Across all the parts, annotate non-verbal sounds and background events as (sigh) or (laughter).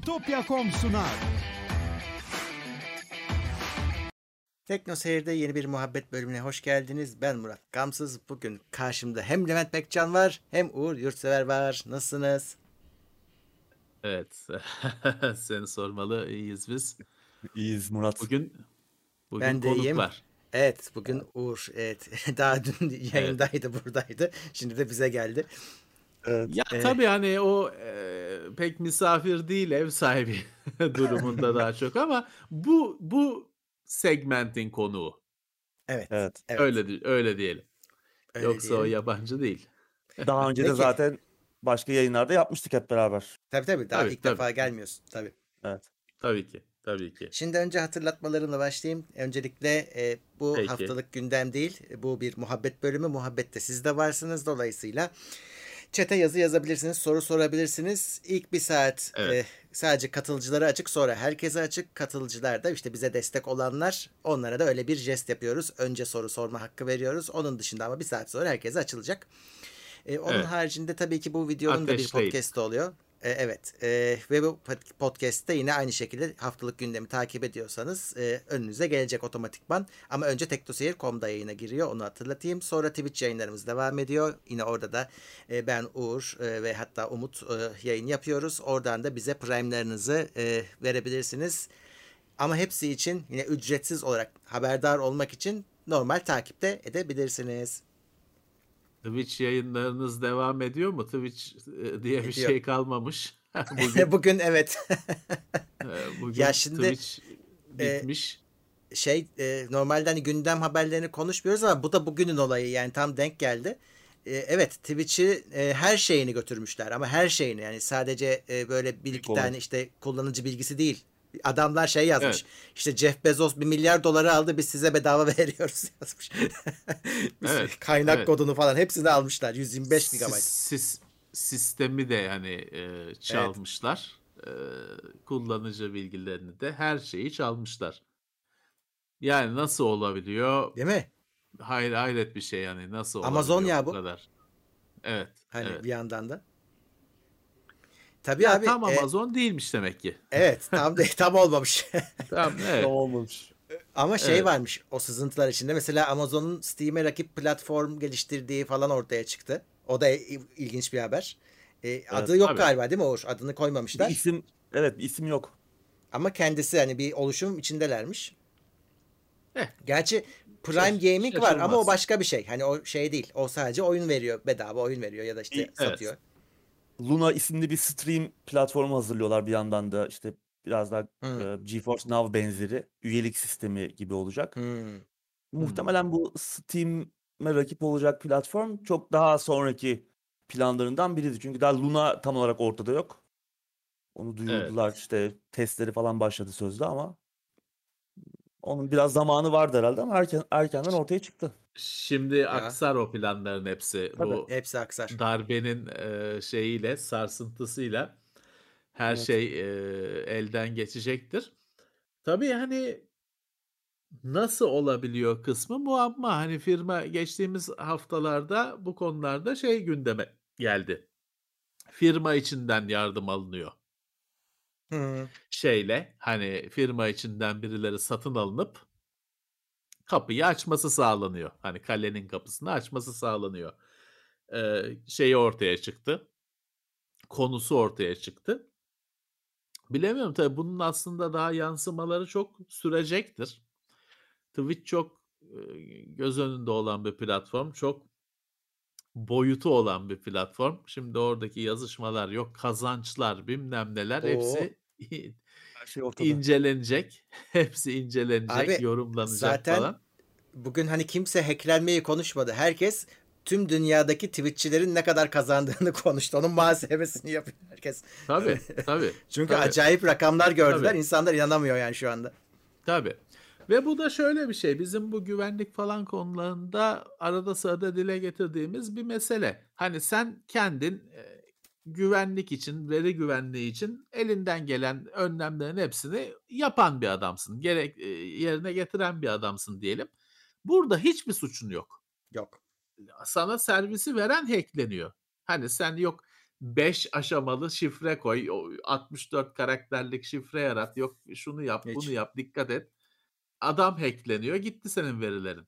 Bitopya.com sunar. Tekno Seyir'de yeni bir muhabbet bölümüne hoş geldiniz. Ben Murat Gamsız. Bugün karşımda hem Levent Bekcan var hem Uğur Yurtsever var. Nasılsınız? Evet. (laughs) Seni sormalı. İyiyiz biz. İyiyiz Murat. Bugün bugün Ben de konuk iyiyim. var. Evet bugün Uğur evet (laughs) daha dün yayındaydı buradaydı. Şimdi de bize geldi. Evet. Ya Evet. tabii hani o e, pek misafir değil ev sahibi (laughs) durumunda (laughs) daha çok ama bu bu segmentin konuğu. Evet. Evet. Öyle öyle diyelim. öyle Yoksa o diyelim. yabancı değil. Daha önce de zaten başka yayınlarda yapmıştık hep beraber. Tabii tabii daha Tabii, ilk tabii. defa gelmiyorsun tabii. Evet. Tabii ki. Tabii ki. Şimdi önce hatırlatmalarımla başlayayım. Öncelikle e, bu Peki. haftalık gündem değil. E, Bu bir muhabbet bölümü. Muhabbette siz de varsınız. Dolayısıyla çete yazı yazabilirsiniz. Soru sorabilirsiniz. İlk bir saat Evet. e, sadece katılıcılara açık. Sonra herkese açık. Katılıcılar da işte bize destek olanlar onlara da öyle bir jest yapıyoruz. Önce soru sorma hakkı veriyoruz. Onun dışında ama bir saat sonra herkese açılacak. E, onun Evet. haricinde tabii ki bu videonun da bir Ateşleyin. podcast oluyor. E, evet. E, ve bu pod- podcast'te yine aynı şekilde haftalık gündemi takip ediyorsanız e, önünüze gelecek otomatikman. Ama önce teknoseyir.com'da yayına giriyor. Onu hatırlatayım. Sonra Twitch yayınlarımız devam ediyor. Yine orada da e, ben Uğur e, ve hatta Umut e, yayın yapıyoruz. Oradan da bize prime'larınızı e, verebilirsiniz. Ama hepsi için yine ücretsiz olarak haberdar olmak için normal takipte edebilirsiniz. Twitch yayınlarınız devam ediyor mu? Twitch e, diye bir Ediyor. şey kalmamış. (laughs) (laughs) Bugün, Bugün evet (laughs) e, bugün Ya şimdi, Twitch e, bitmiş. şey e, normalde hani gündem haberlerini konuşmuyoruz ama bu da bugünün olayı yani tam denk geldi. E, evet Twitch'i e, her şeyini götürmüşler ama her şeyini yani sadece e, böyle bir iki tane işte kullanıcı bilgisi değil. Adamlar şey yazmış. Evet. İşte Jeff Bezos bir milyar doları aldı biz size bedava (laughs) veriyoruz yazmış. (laughs) Evet, Kaynak evet. kodunu falan hepsini almışlar 125 GB. Sis- sistemi de hani e, çalmışlar. E, kullanıcı bilgilerini de her şeyi çalmışlar. Yani nasıl olabiliyor? Değil mi? Hayır hayret bir şey yani nasıl Amazon ya bu. kadar. Evet. Hani evet. bir yandan da. Tabii Ya abi. tam e, Amazon değilmiş demek ki. evet tam de, (laughs) tam olmamış. Tam (laughs) evet. Tam olmamış. Ama şey Evet. varmış o sızıntılar içinde. Mesela Amazon'un Steam'e rakip platform geliştirdiği falan ortaya çıktı. O da il- ilginç bir haber. E, adı yok tabii. galiba değil mi Uğur? Adını Bir koymamışlar. isim evet bir isim yok. Ama kendisi hani bir oluşum içindelermiş. Eh. Gerçi Prime Şaş- Gaming var ama o başka bir şey. Hani o şey değil. O sadece oyun veriyor. Bedava oyun veriyor ya da işte Evet. satıyor. Luna isimli bir stream platformu hazırlıyorlar bir yandan da işte biraz daha Hmm. e, GeForce Now benzeri üyelik sistemi gibi olacak. Hmm. Muhtemelen bu Steam'e rakip olacak platform çok daha sonraki planlarından biriydi. Çünkü daha Luna tam olarak ortada yok. Onu duyurdular işte testleri falan başladı sözde ama onun biraz zamanı vardı herhalde ama erken, erkenden ortaya çıktı. Şimdi aksar o planların hepsi. Tabii. Bu Hepsi aksar. darbenin e, şeyiyle, sarsıntısıyla her Evet. şey e, elden geçecektir. Tabii hani nasıl olabiliyor kısmı muamma. Hani firma geçtiğimiz haftalarda bu konularda şey gündeme geldi. Firma içinden yardım alınıyor. Şeyle hani firma içinden birileri satın alınıp kapıyı açması sağlanıyor. Hani kalenin kapısını açması sağlanıyor. Ee, şeyi ortaya çıktı. Konusu ortaya çıktı. Bilemiyorum tabii bunun aslında daha yansımaları çok sürecektir. Twitch çok göz önünde olan bir platform. Çok boyutu olan bir platform. Şimdi oradaki yazışmalar yok, kazançlar, bilmem neler Oo. hepsi şey ortada. incelenecek. (laughs) Hepsi incelenecek, Abi, yorumlanacak zaten falan. Bugün hani kimse hacklenmeyi konuşmadı. Herkes tüm dünyadaki Twitch'çilerin ne kadar kazandığını (laughs) konuştu. Onun muhasebesini yapıyor herkes. Tabii, (laughs) tabii. Çünkü tabii. acayip rakamlar gördüler. Tabii. İnsanlar inanamıyor yani şu anda. Tabii. Ve bu da şöyle bir şey. Bizim bu güvenlik falan konularında arada sırada dile getirdiğimiz bir mesele. Hani sen kendin e, güvenlik için, veri güvenliği için elinden gelen önlemlerin hepsini yapan bir adamsın. Gerek e, yerine getiren bir adamsın diyelim. Burada hiçbir suçun yok. Yok. Sana servisi veren hackleniyor. Hani sen yok 5 aşamalı şifre koy. 64 karakterlik şifre yarat. Yok şunu yap, Hiç. bunu yap, dikkat et. Adam hackleniyor. Gitti senin verilerin.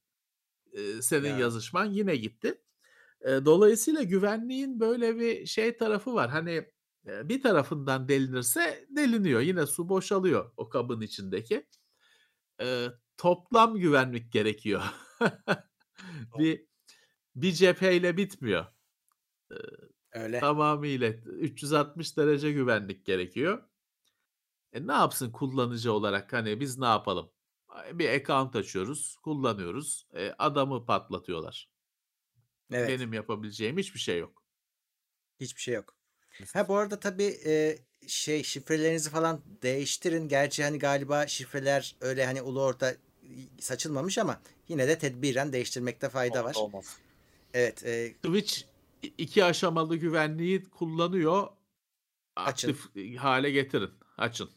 Ee, senin Ya. yazışman yine gitti. Dolayısıyla güvenliğin böyle bir şey tarafı var. Hani e, bir tarafından delinirse deliniyor. Yine su boşalıyor o kabın içindeki. Ee, toplam güvenlik gerekiyor. (laughs) bir bir cepheyle bitmiyor. Öyle. Tamamıyla 360 derece güvenlik gerekiyor. E ne yapsın kullanıcı olarak hani biz ne yapalım? Bir account açıyoruz, kullanıyoruz. E, adamı patlatıyorlar. Evet. Benim yapabileceğim hiçbir şey yok. Hiçbir şey yok. Ha bu arada tabii e, şey şifrelerinizi falan değiştirin. Gerçi hani galiba şifreler öyle hani ulu orta saçılmamış ama yine de tedbiren değiştirmekte fayda var. Olmaz. Evet. e, Twitch iki aşamalı güvenliği kullanıyor. Açın. Aktif hale getirin. Açın.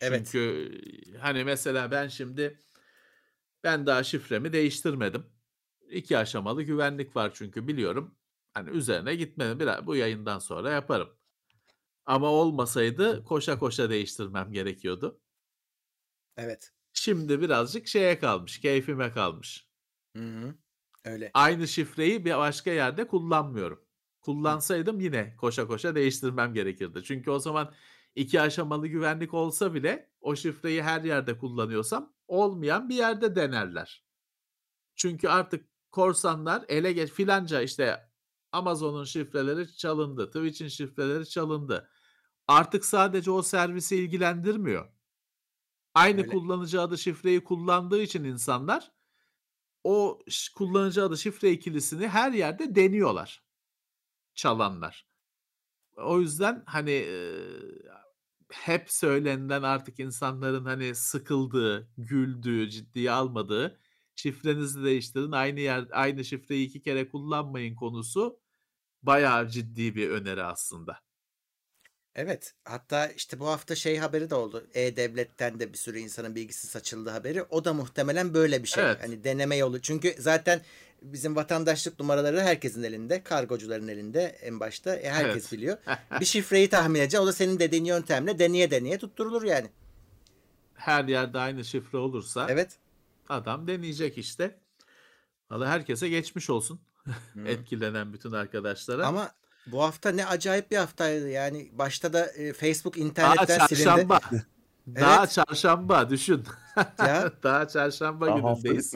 evet. Çünkü hani mesela ben şimdi ben daha şifremi değiştirmedim. İki aşamalı güvenlik var çünkü biliyorum. Hani üzerine gitmedim. Biraz bu yayından sonra yaparım. Ama olmasaydı koşa koşa değiştirmem gerekiyordu. Evet. Şimdi birazcık şeye kalmış, keyfime kalmış. Hı hı. Öyle. Aynı şifreyi bir başka yerde kullanmıyorum. Kullansaydım yine koşa koşa değiştirmem gerekirdi. Çünkü o zaman iki aşamalı güvenlik olsa bile o şifreyi her yerde kullanıyorsam olmayan bir yerde denerler. Çünkü artık korsanlar ele geç filanca işte Amazon'un şifreleri çalındı, Twitch'in şifreleri çalındı. Artık sadece o servisi ilgilendirmiyor. Aynı Öyle. kullanıcı adı şifreyi kullandığı için insanlar o kullanıcı adı şifre ikilisini her yerde deniyorlar. Çalanlar. O yüzden hani e, hep söylenilen artık insanların hani sıkıldığı, güldüğü, ciddiye almadığı şifrenizi değiştirin aynı yer aynı şifreyi iki kere kullanmayın konusu bayağı ciddi bir öneri aslında. Evet. Hatta işte bu hafta şey haberi de oldu. E-Devlet'ten de bir sürü insanın bilgisi saçıldı haberi. O da muhtemelen böyle bir şey. Evet. Hani deneme yolu. Çünkü zaten bizim vatandaşlık numaraları herkesin elinde. Kargocuların elinde en başta. E, herkes Evet. biliyor. (laughs) bir şifreyi tahmin edeceksin. O da senin dediğin yöntemle deneye deneye tutturulur yani. Her yerde aynı şifre olursa Evet. Adam deneyecek işte. Valla herkese geçmiş olsun. (laughs) Etkilenen bütün arkadaşlara. Ama bu hafta ne acayip bir haftaydı. Yani başta da e, Facebook Daha internetten silindi. çarşamba. Daha Evet. çarşamba düşün. Ya. (laughs) Daha çarşamba Daha günündeyiz.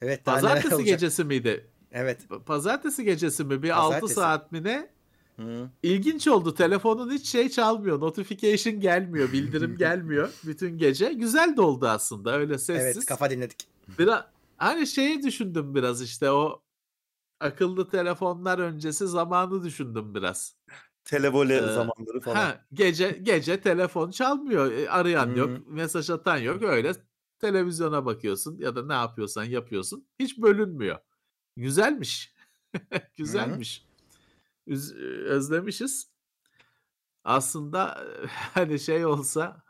Evet. daha Pazartesi gecesi miydi? Evet. Pazartesi gecesi mi? Bir 6 Pazartesi. saat mi ne? Hı. İlginç oldu. Telefonun hiç şey çalmıyor. Notification gelmiyor. Bildirim (laughs) gelmiyor bütün gece. Güzel de oldu aslında. Öyle sessiz. Evet. Kafa dinledik. Biraz, hani şeyi düşündüm biraz işte o akıllı telefonlar öncesi zamanı düşündüm biraz. Televole Ee, zamanları falan. Ha, gece gece telefon çalmıyor. E, Arayan yok, mesaj atan yok. Öyle televizyona bakıyorsun ya da ne yapıyorsan yapıyorsun. Hiç bölünmüyor. Güzelmiş. (laughs) Güzelmiş. Özlemişiz. Aslında (laughs) hani şey olsa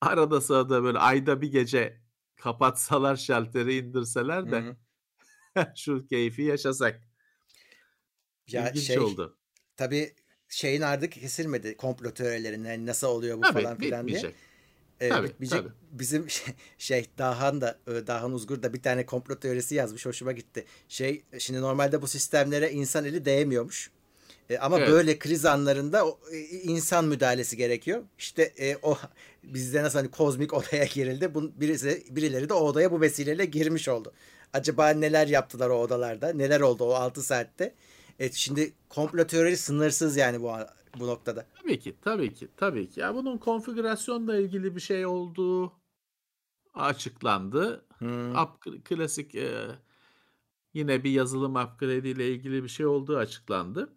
arada sırada böyle ayda bir gece kapatsalar şalteri indirseler de (laughs) şu keyfi yaşasak. Ya İlginç şey oldu. tabii şeyin ardı kesilmedi komplo teorilerinin yani nasıl oluyor bu Tabii falan filan diye. Ee, Tabii, bitmeyecek. tabii. Bizim (laughs) şey, şey Dahan da Dahan Uzgur da bir tane komplo teorisi yazmış hoşuma gitti. Şey şimdi normalde bu sistemlere insan eli değmiyormuş. E, ama Evet. böyle kriz anlarında o, e, insan müdahalesi gerekiyor. İşte e, o bizde nasıl hani kozmik odaya girildi. Bu, birisi, birileri de o odaya bu vesileyle girmiş oldu. Acaba neler yaptılar o odalarda? Neler oldu o 6 saatte? Evet şimdi komplo teorisi sınırsız yani bu bu noktada. Tabii ki, tabii ki, tabii ki. Ya bunun konfigürasyonla ilgili bir şey olduğu açıklandı. Hmm. Up, klasik e, yine bir yazılım upgrade ile ilgili bir şey olduğu açıklandı.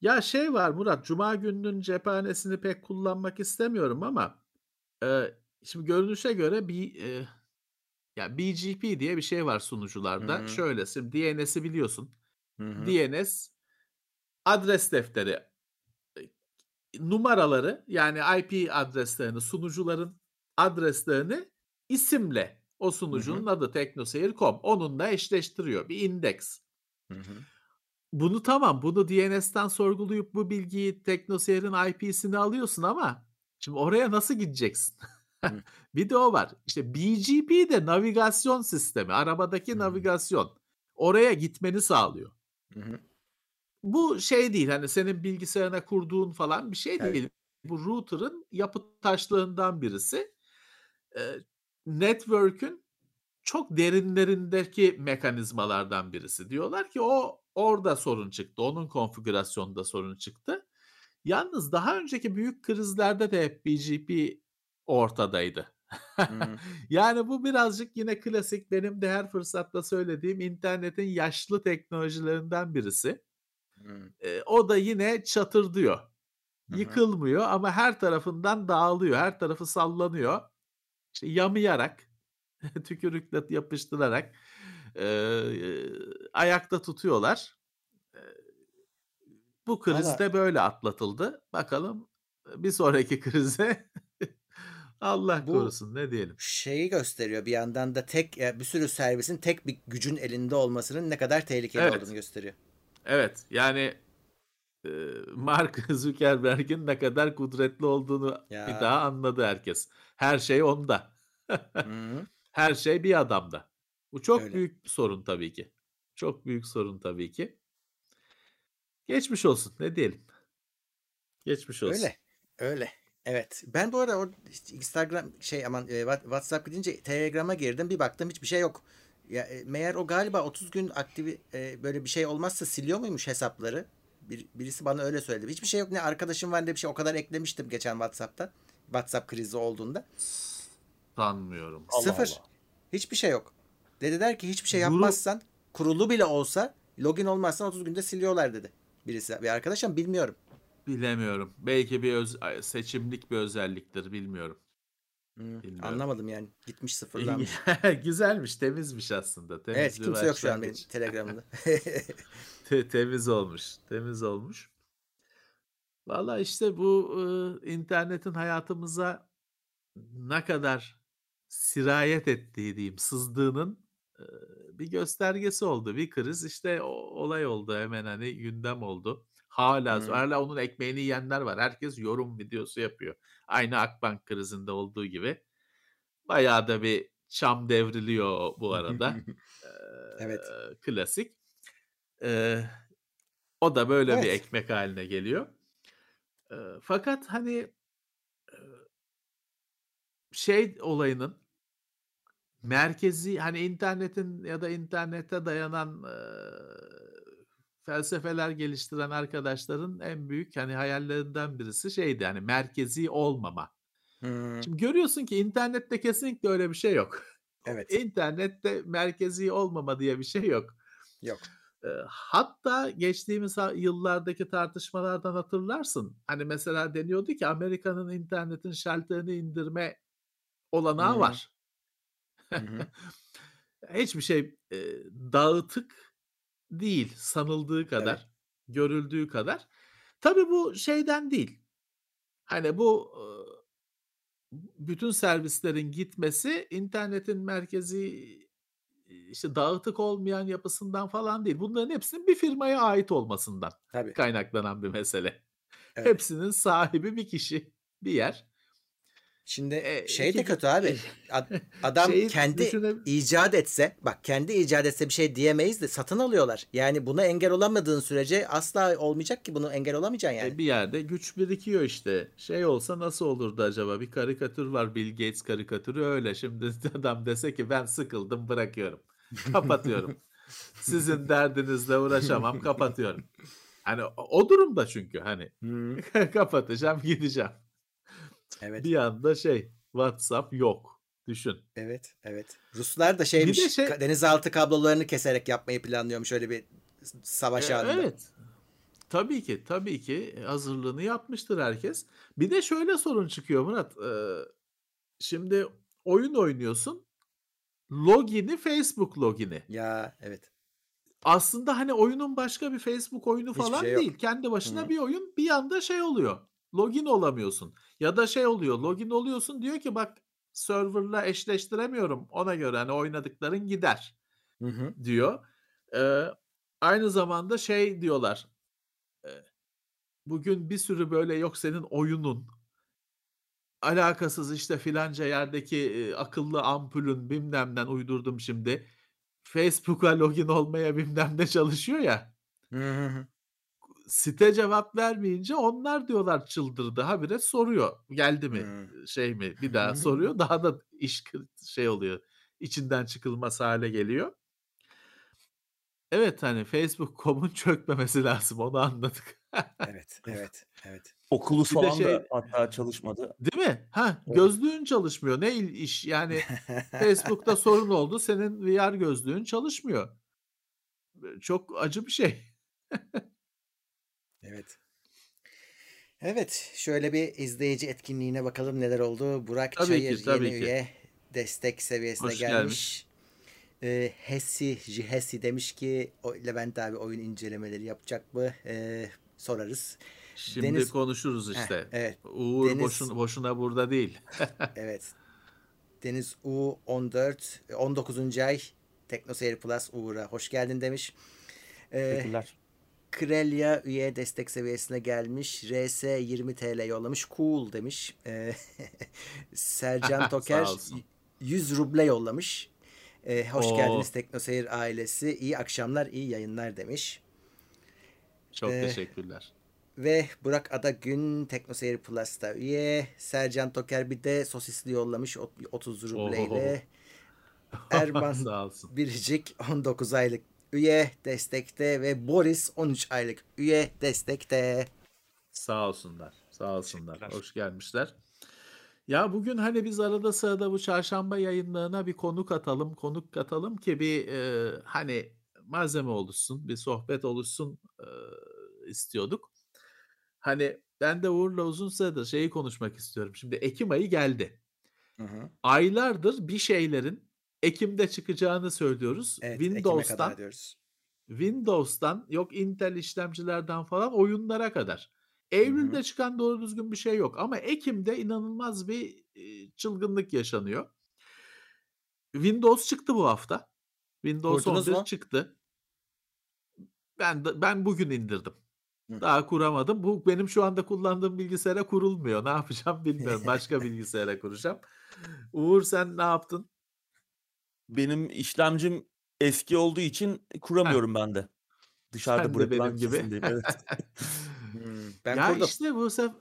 Ya şey var Murat, Cuma gününün cephanesini pek kullanmak istemiyorum ama e, şimdi görünüşe göre bir e, ya BGP diye bir şey var sunucularda. Hı hı. Şöyle, şimdi DNS'i biliyorsun. Hı hı. DNS adres defteri e, numaraları yani IP adreslerini sunucuların adreslerini isimle o sunucunun adı teknoseyir.com onunla eşleştiriyor bir indeks. Hı hı. Bunu tamam, bunu DNS'ten sorgulayıp bu bilgiyi TeknoSeyir'in IP'sini alıyorsun ama şimdi oraya nasıl gideceksin? (laughs) Bir de o var. İşte BGP de navigasyon sistemi, arabadaki navigasyon. Oraya gitmeni sağlıyor. Bu şey değil, hani, senin bilgisayarına kurduğun falan bir şey Evet. değil. Bu router'ın yapı taşlarından birisi. Eee, network'ün çok derinlerindeki mekanizmalardan birisi. Diyorlar ki o orada sorun çıktı. Onun konfigürasyonunda sorun çıktı. Yalnız daha önceki büyük krizlerde de hep BGP ortadaydı. Hıı. (laughs) Yani bu birazcık yine klasik benim de her fırsatta söylediğim internetin yaşlı teknolojilerinden birisi. Hıı. Eee, o da yine çatırdıyor. Hı. Yıkılmıyor ama her tarafından dağılıyor. Her tarafı sallanıyor. İşte yamayarak, (laughs) tükürükle yapıştırarak, eee, ayakta tutuyorlar. Eee, bu kriz de böyle atlatıldı. Bakalım, bir sonraki (laughs) krize (laughs) Allah Bu korusun ne diyelim. şeyi gösteriyor bir yandan da tek bir sürü servisin tek bir gücün elinde olmasının ne kadar tehlikeli olduğunu Evet. gösteriyor. Evet, yani, Mark Zuckerberg'in ne kadar kudretli olduğunu bir Ya. daha anladı herkes. Her şey onda. Hı hı. Her şey bir adamda. Bu çok Öyle. büyük bir sorun tabii ki. Çok büyük sorun tabii ki. Geçmiş olsun, ne diyelim. Geçmiş olsun. Öyle. Öyle. Evet. Ben bu arada o Instagram şey aman e, What- WhatsApp gidince Telegram'a girdim. Bir baktım hiçbir şey yok. Ya e, meğer o galiba 30 gün aktif e, böyle bir şey olmazsa siliyor muymuş hesapları? Bir, birisi bana öyle söyledi. Hiçbir şey yok. Ne arkadaşım var ne bir şey. O kadar eklemiştim geçen WhatsApp'ta. WhatsApp krizi olduğunda. Sanmıyorum. Allah Sıfır. Allah. Hiçbir şey yok. Dediler ki hiçbir şey yapmazsan kurulu bile olsa login olmazsan 30 günde siliyorlar dedi. Birisi bir arkadaşım bilmiyorum. bilemiyorum. Belki bir öz seçimlik bir özelliktir, bilmiyorum. Hmm, Bilmiyorum. anlamadım yani. Gitmiş sıfırlanmış. (laughs) Güzelmiş, temizmiş aslında. Temiz Evet kimse yok şu an benim. Telegram'da. (laughs) (laughs) Te- temiz olmuş. Temiz olmuş. Valla işte bu e, internetin hayatımıza ne kadar sirayet ettiği diyeyim, sızdığının e, bir göstergesi oldu. Bir kriz işte o, olay oldu hemen hani gündem oldu. Hala, Hı. hala onun ekmeğini yiyenler var. Herkes yorum videosu yapıyor. Aynı Akbank krizinde olduğu gibi. Bayağı da bir çam devriliyor bu arada. (laughs) Evet. Klasik. O da böyle bir Evet. ekmek haline geliyor. Fakat hani şey olayının merkezi hani internetin ya da internete dayanan eee, felsefeler geliştiren arkadaşların en büyük hani hayallerinden birisi şeydi hani merkezi olmama. Hmm, Şimdi görüyorsun ki internette kesinlikle öyle bir şey yok. (laughs) evet. İnternette merkezi olmama diye bir şey yok. Yok. Hatta geçtiğimiz yıllardaki tartışmalardan hatırlarsın. Hani mesela deniyordu ki Amerika'nın internetin şalterini indirme olanağı Hı. var. (laughs) Hiçbir şey, eee, dağıtık değil sanıldığı Evet. kadar, görüldüğü kadar. Tabii bu şeyden değil. Hani bu, bütün servislerin gitmesi internetin merkezi, işte, dağıtık olmayan yapısından falan değil. Bunların hepsinin bir firmaya ait olmasından Tabii. kaynaklanan bir mesele. Evet. Hepsinin sahibi bir kişi, bir yer. Şimdi Eee, şey de kötü abi. (laughs) Ad- adam şeyi kendi düşüne icat etse, bak kendi icat etse bir şey diyemeyiz de satın alıyorlar. Yani buna engel olamadığın sürece asla olmayacak ki bunu engel olamayacaksın E, yani. bir yerde güç birikiyor işte. Şey olsa nasıl olurdu acaba? Bir karikatür var Bill Gates karikatürü öyle. Şimdi (laughs) adam dese ki ben sıkıldım bırakıyorum. Kapatıyorum. (laughs) Sizin derdinizle uğraşamam kapatıyorum. Hani o, durumda çünkü hani kapatacağım gideceğim. Evet. Bir anda şey WhatsApp yok. Düşün. Evet, evet. Ruslar da Bir şeymiş, de şey denizaltı kablolarını keserek yapmayı planlıyormuş öyle bir s- E, savaş anında. evet. Tabii ki, tabii ki hazırlığını yapmıştır herkes. Bir de şöyle sorun çıkıyor Murat. Eee, şimdi oyun oynuyorsun. Logini Facebook logini. Ya evet. Aslında hani oyunun başka bir Facebook oyunu Hiçbir falan şey yok. değil. Kendi başına Hı. bir oyun. Bir anda şey oluyor. Login olamıyorsun. Ya da şey oluyor. Login oluyorsun diyor ki bak serverla eşleştiremiyorum. Ona göre hani oynadıkların gider Hı hı. diyor. Eee, aynı zamanda şey diyorlar. e, Bugün bir sürü böyle yok senin oyunun alakasız işte filanca yerdeki e, akıllı ampulün bilmemden uydurdum şimdi. Facebook'a login olmaya bilmem ne çalışıyor ya. Hı hı. Site cevap vermeyince onlar diyorlar çıldırdı. Habire soruyor. Geldi mi? Hmm. Şey mi? Bir daha (laughs) soruyor. Daha da iş şey oluyor. içinden çıkılmaz hale geliyor. Evet hani Facebook.com'un (laughs) çökmemesi lazım. Onu anladık. Evet, (laughs) evet, evet. Oculus Bir falan şey- da hatta çalışmadı. Değil mi? Ha, Evet. gözlüğün çalışmıyor. Ne il- iş? Yani Facebook'ta sorun oldu. Senin VR gözlüğün çalışmıyor. Çok acı bir şey. Evet. Evet, şöyle bir izleyici etkinliğine bakalım neler oldu. Burak Tabii Çayır ki, tabii yeni ki. üye destek seviyesine Hoş gelmiş. gelmiş. Ee, Hesi, Jihesi demiş ki Levent abi oyun incelemeleri yapacak mı? Ee, sorarız. Şimdi Deniz- konuşuruz Heh, işte. evet, Uğur Deniz- boşun, boşuna burada değil. (laughs) evet. Deniz U 14 19. ay Teknoseyir Plus Uğur'a hoş geldin demiş. Ee, Teşekkürler. Krelya üye destek seviyesine gelmiş. RS 20 TL yollamış. Cool demiş. Ee, (laughs) Sercan (laughs) Toker Sağ olsun. 100 ruble yollamış. Ee, hoş Oo. geldiniz Teknoseyir ailesi. İyi akşamlar, iyi yayınlar demiş. Çok Ee, teşekkürler. Ve Burak Adagün Teknoseyir Plus'ta üye. Sercan Toker bir de sosisli yollamış ot- 30 rubleyle. (laughs) Erman Sağ olsun. Biricik 19 aylık üye destekte ve Boris 13 aylık üye destekte. Sağ olsunlar. Sağ olsunlar. Hoş gelmişler. Ya bugün hani biz arada sırada bu çarşamba yayınlarına bir konuk atalım, konuk katalım ki bir e, hani malzeme oluşsun, bir sohbet oluşsun e, istiyorduk. Hani ben de Uğur'la uzun süredir şeyi konuşmak istiyorum. Şimdi Ekim ayı geldi. Hı hı. Aylardır bir şeylerin Ekim'de çıkacağını söylüyoruz. Evet, Windows'tan. Windows'tan yok Intel işlemcilerden falan oyunlara kadar. Eylül'de çıkan doğru düzgün bir şey yok ama Ekim'de inanılmaz bir e, çılgınlık yaşanıyor. Windows çıktı bu hafta. Windows Kurdunuz 11 mu? çıktı. Ben ben bugün indirdim. Hı. Daha kuramadım. Bu benim şu anda kullandığım bilgisayara kurulmuyor. Ne yapacağım bilmiyorum. Başka (laughs) bilgisayara kuracağım. Uğur sen ne yaptın? Benim işlemcim eski olduğu için kuramıyorum ben de. Dışarıda Sen de bırakılan benim gibi. Evet. (laughs) Hmm, Ben ya kurdum. işte bu sefer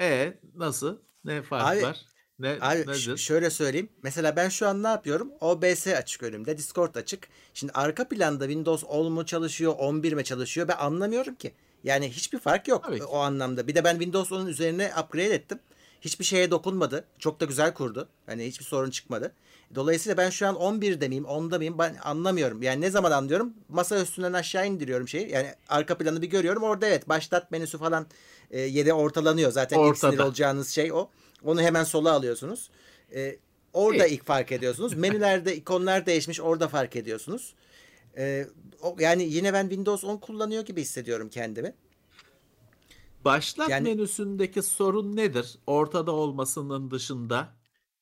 e nasıl? Ne fark Abi- var? Ne Abi ş- nedir? şöyle söyleyeyim. Mesela ben şu an ne yapıyorum? OBS açık önümde. Discord açık. Şimdi arka planda Windows 10 mu çalışıyor, 11 mi çalışıyor? Ben anlamıyorum ki. Yani hiçbir fark yok Tabii ki. o anlamda. Bir de ben Windows 10'un üzerine upgrade ettim. Hiçbir şeye dokunmadı. Çok da güzel kurdu. Hani hiçbir sorun çıkmadı. Dolayısıyla ben şu an 11'de miyim, 10'da mıyım ben anlamıyorum. Yani ne zaman anlıyorum? Masa üstünden aşağı indiriyorum şeyi. Yani arka planı bir görüyorum. Orada evet başlat menüsü falan e, yeri ortalanıyor. Zaten ilk sinir Ortada. olacağınız şey o. Onu hemen sola alıyorsunuz. E, orada ilk fark ediyorsunuz. Menülerde (laughs) ikonlar değişmiş orada fark ediyorsunuz. E, o, yani yine ben Windows 10 kullanıyor gibi hissediyorum kendimi. Başlat yani- menüsündeki sorun nedir? Ortada olmasının dışında.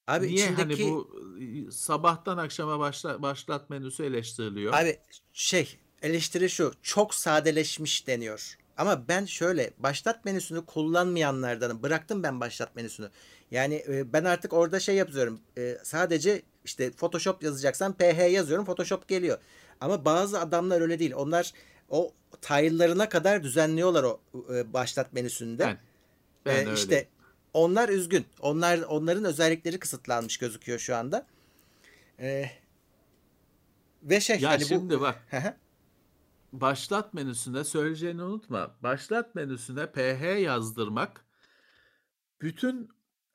Abi Niye içindeki hani bu e, sabahtan akşama başla, başlat menüsü eleştiriliyor? Abi şey eleştiri şu çok sadeleşmiş deniyor. Ama ben şöyle başlat menüsünü kullanmayanlardanım. Bıraktım ben başlat menüsünü. Yani e, ben artık orada şey yapıyorum. E, sadece işte Photoshop yazacaksan PH yazıyorum Photoshop geliyor. Ama bazı adamlar öyle değil. Onlar o tile'larına kadar düzenliyorlar o e, başlat menüsünde. Ben, ben Ee, öyle. işte onlar üzgün. Onlar onların özellikleri kısıtlanmış gözüküyor şu anda. Ee, ve şey ya hani şimdi bu bak başlat menüsünde söyleyeceğini unutma. Başlat menüsüne PH yazdırmak bütün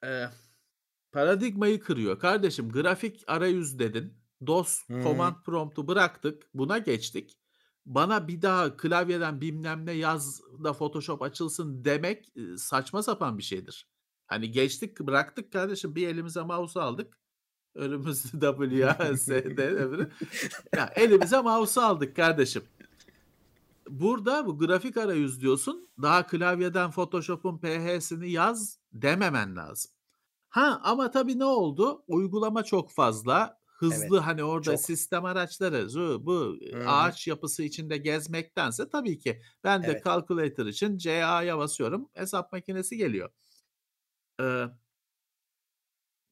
e, paradigmayı kırıyor. Kardeşim grafik arayüz dedin. DOS Hı. command prompt'u bıraktık. Buna geçtik. Bana bir daha klavyeden bilmem ne yaz da Photoshop açılsın demek e, saçma sapan bir şeydir. Hani geçtik bıraktık kardeşim bir elimize mouse aldık. Önümüzde (laughs) W, A, S, D. Ya elimize mouse aldık kardeşim. Burada bu grafik arayüz diyorsun. Daha klavyeden Photoshop'un PH'sini yaz dememen lazım. Ha ama tabii ne oldu? Uygulama çok fazla. Hızlı hani orada çok. sistem araçları zu bu Hı hı. ağaç yapısı içinde gezmektense tabii ki ben de Evet. calculator için CA'ya basıyorum hesap makinesi geliyor. Eee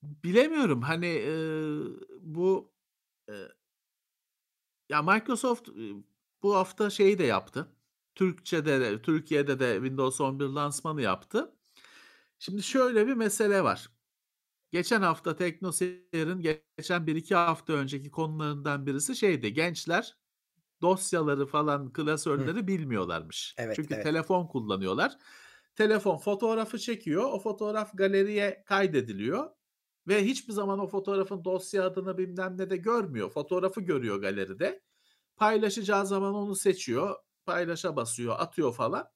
bilemiyorum hani eee, bu eee ya Microsoft bu hafta şeyi de yaptı. Türkçe'de de Türkiye'de de Windows 11 lansmanı yaptı. Şimdi şöyle bir mesele var. Geçen hafta TeknoSeyir'in geçen 1-2 hafta önceki konularından birisi şeydi. Gençler dosyaları falan Hı. klasörleri bilmiyorlarmış. Evet, Çünkü evet. telefon kullanıyorlar. Telefon fotoğrafı çekiyor. O fotoğraf galeriye kaydediliyor ve hiçbir zaman o fotoğrafın dosya adını bilmem ne de görmüyor. Fotoğrafı görüyor galeride. Paylaşacağı zaman onu seçiyor. Paylaşa basıyor, atıyor falan.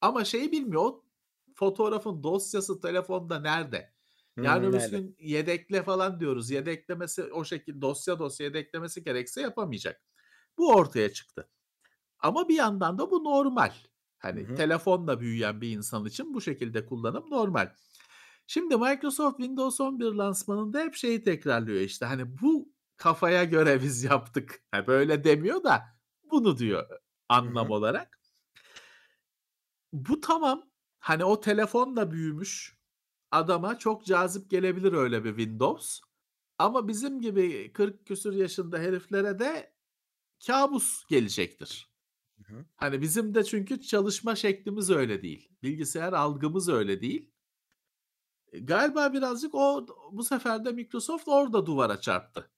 Ama şeyi bilmiyor. O fotoğrafın dosyası telefonda nerede? Hımm, öbür gün yedekle falan diyoruz. Yedeklemesi o şekilde dosya dosya yedeklemesi gerekse yapamayacak. Bu ortaya çıktı. Ama bir yandan da bu normal. Hani hı. telefonla büyüyen bir insan için bu şekilde kullanım normal. Şimdi Microsoft Windows 11 lansmanında hep şeyi tekrarlıyor işte. Hani bu kafaya göre (laughs) biz yaptık. Ha, böyle demiyor da bunu diyor anlam hı. olarak. Bu tamam. Hani o telefonla büyümüş adama çok cazip gelebilir öyle bir Windows. Ama bizim gibi 40 küsur yaşında heriflere de kabus gelecektir. Hı hı. Hani bizim de çünkü çalışma şeklimiz öyle değil. Bilgisayar algımız öyle değil. E, galiba birazcık o bu sefer de Microsoft orada duvara çarptı.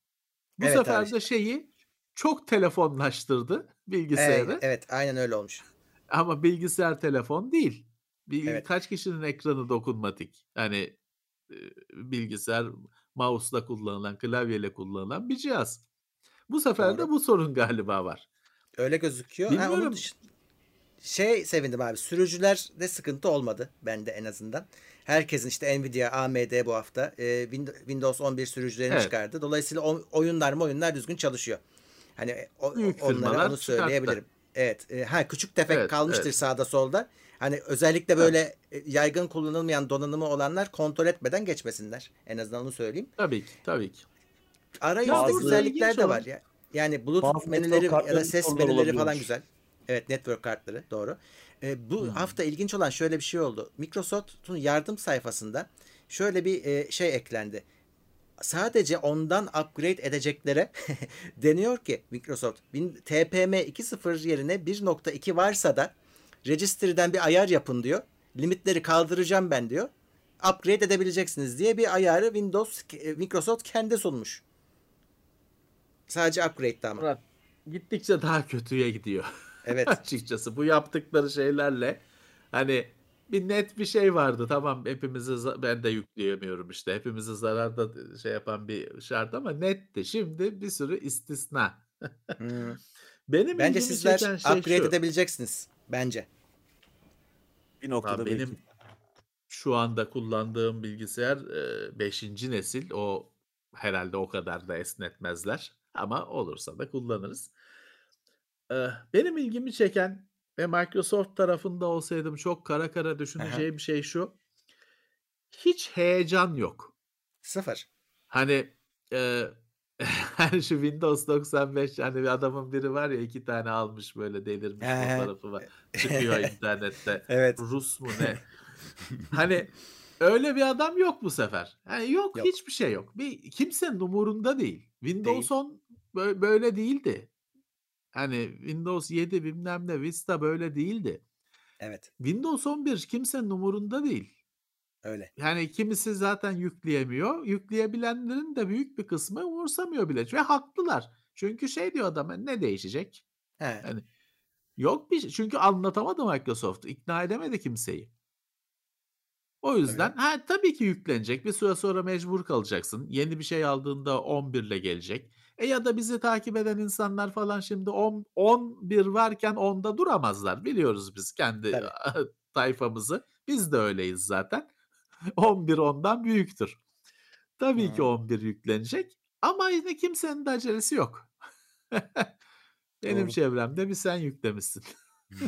Bu Evet sefer abi. de şeyi çok telefonlaştırdı bilgisayarı. evet, aynen öyle olmuş. Ama bilgisayar telefon değil. Bir Evet. kaç kişinin ekranı dokunmatik? Hani eee, bilgisayar mouse'la kullanılan, klavyeyle kullanılan bir cihaz. Bu sefer de Doğru. bu sorun galiba var. Öyle gözüküyor. Ha, onun Bilmiyorum. dışı şey sevindim abi. Sürücülerde sıkıntı olmadı bende en azından. Herkesin işte Nvidia, AMD bu hafta e, Win- Windows 11 sürücülerini Evet. çıkardı. Dolayısıyla oyunlar mı oyunlar düzgün çalışıyor. Hani e, o, Büyük onlara onu çıkarttı. söyleyebilirim. Evet. e, ha küçük tefek Evet, kalmıştır evet. sağda solda. Hani özellikle böyle e, yaygın kullanılmayan donanımı olanlar kontrol etmeden geçmesinler. En azından onu söyleyeyim. Tabii ki, tabii ki. Arayüzde güzellikler de olan var ya. Yani Bluetooth Bazı menüleri ya da ses menüleri falan güzel. Evet network kartları doğru. E, bu Hmm. hafta ilginç olan şöyle bir şey oldu. Microsoft'un yardım sayfasında şöyle bir e, şey eklendi. Sadece ondan upgrade edeceklere (laughs) deniyor ki Microsoft TPM 2.0 yerine 1.2 varsa da registry'den bir ayar yapın diyor. Limitleri kaldıracağım ben diyor. Upgrade edebileceksiniz diye bir ayarı Windows e, Microsoft kendi sunmuş. Sadece upgrade'de ama. Murat gittikçe daha kötüye gidiyor. Evet. (laughs) Açıkçası bu yaptıkları şeylerle hani bir net bir şey vardı. Tamam hepimizi ben de yükleyemiyorum işte. Hepimizi zararda şey yapan bir şart ama netti. Şimdi bir sürü istisna. Hmm. (laughs) Benim Bence sizler şey upgrade şu. edebileceksiniz. Bence. Bir noktada Abi belki. benim şu anda kullandığım bilgisayar 5. nesil. O herhalde o kadar da esnetmezler. Ama olursa da kullanırız. Eee, benim ilgimi çeken ve Microsoft tarafında olsaydım çok kara kara Aha. düşüneceğim şey şu. Hiç heyecan yok. Sıfır. Hani eee hani şu Windows 95 hani bir adamın biri var ya iki tane almış böyle delirmiş fotoğrafı var. (laughs) Çıkıyor internette. Evet. Rus mu ne? (laughs) Hani öyle bir adam yok bu sefer. Yani yok, Yok. hiçbir şey yok. Bir kimsenin umurunda değil. Windows Değil. 10 bö- böyle değildi. Hani Windows 7 bilmem ne Vista böyle değildi. Evet. Windows 11 kimsenin umurunda değil. Öyle. Yani kimisi zaten yükleyemiyor. Yükleyebilenlerin de büyük bir kısmı umursamıyor bile. Ve haklılar. Çünkü şey diyor adam "E, ne değişecek? He. Yani yok bir şey. Çünkü anlatamadı Microsoft. ikna edemedi kimseyi. O yüzden ha tabii ki yüklenecek. Bir süre sonra mecbur kalacaksın. Yeni bir şey aldığında 11 ile gelecek. E ya da bizi takip eden insanlar falan şimdi 10, 11 varken 10'da duramazlar. Biliyoruz biz kendi (laughs) tayfamızı. Biz de öyleyiz zaten. (laughs) 11 ondan büyüktür. Tabii ki Hı. 11 yüklenecek. Ama yine kimsenin de acelesi yok. (laughs) Benim Doğru. çevremde bir sen yüklemişsin. (laughs)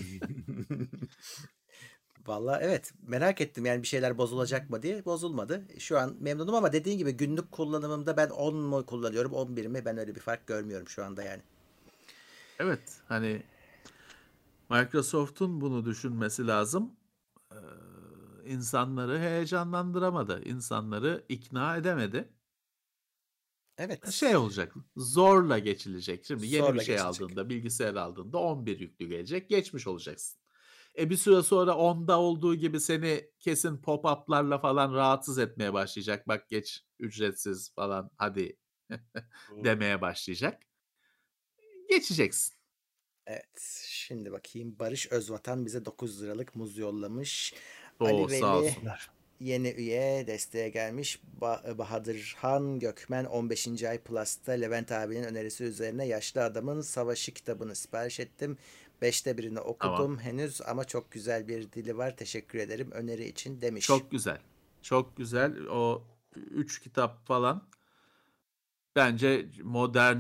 Valla evet merak ettim yani bir şeyler bozulacak mı diye bozulmadı. Şu an memnunum ama dediğin gibi günlük kullanımımda ben 10 mu kullanıyorum 11 mi ben öyle bir fark görmüyorum şu anda yani. Evet hani Microsoft'un bunu düşünmesi lazım. İnsanları heyecanlandıramadı. insanları ikna edemedi. Evet. Şey olacak. Zorla geçilecek. Şimdi yeni Zorla bir şey geçilecek. aldığında, bilgisayar aldığında 11 yüklü gelecek. Geçmiş olacaksın. E bir süre sonra 10'da olduğu gibi seni kesin pop-up'larla falan rahatsız etmeye başlayacak. Bak geç ücretsiz falan hadi (laughs) demeye başlayacak. Geçeceksin. Evet. Şimdi bakayım Barış Özvatan bize 9 liralık muz yollamış. Ali olsunlar. yeni üye desteğe gelmiş. Ba- Bahadır Han Gökmen 15. ay Plus'ta Levent abinin önerisi üzerine Yaşlı Adamın Savaşı kitabını sipariş ettim. Beşte birini okudum Tamam. henüz ama çok güzel bir dili var. Teşekkür ederim öneri için demiş. Çok güzel. Çok güzel. O üç kitap falan bence modern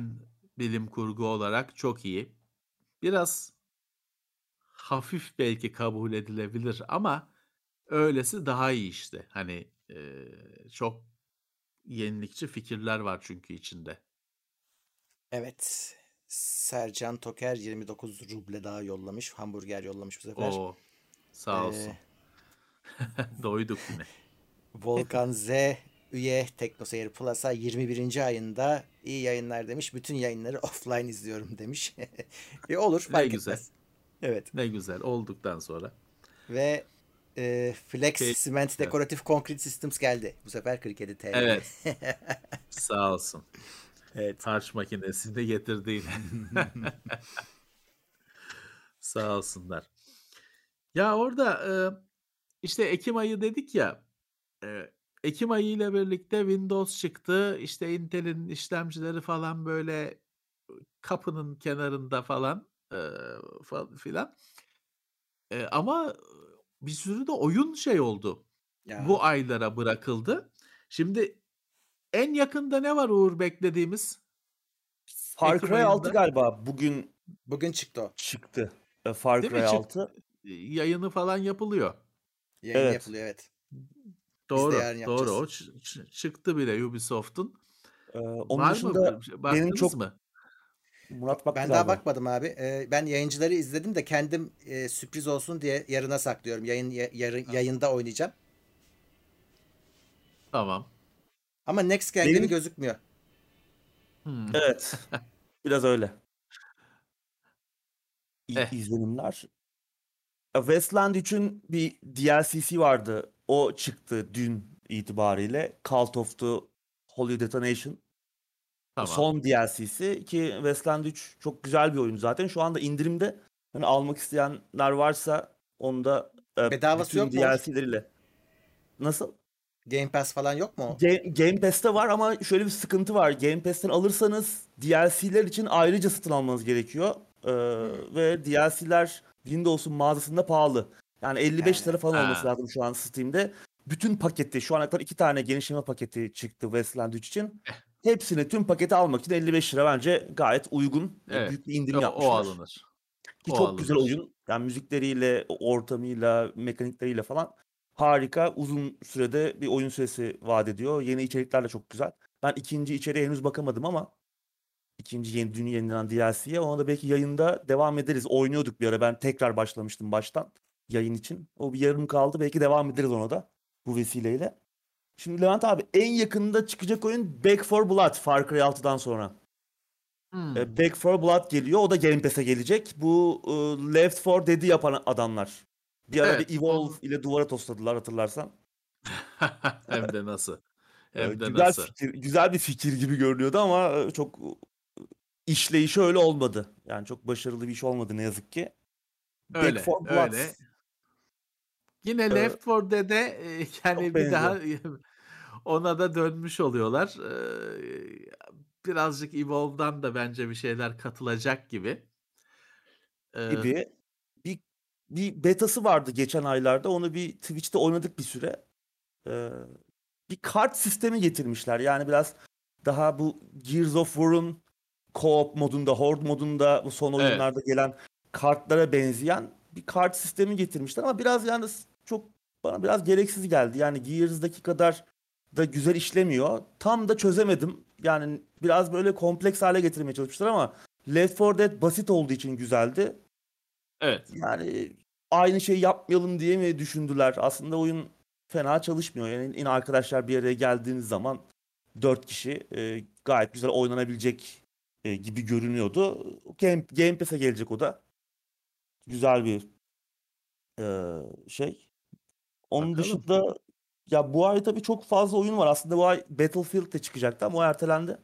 bilim kurgu olarak çok iyi. Biraz hafif belki kabul edilebilir ama öylesi daha iyi işte. Hani e, çok yenilikçi fikirler var çünkü içinde. Evet. Sercan Toker 29 ruble daha yollamış. Hamburger yollamış bu sefer. O sağ olsun. Ee, (laughs) Doyduk yine. Volkan Z üye Teknoseyir Plus'a 21. ayında iyi yayınlar demiş. Bütün yayınları (laughs) offline izliyorum demiş. (laughs) e olur Ne fark güzel. etmez. Evet. Ne güzel olduktan sonra. Ve e, Flex Şey- Cement Decorative Concrete Systems geldi. Bu sefer 47 TL. Evet. (laughs) Sağ olsun. evet. Harç makinesini getirdi yine. (laughs) Sağ olsunlar. Ya orada e, işte Ekim ayı dedik ya. e, Ekim ayı ile birlikte Windows çıktı. İşte Intel'in işlemcileri falan böyle kapının kenarında falan e, filan. E, ama bir sürü de oyun şey oldu. Ya, Bu aylara bırakıldı. Şimdi en yakında ne var Uğur beklediğimiz? Far Cry 6 ayında. galiba bugün bugün çıktı o. çıktı. E, Far? Cry Çık- 6. Yayını falan yapılıyor. Yayın Evet. yapılıyor evet. Doğru, doğru. O yapacağız. ç- ç- çıktı bile Ubisoft'un. E, onun Var dışında mı? Baktınız benim çok mı? Murat baktı Ben daha galiba. bakmadım abi. Ee, ben yayıncıları izledim de kendim e, sürpriz olsun diye yarına saklıyorum. Yayın ya- yarın yayında oynayacağım. Tamam. Ama Next Gen Benim- gibi gözükmüyor. Hmm. Evet. (laughs) Biraz öyle. İ- Eh. izlenimler. Westland 3'ün bir DLC'si vardı. O çıktı dün itibariyle. Cult of the Holy Detonation. Tamam. Son DLC'si ki Westland 3 çok güzel bir oyun zaten. Şu anda indirimde. Hani almak isteyenler varsa onu da e, Bedavası bütün yok mu? DLC'leriyle. Nasıl? Game Pass falan yok mu? Ga- Game Pass'te var ama şöyle bir sıkıntı var. Game Pass'ten alırsanız DLC'ler için ayrıca satın almanız gerekiyor. Ee, ve DLC'ler Windows'un mağazasında pahalı. Yani 55 lira falan Ha. olması lazım şu an Steam'de. Bütün paketi, şu ana kadar iki tane genişleme paketi çıktı Westland 3 için. Hepsini, tüm paketi almak için 55 lira bence gayet uygun. Evet. Büyük bir indirim O, o yapmışlar. alınır. Ki o çok güzel alınır. oyun. Yani müzikleriyle, ortamıyla, mekanikleriyle falan harika. Uzun sürede bir oyun süresi vaat ediyor. Yeni içerikler de çok güzel. Ben ikinci içeriğe henüz bakamadım ama ikinci yeni dün yenilenen DLC'ye ona da belki yayında devam ederiz. Oynuyorduk bir ara. Ben tekrar başlamıştım baştan yayın için. O bir yarım kaldı. Belki devam ederiz ona da bu vesileyle. Şimdi Levent abi en yakında çıkacak oyun Back 4 Blood Far Cry 6'dan sonra. Hmm. E, Back 4 Blood geliyor. O da Game Pass'e gelecek. Bu e, Left 4 Dead'i yapan adamlar. Bir ara Evet, bir Evolve ile duvara tosladılar hatırlarsan. (laughs) Hem de nasıl? E, Hem de güzel nasıl? fikir, güzel bir fikir gibi görünüyordu ama e, çok e, işleyişi öyle olmadı. Yani çok başarılı bir iş olmadı ne yazık ki. Öyle, Back 4 Blood. öyle. Yine Ee, Left 4 Dead'e e, yani bir daha (laughs) ona da dönmüş oluyorlar. Ee, birazcık Evolve'dan da bence bir şeyler katılacak gibi. Ee, gibi bir bir betası vardı geçen aylarda. Onu bir Twitch'te oynadık bir süre. Ee, bir kart sistemi getirmişler. Yani biraz daha bu Gears of War'un co-op modunda, horde modunda bu son Evet. oyunlarda gelen kartlara benzeyen bir kart sistemi getirmişler ama biraz yalnız çok bana biraz gereksiz geldi. Yani Gears'daki kadar da güzel işlemiyor. Tam da çözemedim. Yani biraz böyle kompleks hale getirmeye çalışmışlar ama Left 4 Dead basit olduğu için güzeldi. Evet. Yani aynı şeyi yapmayalım diye mi düşündüler? Aslında oyun fena çalışmıyor. Yani yine arkadaşlar bir araya geldiğiniz zaman dört kişi e, gayet güzel oynanabilecek e, gibi görünüyordu. Game, Game Pass'e gelecek o da. Güzel bir e, şey. Onun Bakalım. dışında ya bu ay tabii çok fazla oyun var. Aslında bu ay Battlefield de çıkacaktı ama o ertelendi.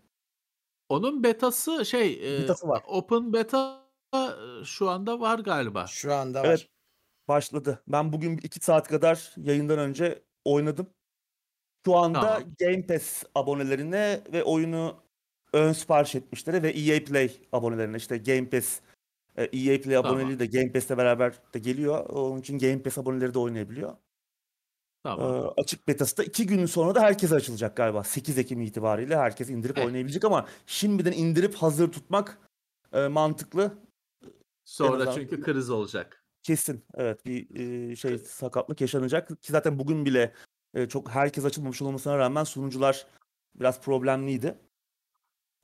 Onun betası şey e, Betası var. open beta e, şu anda var galiba. Şu anda var. Evet. Başladı. Ben bugün 2 saat kadar yayından önce oynadım. Şu anda Tamam. Game Pass abonelerine ve oyunu ön sipariş etmişleri ve EA Play abonelerine işte Game Pass e, EA Play Tamam. aboneliği de Game Pass'le beraber de geliyor. Onun için Game Pass aboneleri de oynayabiliyor. Tamam. Ee, açık betası da 2 gün sonra da herkese açılacak galiba. 8 Ekim itibariyle herkes indirip Evet. oynayabilecek ama şimdiden indirip hazır tutmak e, mantıklı. Sonra azından- çünkü kriz olacak. Kesin evet bir e, şey sakatlık yaşanacak ki zaten bugün bile e, çok herkes açılmamış olmasına rağmen sunucular biraz problemliydi.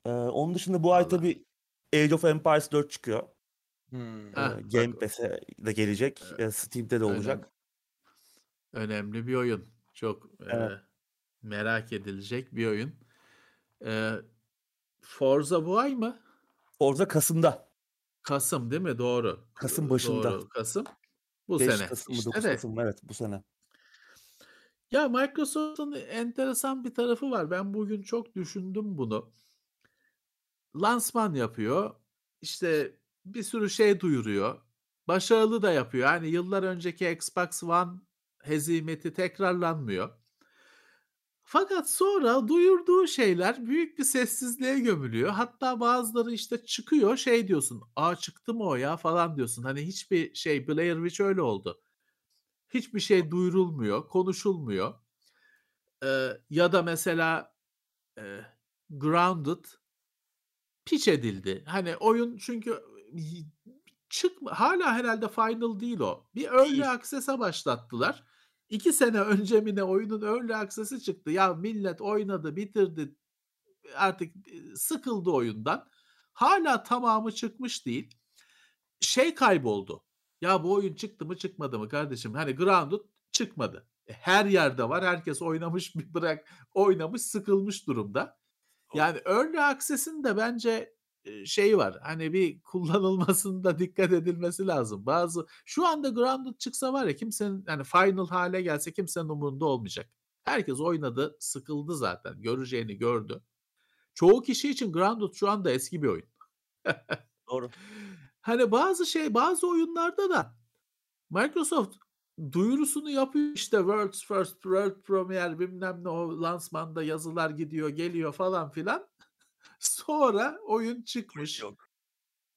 E, onun dışında bu ay tabii Age of Empires 4 çıkıyor. Hmm. E, Game Pass'e de gelecek. E, Steam'de de olacak. Önemli bir oyun. Çok Evet. e, merak edilecek bir oyun. E, Forza bu ay mı? Forza Kasım'da. Kasım değil mi? Doğru. Kasım başında. Doğru. Kasım. Bu 5 sene. Kasım mı İşte 9 de. Kasım mı? Evet bu sene. Ya Microsoft'un enteresan bir tarafı var. Ben bugün çok düşündüm bunu. Lansman yapıyor. İşte bir sürü şey duyuruyor. Başarılı da yapıyor. Yani yıllar önceki Xbox One hezimeti tekrarlanmıyor. Fakat sonra duyurduğu şeyler büyük bir sessizliğe gömülüyor. Hatta bazıları işte çıkıyor şey diyorsun. Aa çıktı mı o ya falan diyorsun. Hani hiçbir şey Blair Witch öyle oldu. Hiçbir şey duyurulmuyor, konuşulmuyor. Ee, ya da mesela e, Grounded pitch edildi. Hani oyun çünkü çık hala herhalde final değil o. Bir early access'a başlattılar. İki sene önce mi ne oyunun early access'i çıktı. Ya millet oynadı, bitirdi. Artık sıkıldı oyundan. Hala tamamı çıkmış değil. Şey kayboldu. Ya bu oyun çıktı mı çıkmadı mı kardeşim? Hani Grounded çıkmadı. E, Her yerde var. Herkes oynamış bir bırak oynamış sıkılmış durumda. Yani early access'in de bence şey var. Hani bir kullanılmasında (laughs) dikkat edilmesi lazım. Bazı şu anda Grounded çıksa var ya kimsenin yani final hale gelse kimsenin umurunda olmayacak. Herkes oynadı, sıkıldı zaten. Göreceğini gördü. Çoğu kişi için Grounded şu anda eski bir oyun. Doğru. (laughs) Hani bazı şey bazı oyunlarda da Microsoft duyurusunu yapıyor işte World's First World Premiere bilmem ne o lansmanda yazılar gidiyor geliyor falan filan. Sonra oyun çıkmış. Yok.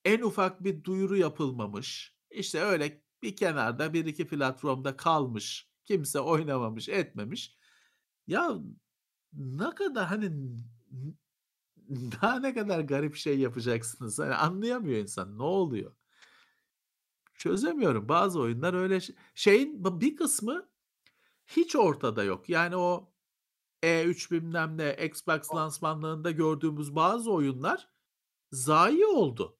En ufak bir duyuru yapılmamış. İşte öyle bir kenarda bir iki platformda kalmış. Kimse oynamamış etmemiş. Ya ne kadar hani daha ne kadar garip şey yapacaksınız. Hani anlayamıyor insan ne oluyor. Çözemiyorum. Bazı oyunlar öyle şey- şeyin bir kısmı hiç ortada yok. Yani o E3 bilmem ne Xbox lansmanlarında gördüğümüz bazı oyunlar zayi oldu.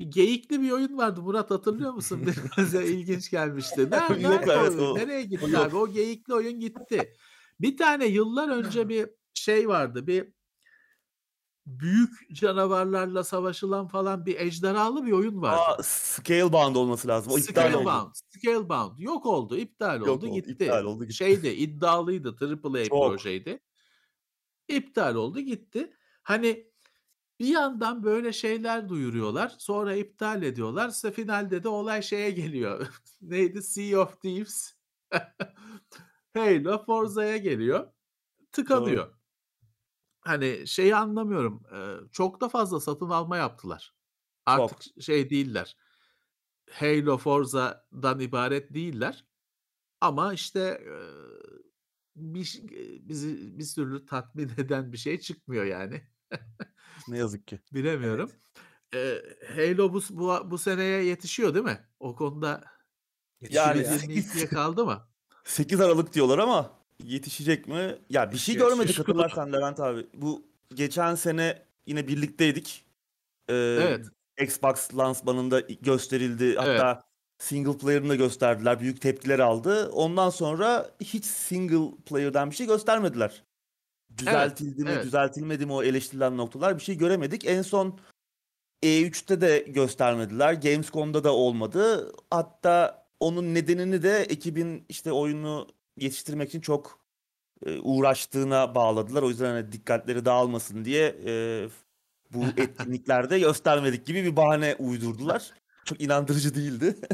Bir geyikli bir oyun vardı Murat hatırlıyor musun? (laughs) Biraz ilginç gelmişti. Nerede, Yok, evet, o- Nereye gitti yok. abi? O geyikli oyun gitti. Bir tane yıllar önce (laughs) bir şey vardı. Bir büyük canavarlarla savaşılan falan bir ejderhalı bir oyun vardı. Aa, Scalebound olması lazım. O iptal oldu. Scalebound. Scalebound. Yok oldu. iptal Yok oldu. oldu, gitti. iptal oldu, gitti. Şeydi iddialıydı. AAA Çok. projeydi. İptal oldu gitti. Hani bir yandan böyle şeyler duyuruyorlar. Sonra iptal ediyorlar. İşte finalde de olay şeye geliyor. (laughs) Neydi? Sea of Thieves. (laughs) Halo Forza'ya geliyor. Tıkanıyor. Hani şeyi anlamıyorum. Ee, çok da fazla satın alma yaptılar. Artık şey değiller. Halo Forza'dan ibaret değiller. Ama işte e, bir ş- bizi bir türlü tatmin (laughs) eden bir şey çıkmıyor yani. Ne yazık ki. (laughs) Bilemiyorum. Ee, Halo bu, bu bu seneye yetişiyor değil mi? O konuda Yani ya. 2022'ye (laughs) kaldı mı? 8 Aralık diyorlar ama yetişecek mi? Ya bir şey görmedik hatırlarsan Levent abi. Bu geçen sene yine birlikteydik. Ee, Evet. Xbox lansmanında gösterildi. Hatta single player'ını da gösterdiler. Büyük tepkiler aldı. Ondan sonra hiç single player'dan bir şey göstermediler. Düzeltildi mi, evet. düzeltilmedi mi o eleştirilen noktalar bir şey göremedik. En son E3'te de göstermediler. Gamescom'da da olmadı. Hatta onun nedenini de ekibin işte oyunu yetiştirmek için çok e, uğraştığına bağladılar. O yüzden hani dikkatleri dağılmasın diye e, bu (laughs) etkinliklerde göstermedik gibi bir bahane uydurdular. Çok inandırıcı değildi. (laughs)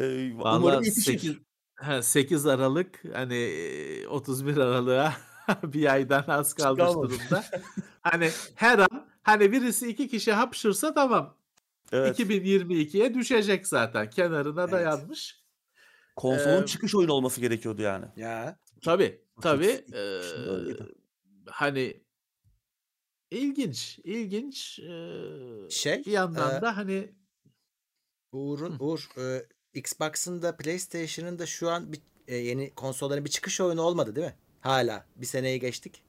E, umarım yetişir. 8, ha, 8 Aralık hani e, 31 Aralık'a (laughs) bir aydan az kalmış kalmadı. durumda. hani her an hani birisi iki kişi hapşırsa tamam. Evet. 2022'ye düşecek zaten. Kenarına Evet. dayanmış. Konsolun Ee, çıkış oyunu olması gerekiyordu yani. Ya. Tabii tabii. Öyleydi. eee, hani ilginç, ilginç. eee, Şey, bir yandan eee, da hani Uğur'un Uğur e, Xbox'ın da PlayStation'ın da şu an bir, e, yeni konsolların bir çıkış oyunu olmadı değil mi? Hala. Bir seneyi geçtik.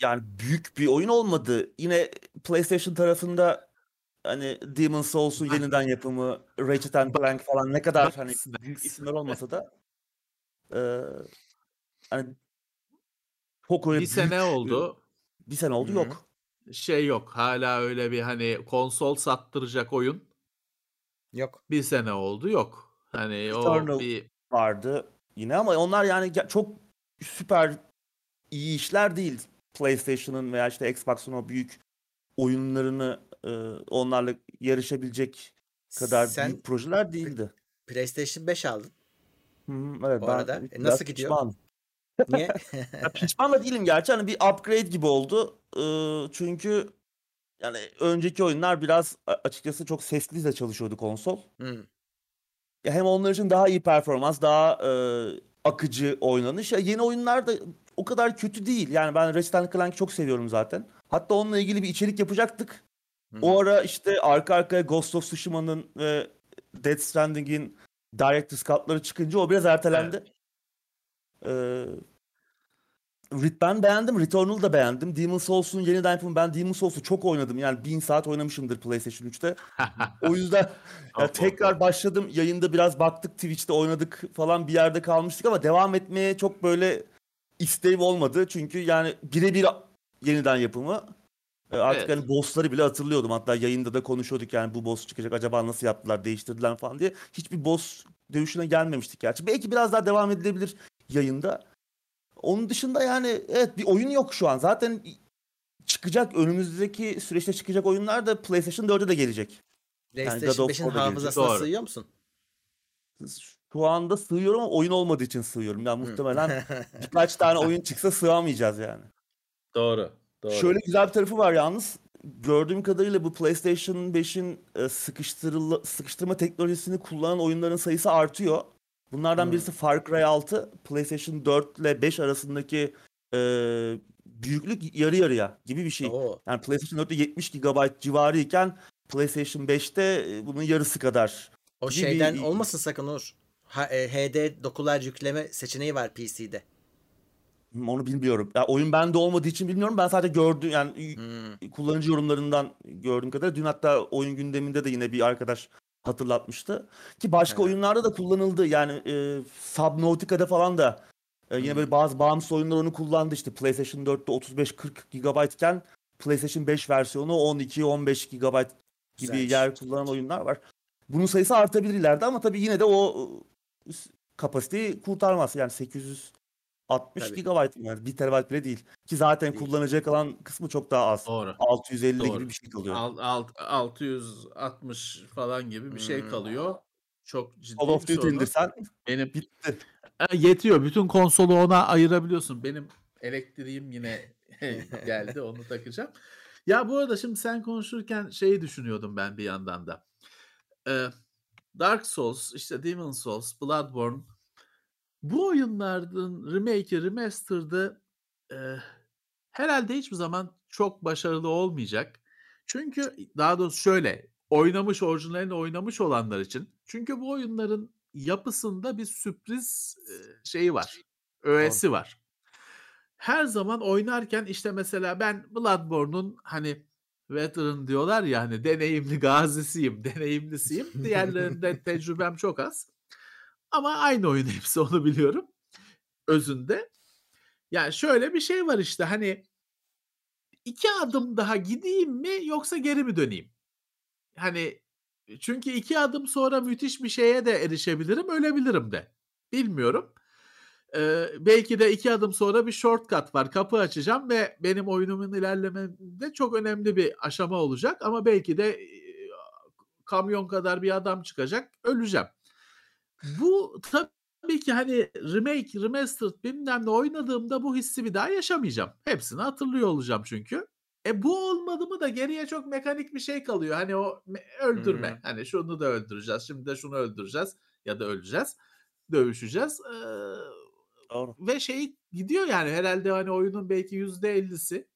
Yani büyük bir oyun olmadı. Yine PlayStation tarafında hani Demon's Souls'un yeniden yapımı, Ratchet and Clank falan ne kadar hani büyük isimler olmasa da eee hani çok öyle bir sene büyük, oldu. Bir sene oldu Hı hı. yok. Şey yok. Hala öyle bir hani konsol sattıracak oyun Yok. bir sene oldu yok. Hani Eternal o bir vardı yine ama onlar yani çok süper iyi işler değil. PlayStation'ın veya işte Xbox'ın o büyük oyunlarını e, onlarla yarışabilecek kadar Sen büyük projeler değildi. PlayStation 5 aldın. Hı evet Bu ben arada, e, nasıl gidiyor? pişmanım. Niye? (laughs) Ya pişman da değilim gerçi hani bir upgrade gibi oldu. Ee, çünkü yani önceki oyunlar biraz açıkçası çok sesli de çalışıyordu konsol. Hmm. Ya hem onlar için daha iyi performans, daha e, akıcı oynanış. Ya yeni oyunlar da o kadar kötü değil. Yani ben Ratchet Clank'ı çok seviyorum zaten. Hatta onunla ilgili bir içerik yapacaktık. Hmm. O ara işte arka arkaya Ghost of Tsushima'nın ve Death Stranding'in Director's Cut'ları çıkınca o biraz ertelendi. Ee, Rit- ben beğendim. Returnal'ı da beğendim. Demon's Souls'un yeniden yapımı. Ben Demon's Souls'u çok oynadım. Yani bin saat oynamışımdır PlayStation 3'te. (laughs) O yüzden ya Of, of, tekrar başladım. Yayında biraz baktık. Twitch'te oynadık falan bir yerde kalmıştık ama devam etmeye çok böyle isteğim olmadı. Çünkü yani birebir yeniden yapımı. E, Artık Evet. hani bossları bile hatırlıyordum. Hatta yayında da konuşuyorduk yani bu boss çıkacak acaba nasıl yaptılar değiştirdiler falan diye. Hiçbir boss dövüşüne gelmemiştik gerçi. Belki biraz daha devam edilebilir yayında. Onun dışında yani evet bir oyun yok şu an. Zaten çıkacak önümüzdeki süreçte çıkacak oyunlar da PlayStation 4'e de gelecek. God PlayStation of 5'in War da gelecek. hafızasına Doğru. sığıyor musun? Şu anda sığıyorum ama oyun olmadığı için sığıyorum. Yani muhtemelen (laughs) birkaç tane oyun çıksa sığamayacağız yani. Doğru. Doğru. Şöyle güzel bir tarafı var yalnız. Gördüğüm kadarıyla bu PlayStation 5'in e, sıkıştırma teknolojisini kullanan oyunların sayısı artıyor. Bunlardan Hmm. birisi Far Cry 6. PlayStation 4 ile 5 arasındaki e, büyüklük yarı yarıya gibi bir şey. Oo. Yani PlayStation 4'te 70 GB civarı iken PlayStation 5'te e, bunun yarısı kadar. O şeyden bir- olmasın sakın Uğur. Ha, e, HD dokular yükleme seçeneği var PC'de. Hmm, Onu bilmiyorum. Ya oyun bende olmadığı için bilmiyorum. Ben sadece gördüm yani Hmm. kullanıcı yorumlarından gördüğüm kadarıyla dün hatta oyun gündeminde de yine bir arkadaş hatırlatmıştı. Ki başka Evet. oyunlarda da kullanıldı. Yani e, Subnautica'da falan da e, yine Hmm. böyle bazı bağımsız oyunlar onu kullandı. İşte PlayStation 4'te 35-40 GB iken PlayStation 5 versiyonu 12-15 GB gibi Güzelmiş. yer kullanan oyunlar var. Bunun sayısı artabilir ileride ama tabii yine de o e, kapasiteyi kurtarmaz. Yani 860 Tabii. GB yani 1 TB bile değil. Ki zaten Değil. kullanacak kalan kısmı çok daha az. Doğru. 650 Doğru. gibi bir şey kalıyor. Alt, alt, 660 falan gibi bir şey Hmm. kalıyor. Çok ciddi Call of bir Duty sorun. indirsen Benim bitti. Yetiyor. Bütün konsolu ona ayırabiliyorsun. Benim elektriğim yine (laughs) geldi. Onu takacağım. Ya bu arada şimdi sen konuşurken şeyi düşünüyordum ben bir yandan da. Ee, Dark Souls, işte Demon Souls, Bloodborne bu oyunların remake'i, remastered'ı e, herhalde hiçbir zaman çok başarılı olmayacak. Çünkü daha doğrusu şöyle oynamış orijinalini oynamış olanlar için. Çünkü bu oyunların yapısında bir sürpriz eee, şeyi var. Öğesi var. Her zaman oynarken işte mesela ben Bloodborne'un hani veteran diyorlar ya hani deneyimli gazisiyim, deneyimlisiyim. Diğerlerinde (laughs) tecrübem çok az. Ama aynı oyun (laughs) hepsi onu biliyorum. Özünde. Yani şöyle bir şey var işte hani iki adım daha gideyim mi yoksa geri mi döneyim? Hani çünkü iki adım sonra müthiş bir şeye de erişebilirim, ölebilirim de. Bilmiyorum. Eee, belki de iki adım sonra bir shortcut var. Kapı açacağım ve benim oyunumun ilerlememde çok önemli bir aşama olacak ama belki de kamyon kadar bir adam çıkacak, öleceğim. Bu tabii ki hani remake, remastered bilmem ne oynadığımda bu hissi bir daha yaşamayacağım. Hepsini hatırlıyor olacağım çünkü. E bu olmadı mı da geriye çok mekanik bir şey kalıyor. Hani o me- öldürme. Hımm. Hani şunu da öldüreceğiz. Şimdi de şunu öldüreceğiz ya da öleceğiz. Dövüşeceğiz. Eee, Doğru. ve şey gidiyor yani herhalde hani oyunun belki %50'si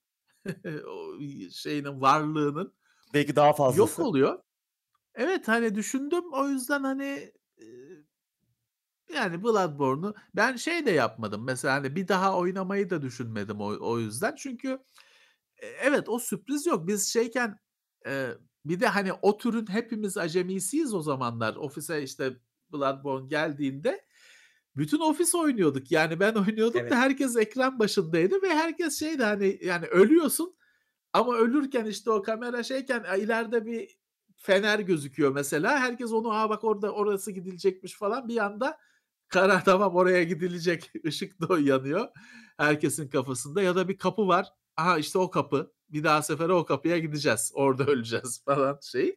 (laughs) o şeyinin varlığının Belki daha yok fazlası. oluyor. Evet hani düşündüm o yüzden hani yani Bloodborne'u ben şey de yapmadım. Mesela hani bir daha oynamayı da düşünmedim o, o yüzden. Çünkü e, evet o sürpriz yok. Biz şeyken e, bir de hani o türün hepimiz acemisiyiz o zamanlar. Ofise işte Bloodborne geldiğinde bütün ofis oynuyorduk. Yani ben oynuyordum Evet. da herkes ekran başındaydı ve herkes şeydi hani yani ölüyorsun ama ölürken işte o kamera şeyken ileride bir fener gözüküyor mesela. Herkes onu aa bak orada orası gidilecekmiş falan. Bir anda karar (laughs) tamam oraya gidilecek. (laughs) Işık da yanıyor herkesin kafasında ya da bir kapı var. Aha işte o kapı. Bir daha sefere o kapıya gideceğiz. (laughs) Orada öleceğiz falan şey.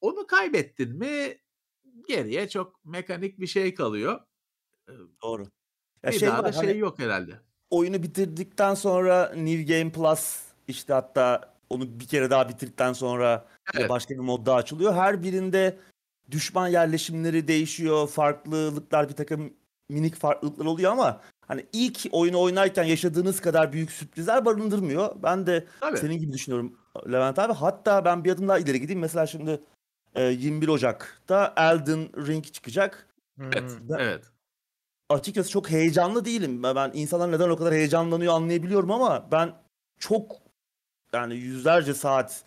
Onu kaybettin mi geriye çok mekanik bir şey kalıyor. Doğru. Ya Bir şey daha da var şey hani yok herhalde. oyunu bitirdikten sonra New Game Plus işte hatta onu bir kere daha bitirdikten sonra Evet. başka bir mod daha açılıyor. Her birinde düşman yerleşimleri değişiyor. Farklılıklar bir takım minik farklılıklar oluyor ama hani ilk oyunu oynarken yaşadığınız kadar büyük sürprizler barındırmıyor. Ben de Tabii. senin gibi düşünüyorum Levent abi. Hatta ben bir adım daha ileri gideyim. Mesela şimdi e, 21 Ocak'ta Elden Ring çıkacak. Evet. Hımm. Ben Evet. açıkçası çok heyecanlı değilim. Ben ben insanlar neden o kadar heyecanlanıyor anlayabiliyorum ama ben çok yani yüzlerce saat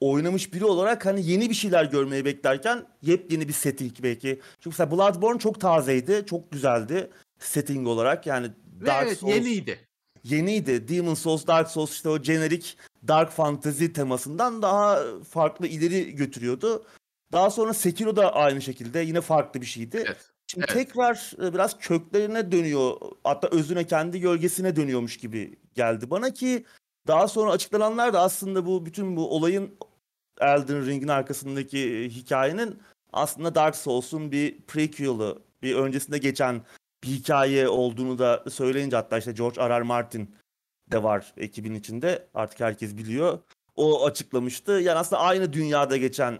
oynamış biri olarak hani yeni bir şeyler görmeyi beklerken yepyeni bir setting belki. Çünkü mesela Bloodborne çok tazeydi, çok güzeldi setting olarak. Yani Ve Dark evet Souls yeniydi. yeniydi. Demon Souls, Dark Souls işte o jenerik Dark Fantasy temasından daha farklı ileri götürüyordu. Daha sonra Sekiro da aynı şekilde yine farklı bir şeydi. Evet. Şimdi Evet. tekrar e, biraz köklerine dönüyor. Hatta özüne kendi gölgesine dönüyormuş gibi geldi bana ki daha sonra açıklananlar da aslında bu bütün bu olayın Elden Ring'in arkasındaki e, hikayenin aslında Dark Souls'un bir prequel'ı, bir öncesinde geçen bir hikaye olduğunu da söyleyince hatta işte George R. R. Martin de var ekibin içinde. Artık herkes biliyor. O açıklamıştı. Yani aslında aynı dünyada geçen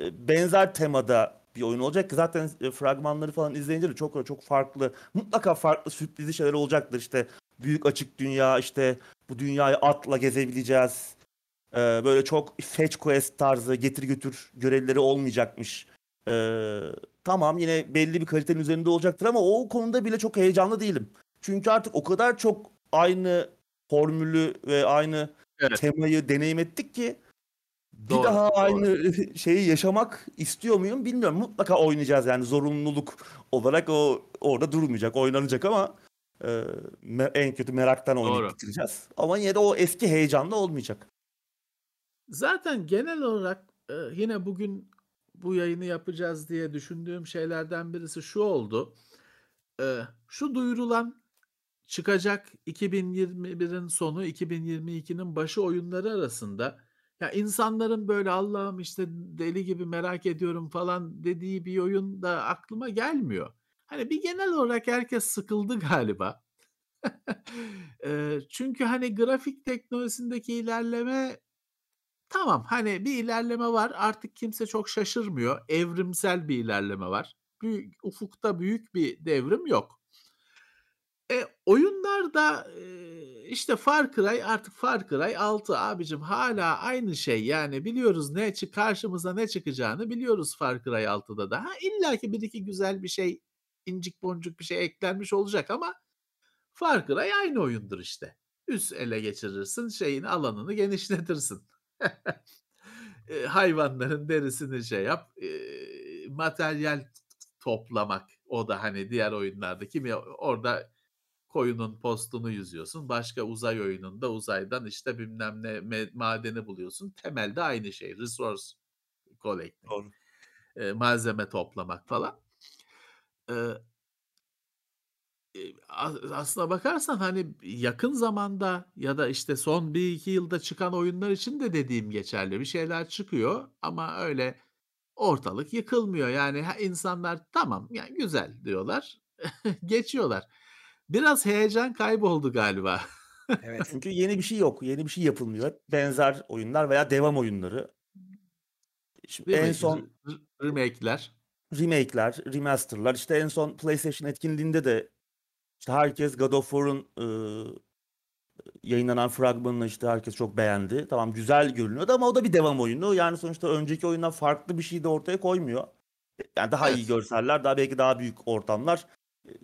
e, benzer temada bir oyun olacak ki zaten e, fragmanları falan izleyince de çok çok farklı mutlaka farklı sürprizli şeyler olacaktır işte büyük açık dünya işte bu dünyayı atla gezebileceğiz Ee, böyle çok fetch quest tarzı getir götür görevleri olmayacakmış Ee, tamam yine belli bir kalitenin üzerinde olacaktır ama o konuda bile çok heyecanlı değilim çünkü artık o kadar çok aynı formülü ve aynı Evet. temayı deneyim ettik ki bir Doğru, daha doğru. aynı (laughs) şeyi yaşamak istiyor muyum bilmiyorum. Mutlaka oynayacağız yani zorunluluk olarak o orada durmayacak, oynanacak ama e, en kötü meraktan oynayıp Doğru. bitireceğiz. Ama yine de o eski heyecanla olmayacak. Zaten genel olarak e, yine bugün bu yayını yapacağız diye düşündüğüm şeylerden birisi şu oldu. E, şu duyurulan çıkacak 2021'in sonu 2022'nin başı oyunları arasında ya insanların böyle Allah'ım işte deli gibi merak ediyorum falan dediği bir oyun da aklıma gelmiyor. Hani bir genel olarak herkes sıkıldı galiba. Eee, (laughs) çünkü hani grafik teknolojisindeki ilerleme tamam hani bir ilerleme var artık kimse çok şaşırmıyor. Evrimsel bir ilerleme var. Büyük, ufukta büyük bir devrim yok. E, oyunlar da e, işte Far Cry artık Far Cry 6 abicim hala aynı şey. Yani biliyoruz ne karşımıza ne çıkacağını biliyoruz Far Cry 6'da da. Ha illaki bir iki güzel bir şey incik boncuk bir şey eklenmiş olacak ama Far Cry aynı oyundur işte. Üst ele geçirirsin, şeyin alanını genişletirsin. (laughs) Hayvanların derisini şey yap, eee, materyal toplamak. O da hani diğer oyunlardaki mi orada koyunun postunu yüzüyorsun. Başka uzay oyununda uzaydan işte bilmem ne madeni buluyorsun. Temelde aynı şey. Resource collecting. Doğru. Eee, malzeme toplamak falan. Eee Eee, a aslına bakarsan, hani, yakın zamanda ya da, işte, son 1-2 yılda çıkan oyunlar için de dediğim geçerli. Bir şeyler çıkıyor ama öyle ortalık yıkılmıyor. Yani, ha, insanlar "Tamam, yani, güzel." diyorlar, (laughs) geçiyorlar. Biraz heyecan kayboldu galiba. Evet. (laughs) Çünkü yeni bir şey yok. Yeni bir şey yapılmıyor. Hep benzer oyunlar veya devam oyunları. Şimdi Değil en mi? son r remake'ler. remake'ler, remaster'lar, işte, en son PlayStation etkinliğinde de, işte, herkes God of War'un, ııı, yayınlanan fragmanını, işte, herkes çok beğendi. Tamam, güzel görünüyordu ama o da bir devam oyunu. Yani, sonuçta önceki oyundan farklı bir şey de ortaya koymuyor. E yani, daha iyi Evet. görseller, daha belki daha büyük ortamlar. Eee,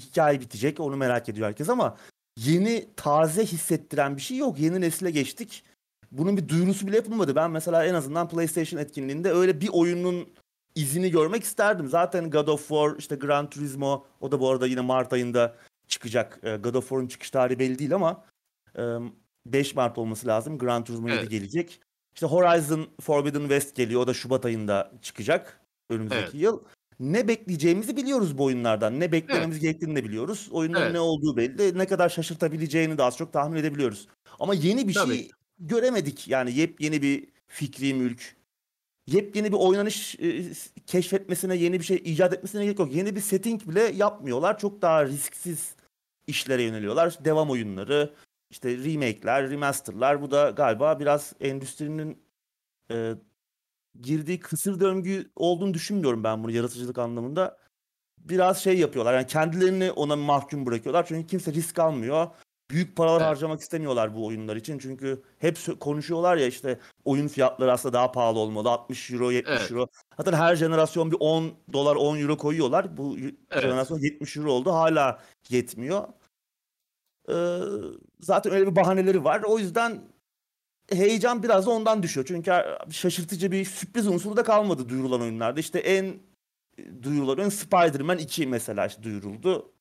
hikâye bitecek, onu merak ediyor herkes ama yeni, taze hissettiren bir şey yok. Yeni nesile geçtik. Bunun bir duyurusu bile yapılmadı. Ben mesela en azından PlayStation etkinliğinde öyle bir oyunun izini görmek isterdim. Zaten God of War, işte, Gran Turismo, o da bu arada yine mart ayında çıkacak. Eee, God of War'un çıkış tarihi belli değil ama, emm, 5 Mart olması lazım. Gran Turismo 7 Evet. gelecek. İşte, Horizon Forbidden West geliyor. O da şubat ayında çıkacak önümüzdeki Evet. yıl. Ne bekleyeceğimizi biliyoruz bu oyunlardan. Ne beklememiz Evet. gerektiğini de biliyoruz. Oyunların Evet. ne olduğu belli. Ne kadar şaşırtabileceğini de az çok tahmin edebiliyoruz. Ama yeni bir Tabii. şey göremedik. Yani yepyeni bir fikri mülk, yepyeni bir oynanış, s keşfetmesine, yeni bir şey icat etmesine gerek yok. Yeni bir setting bile yapmıyorlar. Çok daha risksiz işlere yöneliyorlar. Devam oyunları, işte, remake'ler, remaster'lar. Bu da galiba biraz endüstrinin, eee, girdiği kısır döngü olduğunu düşünmüyorum ben bunu yaratıcılık anlamında. Biraz şey yapıyorlar, yani, kendilerini ona mahkum bırakıyorlar. Çünkü kimse risk almıyor. Büyük paralar Evet. harcamak istemiyorlar bu oyunlar için. Çünkü hep konuşuyorlar ya, işte, oyun fiyatları aslında daha pahalı olmalı. €60, Evet. €70. Zaten her jenerasyon bir $10, €10 koyuyorlar. Bu Evet. jenerasyon €70 oldu. Hâlâ yetmiyor. Eee, zaten öyle bir bahaneleri var. O yüzden heyecan biraz da ondan düşüyor. Çünkü şaşırtıcı bir sürpriz unsuru da kalmadı duyurulan oyunlarda. İşte, en, eee, duyurulan oyun Spider-Man 2 mesela, işte, duyuruldu.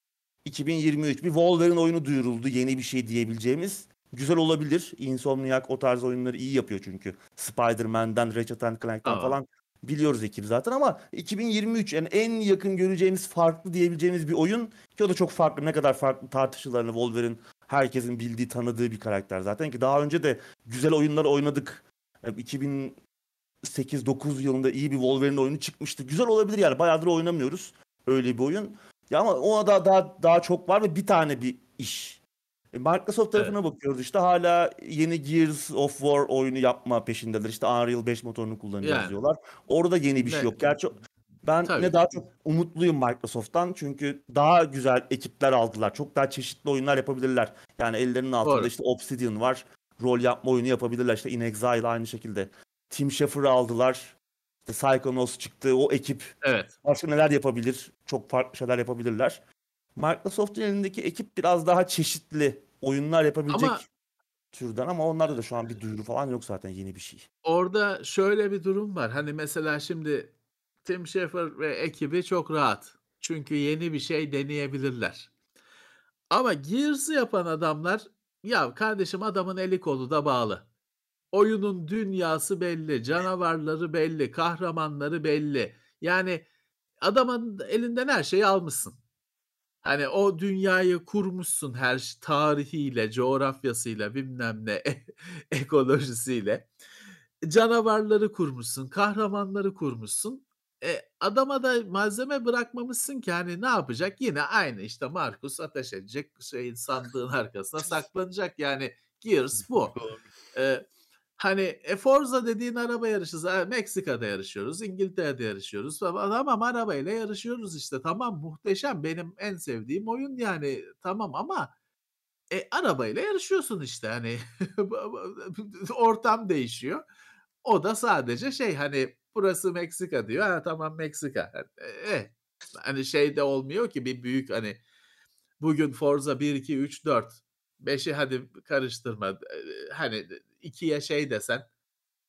2023 bir Wolverine oyunu duyuruldu. Yeni bir şey diyebileceğimiz. Güzel olabilir. Insomniac o tarz oyunları iyi yapıyor çünkü. Spider-Man'den, Ratchet& Clank'ten Tamam. falan biliyoruz ekibi zaten ama 2023 yani en yakın göreceğimiz, farklı diyebileceğimiz bir oyun ki o da çok farklı. Ne kadar farklı tartışılır. Hani Wolverine herkesin bildiği, tanıdığı bir karakter zaten ki daha önce de güzel oyunlar oynadık. Eee, 2008-9 yılında iyi bir Wolverine oyunu çıkmıştı. Güzel olabilir yani. Bayağıdır oynamıyoruz öyle bir oyun. Ya ama ona da daha daha çok var ve bir tane bir iş. E, Microsoft tarafına Evet. bakıyoruz işte hâlâ yeni Gears of War oyunu yapma peşindeler. İşte Unreal 5 motorunu kullanacağız Yani. diyorlar. Orada yeni bir şey Ne yok. Gerçi ben Tabii. yine daha çok umutluyum Microsoft'tan. Çünkü daha güzel ekipler aldılar. Çok daha çeşitli oyunlar yapabilirler. Yani ellerinin altında Doğru. işte Obsidian var. Rol yapma oyunu yapabilirler. İşte In Exile aynı şekilde. Tim Schafer'ı aldılar. Psychonauts çıktı. O ekip Evet. başka neler yapabilir? Çok farklı şeyler yapabilirler. Microsoft'un elindeki ekip biraz daha çeşitli oyunlar yapabilecek Ama türden ama onlarda da şu an bir duyuru falan yok zaten yeni bir şey. orada şöyle bir durum var. Hani, mesela şimdi Tim Schafer ve ekibi çok rahat. Çünkü yeni bir şey deneyebilirler. Ama Gears'ı yapan adamlar, ya kardeşim adamın eli kolu da bağlı. Oyunun dünyası belli, canavarları belli, kahramanları belli. Yani adamın elinden her şeyi almışsın. Hani o dünyayı kurmuşsun her ş tarihiyle, coğrafyasıyla, bilmem ne, (laughs) ekolojisiyle. Canavarları kurmuşsun, kahramanları kurmuşsun. E, adama da malzeme bırakmamışsın ki hani ne yapacak? Yine aynı işte Markus ateş edecek, şeyin sandığın arkasına (laughs) saklanacak. Yani Gears bu. Doğru. Hani e, Forza dediğin araba yarışı za Meksika'da yarışıyoruz, İngiltere'de yarışıyoruz falan. Tamam arabayla yarışıyoruz işte. Tamam muhteşem. Benim en sevdiğim oyun yani. Tamam ama E, arabayla yarışıyorsun işte hani (laughs) ortam değişiyor. O da sadece şey hani burası Meksika diyor. Ha tamam Meksika. E, e, hani şey de olmuyor ki bir büyük hani bugün Forza 1 2 3 4 5'i hadi karıştırma. E, hani 2'ye şey desen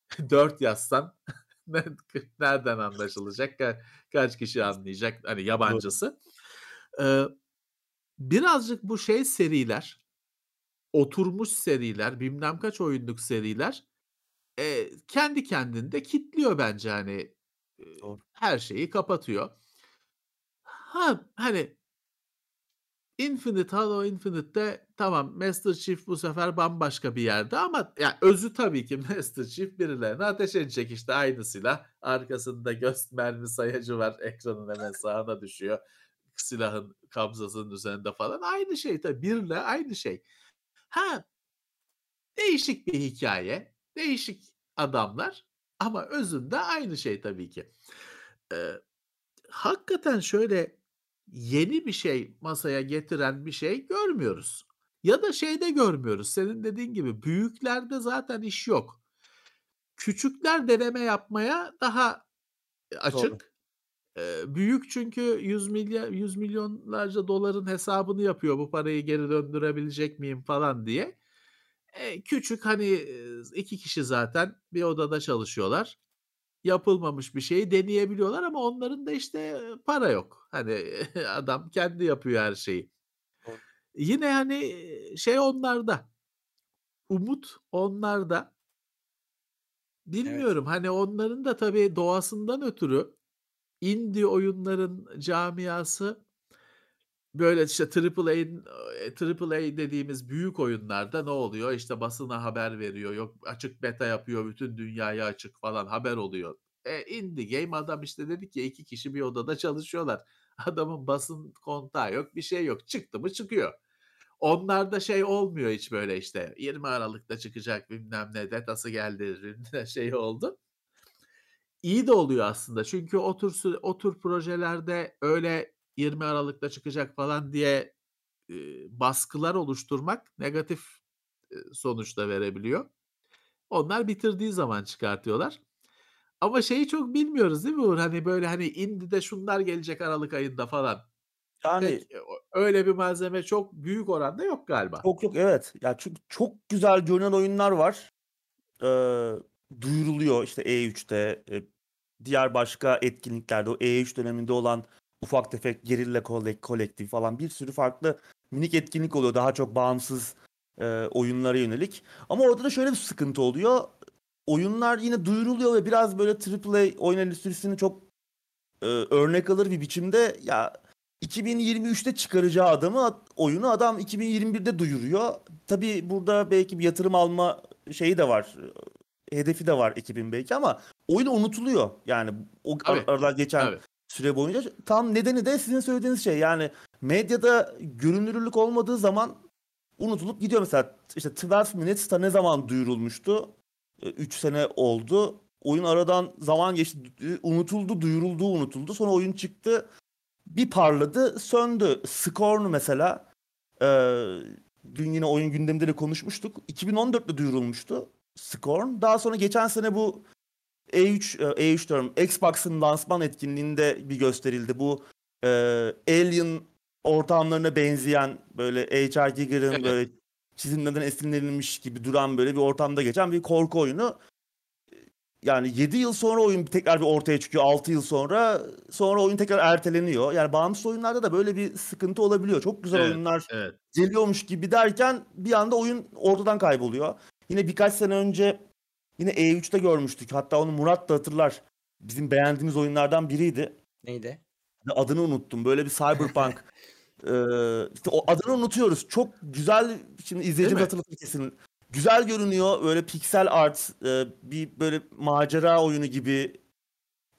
(laughs) 4 yazsan (laughs) nereden anlaşılacak? Ka- kaç kişi anlayacak? Hani yabancısı. Ee, birazcık bu şey seriler oturmuş seriler, bilmem kaç oyunluk seriler e, kendi kendinde kitliyor bence hani e, Doğru. her şeyi kapatıyor. Ha hani Infinite Halo Infinite'de tamam Master Chief bu sefer bambaşka bir yerde ama yani özü tabii ki (laughs) Master Chief birilerine ateş edecek işte aynı silah. Arkasında göz mermi sayacı var ekranın hemen sağına düşüyor. Silahın kabzasının üzerinde falan aynı şey tabii birle aynı şey. Ha değişik bir hikaye, değişik adamlar ama özünde aynı şey tabii ki. Ee, hakikaten şöyle yeni bir şey masaya getiren bir şey görmüyoruz. Ya da şeyde görmüyoruz. Senin dediğin gibi büyüklerde zaten iş yok. Küçükler deneme yapmaya daha açık. Ee, büyük çünkü 100 milyar 100 milyonlarca doların hesabını yapıyor. Bu parayı geri döndürebilecek miyim falan diye. Ee, küçük hani iki kişi zaten bir odada çalışıyorlar yapılmamış bir şeyi deneyebiliyorlar ama onların da işte para yok. Hani (laughs) adam kendi yapıyor her şeyi. Yine hani şey onlarda. Umut onlarda. Bilmiyorum hani onların da tabii doğasından ötürü indie oyunların camiası böyle işte AAA'nin AAA dediğimiz büyük oyunlarda ne oluyor? İşte basına haber veriyor. Yok açık beta yapıyor. Bütün dünyaya açık falan haber oluyor. E, indie game adam işte dedik ya iki kişi bir odada çalışıyorlar. (laughs) Adamın basın kontağı yok bir şey yok. Çıktı mı çıkıyor. Onlarda şey olmuyor hiç böyle işte 20 Aralık'ta çıkacak bilmem ne detası geldi (laughs) şey oldu. İyi de oluyor aslında çünkü o tür, o tür projelerde öyle 20 Aralık'ta çıkacak falan diye e, baskılar oluşturmak negatif e, sonuçta verebiliyor. Onlar bitirdiği zaman çıkartıyorlar. Ama şeyi çok bilmiyoruz değil mi Uğur? Hani böyle hani Indi'de şunlar gelecek Aralık ayında falan. Yani Pek öyle bir malzeme çok büyük oranda yok galiba. Çok yok evet. Ya çünkü çok güzel görünen oyunlar var. Ee, duyuruluyor işte E3'te, e, diğer başka etkinliklerde o E3 döneminde olan ufak tefek gerilla kolektif falan bir sürü farklı minik etkinlik oluyor. Daha çok bağımsız e, oyunlara yönelik. Ama orada da şöyle bir sıkıntı oluyor. Oyunlar yine duyuruluyor ve biraz böyle AAA oyun endüstrisini çok e, örnek alır bir biçimde ya 2023'te çıkaracağı adamı oyunu adam 2021'de duyuruyor. Tabi burada belki bir yatırım alma şeyi de var. Hedefi de var ekibin belki ama oyun unutuluyor. Yani o ar- aralar geçen Tabii süre boyunca. Tam nedeni de sizin söylediğiniz şey. Yani medyada görünürlük olmadığı zaman unutulup gidiyor. Mesela işte 12 Minutes'ta ne zaman duyurulmuştu? 3 e, sene oldu. Oyun aradan zaman geçti. Unutuldu, duyurulduğu unutuldu. Sonra oyun çıktı. Bir parladı, söndü. Scorn mesela e, dün yine oyun gündeminde de konuşmuştuk. 2014'te duyurulmuştu Scorn. Daha sonra geçen sene bu e3 E3 diyorum Xbox'ın lansman etkinliğinde bir gösterildi. Bu e, Alien ortamlarına benzeyen böyle H.R. Giger'ın evet. böyle çizimlerden esinlenilmiş gibi duran böyle bir ortamda geçen bir korku oyunu. Yani 7 yıl sonra oyun tekrar bir ortaya çıkıyor. 6 yıl sonra sonra oyun tekrar erteleniyor. Yani bağımsız oyunlarda da böyle bir sıkıntı olabiliyor. Çok güzel evet, oyunlar evet. geliyormuş gibi derken bir anda oyun ortadan kayboluyor. Yine birkaç sene önce Yine E3'te görmüştük. Hatta onu Murat da hatırlar. Bizim beğendiğimiz oyunlardan biriydi. Neydi? Adını unuttum. Böyle bir cyberpunk. ee, (laughs) işte o adını unutuyoruz. Çok güzel. Şimdi izleyici hatırlatır kesin. Güzel görünüyor. Böyle piksel art. E, bir böyle macera oyunu gibi.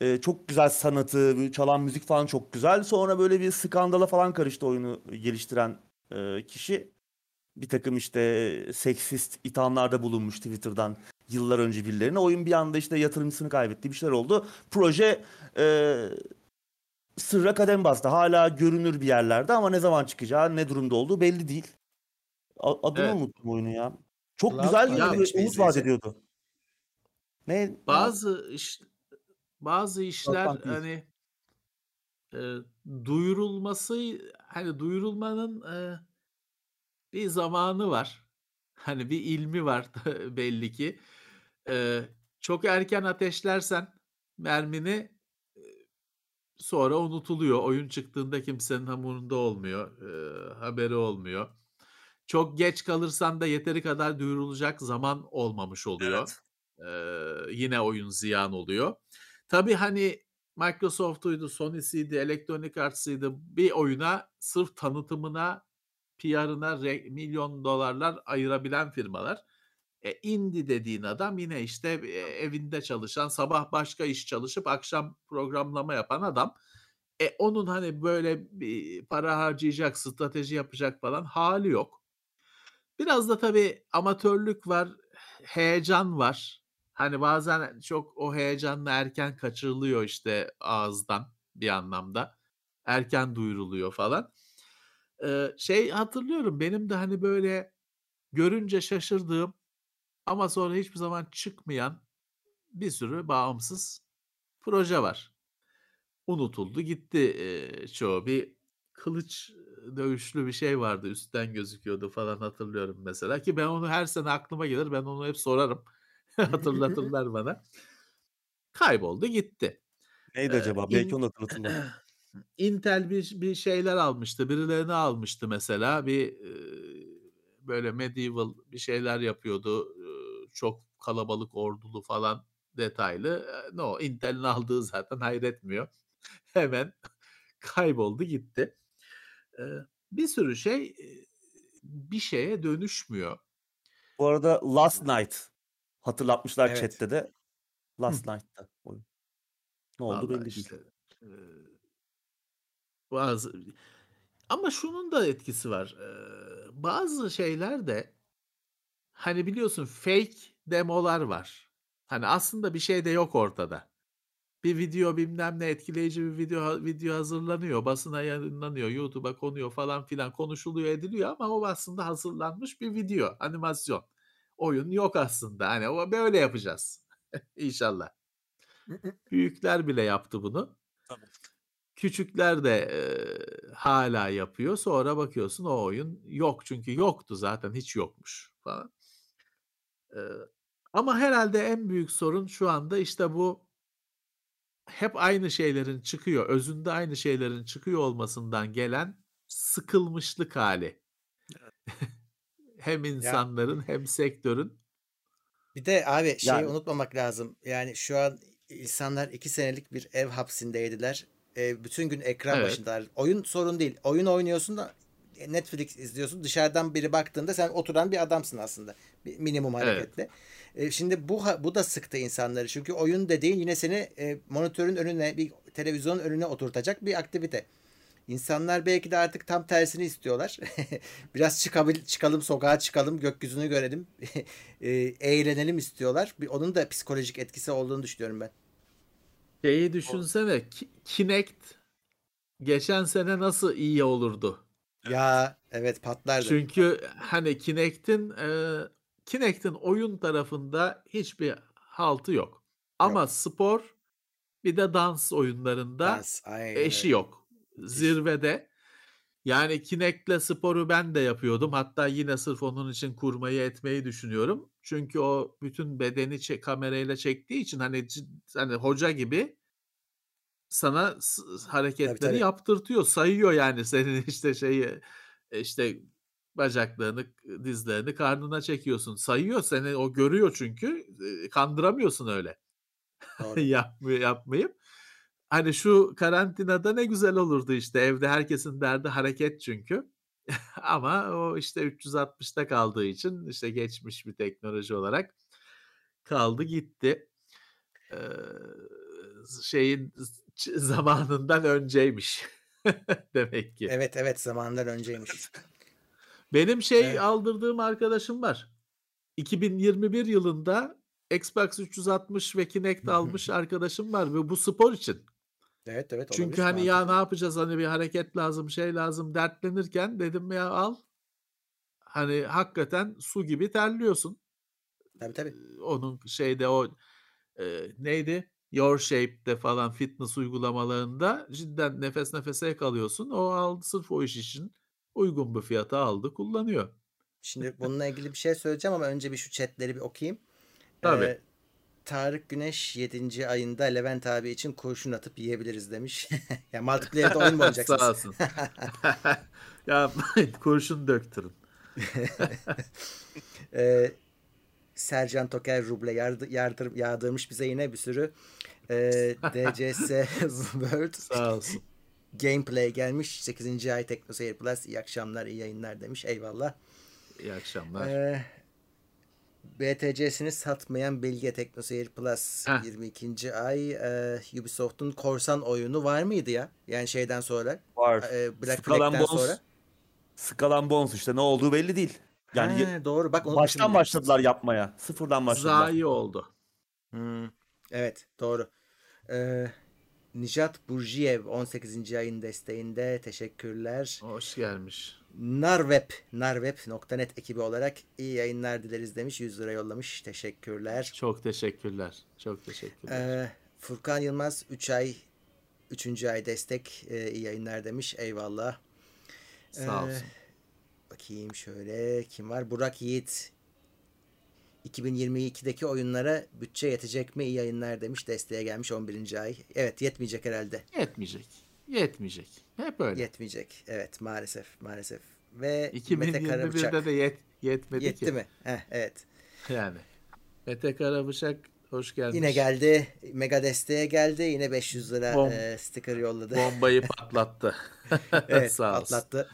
E, çok güzel sanatı. Çalan müzik falan çok güzel. Sonra böyle bir skandala falan karıştı oyunu geliştiren e, kişi. Bir takım işte seksist ithamlarda bulunmuş Twitter'dan yıllar önce birilerine. Oyun bir anda işte yatırımcısını kaybetti. Bir şeyler oldu. Proje e, sırra kadem bastı. Hala görünür bir yerlerde ama ne zaman çıkacağı, ne durumda olduğu belli değil. Adını Evet. unuttum oyunu ya. Çok Cloud güzel bir umut vaat ediyordu. Ne? Bazı iş bazı işler hani e, duyurulması hani duyurulmanın e, bir zamanı var. Hani bir ilmi var (laughs) belli ki. E, çok erken ateşlersen mermini e, sonra unutuluyor. Oyun çıktığında kimsenin hamurunda olmuyor. e, haberi olmuyor. Çok geç kalırsan da yeteri kadar duyurulacak zaman olmamış oluyor. Evet. Ee, yine oyun ziyan oluyor. Tabii hani Microsoft'uydu, Sony'siydi, Electronic Arts'ıydı bir oyuna sırf tanıtımına, PR'ına milyon dolarlar ayırabilen firmalar. E, indie dediğin adam yine işte e, evinde çalışan, sabah başka iş çalışıp akşam programlama yapan adam. E, onun hani böyle bir para harcayacak, strateji yapacak falan hali yok. Biraz da tabii amatörlük var, heyecan var. Hani bazen çok o heyecanla erken kaçırılıyor işte ağızdan bir anlamda. Erken duyuruluyor falan. Ee, şey hatırlıyorum benim de hani böyle görünce şaşırdığım ama sonra hiçbir zaman çıkmayan bir sürü bağımsız proje var. Unutuldu gitti eee, çoğu. Bir kılıç dövüşlü bir şey vardı üstten gözüküyordu falan hatırlıyorum mesela ki ben onu her sene aklıma gelir ben onu hep sorarım (laughs) hatırlatırlar bana. Kayboldu gitti. Neydi Ee, acaba? in- Belki onu hatırlatın da. (clears throat) Intel bir, bir şeyler almıştı. Birilerini almıştı mesela. Bir e, böyle medieval bir şeyler yapıyordu. E, çok kalabalık ordulu falan detaylı. No, Intel'in aldığı zaten hayretmiyor. (laughs) Hemen kayboldu gitti. E, bir sürü şey bir şeye dönüşmüyor. Bu arada Last Night hatırlatmışlar Evet. chatte de. Last Night'ta oyun. Ne oldu Vallahi belli değil. işte, e, bazı ama şunun da etkisi var. E, bazı şeyler de hani biliyorsun fake demolar var. Hani aslında bir şey de yok ortada. Bir video bilmem ne etkileyici bir video video hazırlanıyor, basına yayınlanıyor, YouTube'a konuyor falan filan konuşuluyor ediliyor ama o aslında hazırlanmış bir video, animasyon. Oyun yok aslında. Hani o böyle yapacağız. (laughs) İnşallah. Büyükler bile yaptı bunu. Tabii. Küçükler de e, hala yapıyor. Sonra bakıyorsun o oyun yok çünkü yoktu zaten hiç yokmuş falan. E, ama herhalde en büyük sorun şu anda işte bu hep aynı şeylerin çıkıyor, özünde aynı şeylerin çıkıyor olmasından gelen sıkılmışlık hali. (laughs) hem insanların hem sektörün. Bir de abi şeyi Yani- unutmamak lazım. Yani şu an insanlar iki senelik bir ev hapsindeydiler. E, bütün gün ekran Evet. başındalar. Oyun sorun değil. Oyun oynuyorsun da Netflix izliyorsun. Dışarıdan biri baktığında sen oturan bir adamsın aslında. Bir minimum Evet. hareketle. E, şimdi bu bu da sıktı insanları. Çünkü oyun dediğin yine seni e, monitörün önüne, bir televizyonun önüne oturtacak bir aktivite. İnsanlar belki de artık tam tersini istiyorlar. (laughs) Biraz çıkabil, çıkalım sokağa çıkalım, gökyüzünü görelim, (laughs) e, eğlenelim istiyorlar. Bir, onun da psikolojik etkisi olduğunu düşünüyorum ben. Şeyi düşünsene Ki- Kinect geçen sene nasıl iyi olurdu? Ya evet patlardı. Çünkü hani Kinect'in e, Kinect'in oyun tarafında hiçbir haltı yok. Ama spor bir de dans oyunlarında Dans, aynen eşi yok. Zirvede. Yani Kinect'le sporu ben de yapıyordum. Hatta yine sırf onun için kurmayı etmeyi düşünüyorum. Çünkü o bütün bedeni çe- kamerayla çektiği için hani hani hoca gibi sana hareketleri tabii. yaptırtıyor, sayıyor yani senin (laughs) işte şeyi işte bacaklarını, dizlerini karnına çekiyorsun. Sayıyor seni o görüyor çünkü. Kandıramıyorsun öyle. (laughs) Yapmıyor yapmayıp hani şu karantinada ne güzel olurdu işte evde herkesin derdi hareket çünkü (laughs) ama o işte 360'ta kaldığı için işte geçmiş bir teknoloji olarak kaldı gitti Ee, şeyin (laughs) zamanından önceymiş (laughs) demek ki. Evet evet zamanlar önceymiş. Benim şey Evet. aldırdığım arkadaşım var. 2021 yılında Xbox 360 ve Kinect almış arkadaşım var ve bu spor için. Evet evet Çünkü hani ya ne yapacağız hani bir hareket lazım şey lazım dertlenirken dedim ya al hani hakikaten su gibi terliyorsun. Tabii tabii. Onun şeyde o, eee, neydi? Your Shape'de falan fitness uygulamalarında cidden nefes nefese kalıyorsun. O aldı sırf o iş için uygun bir fiyata aldı, kullanıyor. Şimdi bununla ilgili bir şey söyleyeceğim ama önce bir şu chat'leri bir okuyayım. Tabii. Eee, Tarık Güneş 7. ayında Levent abi için kurşun atıp yiyebiliriz demiş. (laughs) ya multiplayer'da oyun mu (laughs) oynayacaksınız? Sağ olsun. (laughs) Yapmayın, kurşun döktürün. Eee, Sercan Toker ruble yardı, yardır, yağdırmış bize yine bir sürü. Eee DCS World Sağ olsun. Gameplay gelmiş. 8. ay Tekno Seyir Plus. İyi akşamlar, iyi yayınlar demiş. Eyvallah. İyi akşamlar. Ee, BTC'sini satmayan Bilge Tekno Seyir Plus Heh. 22. ay e, Ubisoft'un korsan oyunu var mıydı ya? Yani şeyden sonra Var. e, Black Flag'den Bones, sonra. Skull and Bones işte ne olduğu belli değil. Yani Ha, doğru bak unutmuşum baştan bile. başladılar yapmaya. Sıfırdan başladılar. Zayi oldu. Hmm, evet doğru. Ee, Nijat Burjiyev 18. ayın desteğinde teşekkürler. Hoş gelmiş. Narweb, narweb.net ekibi olarak iyi yayınlar dileriz demiş. 100 lira yollamış. Teşekkürler. Çok teşekkürler. Çok teşekkürler. Ee, Furkan Yılmaz 3 ay 3. ay destek e, iyi yayınlar demiş. Eyvallah. Sağ Ee, olsun. Bakayım şöyle kim var? Burak Yiğit 2022'deki oyunlara bütçe yetecek mi? İyi yayınlar demiş. Desteğe gelmiş 11. ay. Evet yetmeyecek herhalde. Yetmeyecek. Yetmeyecek. Hep öyle. Yetmeyecek. Evet maalesef maalesef. Ve Mete Karabıçak 2021'de de yet, yetmedi yetti ki. mi? Heh, evet. Yani. Mete Karabıçak hoş gelmiş. Yine geldi. Mega desteğe geldi. Yine 500 lira Bom- e, sticker yolladı. Bombayı (laughs) patlattı. evet (laughs) Sağ olsun. atlattı.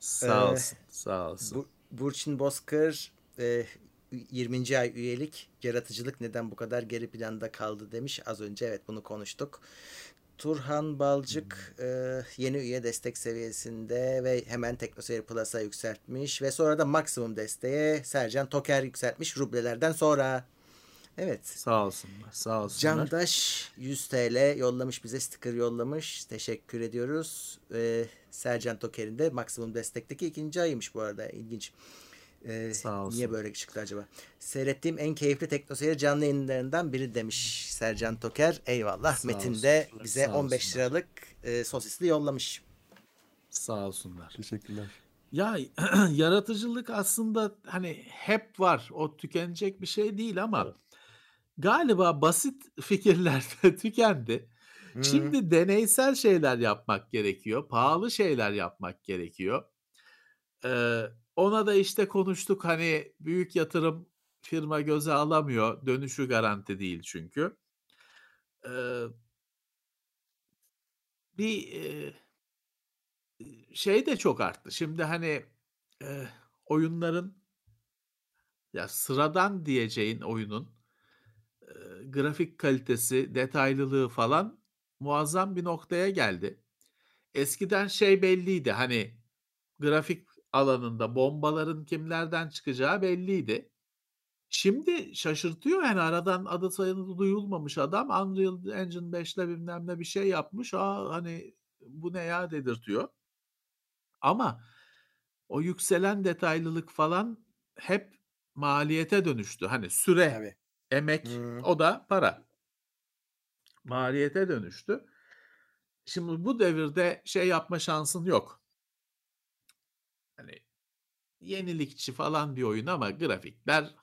Sağ Ee, olsun. Sağ olsun. Bu, Burçin Bozkır e, 20. ay üyelik yaratıcılık neden bu kadar geri planda kaldı demiş. Az önce evet bunu konuştuk. Turhan Balcık e, yeni üye destek seviyesinde ve hemen TeknoSeyir Plus'a yükseltmiş ve sonra da maksimum desteğe Sercan Toker yükseltmiş rublelerden sonra. Evet. Sağ olsunlar. Sağ olsunlar. Candaş 100 TL yollamış bize sticker yollamış. Teşekkür ediyoruz. Ee, Sercan Toker'in de maksimum destekteki ikinci ayıymış bu arada. İlginç. Ee, Sağ olsun. Niye böyle çıktı acaba? Seyrettiğim en keyifli teknoseyir canlı yayınlarından biri demiş Sercan Toker. Eyvallah. Sağ Metin de olsunlar, bize sağ 15 olsunlar. liralık e, sosisli yollamış. Sağ olsunlar. Teşekkürler. Ya (clears throat) yaratıcılık aslında hani hep var. O tükenecek bir şey değil ama galiba basit (laughs) fikirler de tükendi. Hı. Şimdi deneysel şeyler yapmak gerekiyor. Pahalı şeyler yapmak gerekiyor. Ee, ona da işte konuştuk hani büyük yatırım firma göze alamıyor. Dönüşü garanti değil çünkü. Ee, bir e, şey de çok arttı. Şimdi hani e, oyunların ya sıradan diyeceğin oyunun e, grafik kalitesi, detaylılığı falan muazzam bir noktaya geldi. Eskiden şey belliydi hani grafik alanında bombaların kimlerden çıkacağı belliydi. Şimdi şaşırtıyor yani aradan adı sayılı duyulmamış adam Unreal Engine 5'le bilmem ne bir şey yapmış. Aa hani bu ne ya dedirtiyor. Ama o yükselen detaylılık falan hep maliyete dönüştü. Hani süre, Tabii. emek Hı. o da para. Maliyete dönüştü. Şimdi bu devirde şey yapma şansın yok. Hani yenilikçi falan bir oyun ama grafikler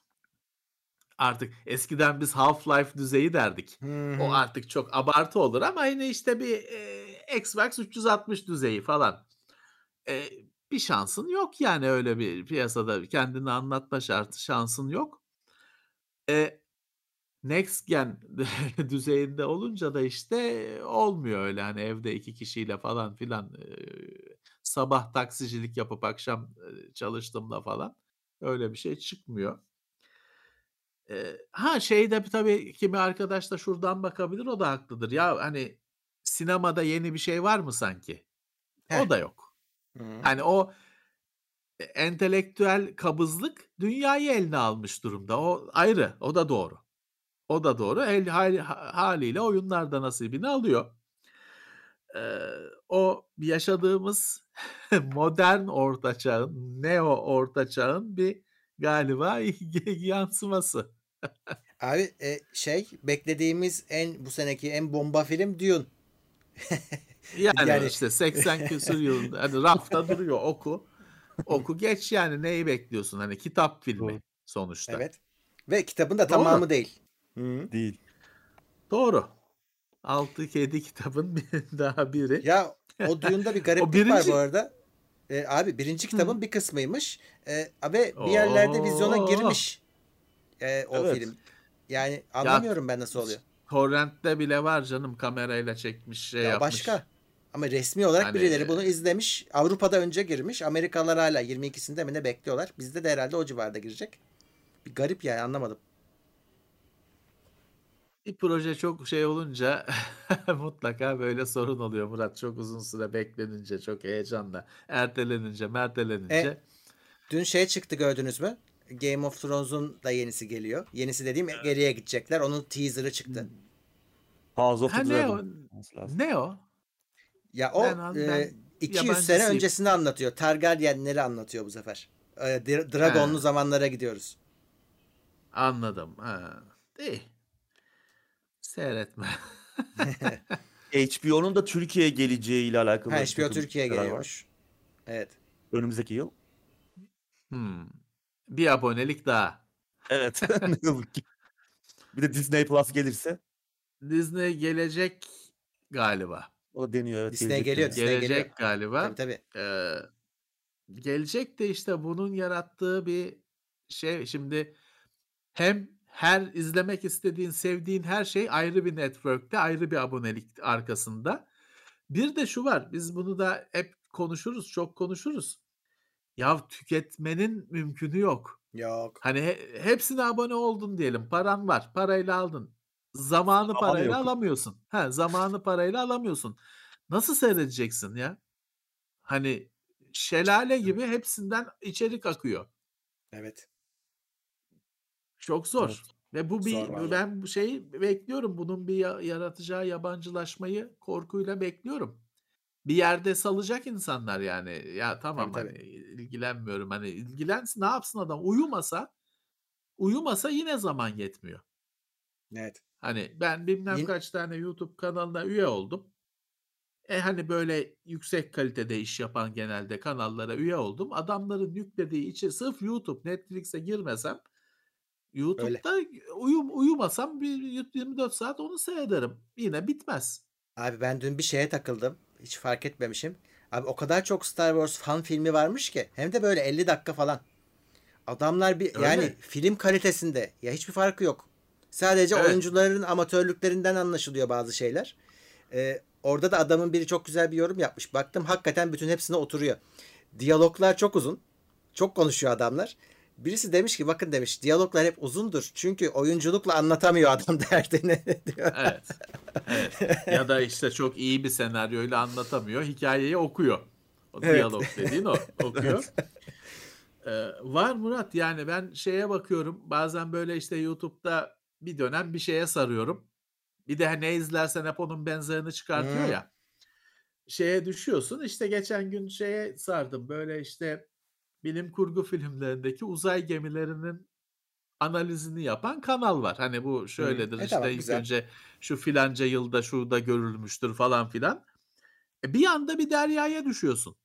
artık eskiden biz Half-Life düzeyi derdik. Hı O artık çok abartı olur ama yine işte bir e, Xbox 360 düzeyi falan. E, bir şansın yok yani öyle bir piyasada kendini anlatma şartı şansın yok. E, next gen (laughs) düzeyinde olunca da işte olmuyor öyle hani evde iki kişiyle falan filan e, sabah taksicilik yapıp akşam çalıştığımda falan öyle bir şey çıkmıyor. Ha şeyde tabii kimi arkadaş da şuradan bakabilir o da haklıdır. Ya hani sinemada yeni bir şey var mı sanki? Heh. O da yok. Hı. Hani o e, entelektüel kabızlık dünyayı eline almış durumda. O ayrı. O da doğru. O da doğru. El, hal- ha- haliyle oyunlarda nasibini alıyor. Eee, o yaşadığımız (laughs) modern orta çağın, neo orta çağın bir galiba (laughs) yansıması. Abi e, şey beklediğimiz en bu seneki en bomba film Dune. (laughs) Yani, Yani- işte 80 küsur yılında hani rafta duruyor oku. Oku geç yani neyi bekliyorsun? Hani kitap filmi Doğru. sonuçta. Evet. Ve kitabın da Doğru. tamamı değil. Hı. Değil. Doğru. 6 kedi kitabın bir (laughs) daha biri. Ya o Dune'da bir (laughs) gariplik var birinci- bu arada. E, abi birinci kitabın bir kısmıymış. E, ve bir yerlerde vizyona Oo. girmiş. E, o Evet. film. Yani anlamıyorum ben nasıl oluyor. Torrent'te bile var canım kamerayla çekmiş şey Ya yapmış. başka. Ama resmi olarak Hani- birileri bunu izlemiş. Avrupa'da önce girmiş. Amerikalılar hala 22'sinde mi ne bekliyorlar. Bizde de herhalde o civarda girecek. Bir garip yani anlamadım. Bir proje çok şey olunca (laughs) mutlaka böyle sorun oluyor Murat. Çok uzun süre beklenince, çok heyecanla, ertelenince, mertelenince. E, Dün şey çıktı gördünüz mü? Game of Thrones'un da yenisi geliyor. Yenisi dediğim geriye gidecekler. Onun teaser'ı çıktı. House of ha the ne o? Dragon. olması lazım. Ne o? Ya o Ben e, ben 200 sene öncesini anlatıyor. Targaryenleri anlatıyor bu sefer. E, Dra- Dragonlu Ha. zamanlara gidiyoruz. Anladım. Ha. Değil. Seyretme. (laughs) HBO'nun da Türkiye'ye geleceği ile alakalı. Ha, bir HBO Türkiye'ye var. geliyormuş. Evet. Önümüzdeki yıl. Hmm. Bir abonelik daha. Evet. (laughs) ne yazık ki. Bir de Disney Plus gelirse Disney gelecek galiba. o da deniyor. Evet, Disney gelecek geliyor. Disney Gelecek geliyor. galiba. Tabii tabii. Ee, gelecek de işte bunun yarattığı bir şey şimdi hem her izlemek istediğin, sevdiğin her şey ayrı bir network'te, ayrı bir abonelik arkasında. Bir de şu var, biz bunu da hep konuşuruz, çok konuşuruz. Ya tüketmenin mümkünü yok. Yok. Hani he- hepsine abone oldun diyelim. Paran var. Parayla aldın. Zamanı Zamanı parayla yok. alamıyorsun. Ha, zamanı parayla alamıyorsun. Nasıl seyredeceksin ya? Hani şelale gibi hepsinden içerik akıyor. Evet. Çok zor. Evet. Ve bu bir Zor vallahi. ben bu şeyi bekliyorum. Bunun bir ya- yaratacağı yabancılaşmayı korkuyla bekliyorum. Bir yerde salacak insanlar yani. Ya tamam Tabii, hani ilgilenmiyorum. Hani ilgilensin ne yapsın adam? Uyumasa uyumasa yine zaman yetmiyor. Evet. Hani ben bilmem kaç tane YouTube kanalına üye oldum. E hani böyle yüksek kalitede iş yapan genelde kanallara üye oldum. Adamların yüklediği içi sırf YouTube, Netflix'e girmesem YouTube'da uyum uyumasam bir 24 saat onu seyrederim. Yine bitmez. Abi ben dün bir şeye takıldım. Hiç fark etmemişim. Abi o kadar çok Star Wars fan filmi varmış ki. Hem de böyle 50 dakika falan. Adamlar bir Öyle. yani film kalitesinde ya hiçbir farkı yok. Sadece Evet. oyuncuların amatörlüklerinden anlaşılıyor bazı şeyler. Ee, orada da adamın biri çok güzel bir yorum yapmış. Baktım hakikaten bütün hepsine oturuyor. Diyaloglar çok uzun. Çok konuşuyor adamlar. Birisi demiş ki bakın demiş diyaloglar hep uzundur. Çünkü oyunculukla anlatamıyor adam (laughs) derdini diyor. Evet. evet. Ya da işte çok iyi bir senaryoyla anlatamıyor. Hikayeyi okuyor. O Evet. diyalog dediğin o. (laughs) Okuyor. Ee, var Murat yani ben şeye bakıyorum. Bazen böyle işte YouTube'da bir dönem bir şeye sarıyorum. Bir de ne izlersen hep onun benzerini çıkartıyor Hmm. ya. Şeye düşüyorsun. İşte geçen gün şeye sardım. Böyle işte bilim kurgu filmlerindeki uzay gemilerinin analizini yapan kanal var. Hani bu şöyledir E işte tamam, ilk güzel. önce şu filanca yılda şurada görülmüştür falan filan. E bir anda bir deryaya düşüyorsun.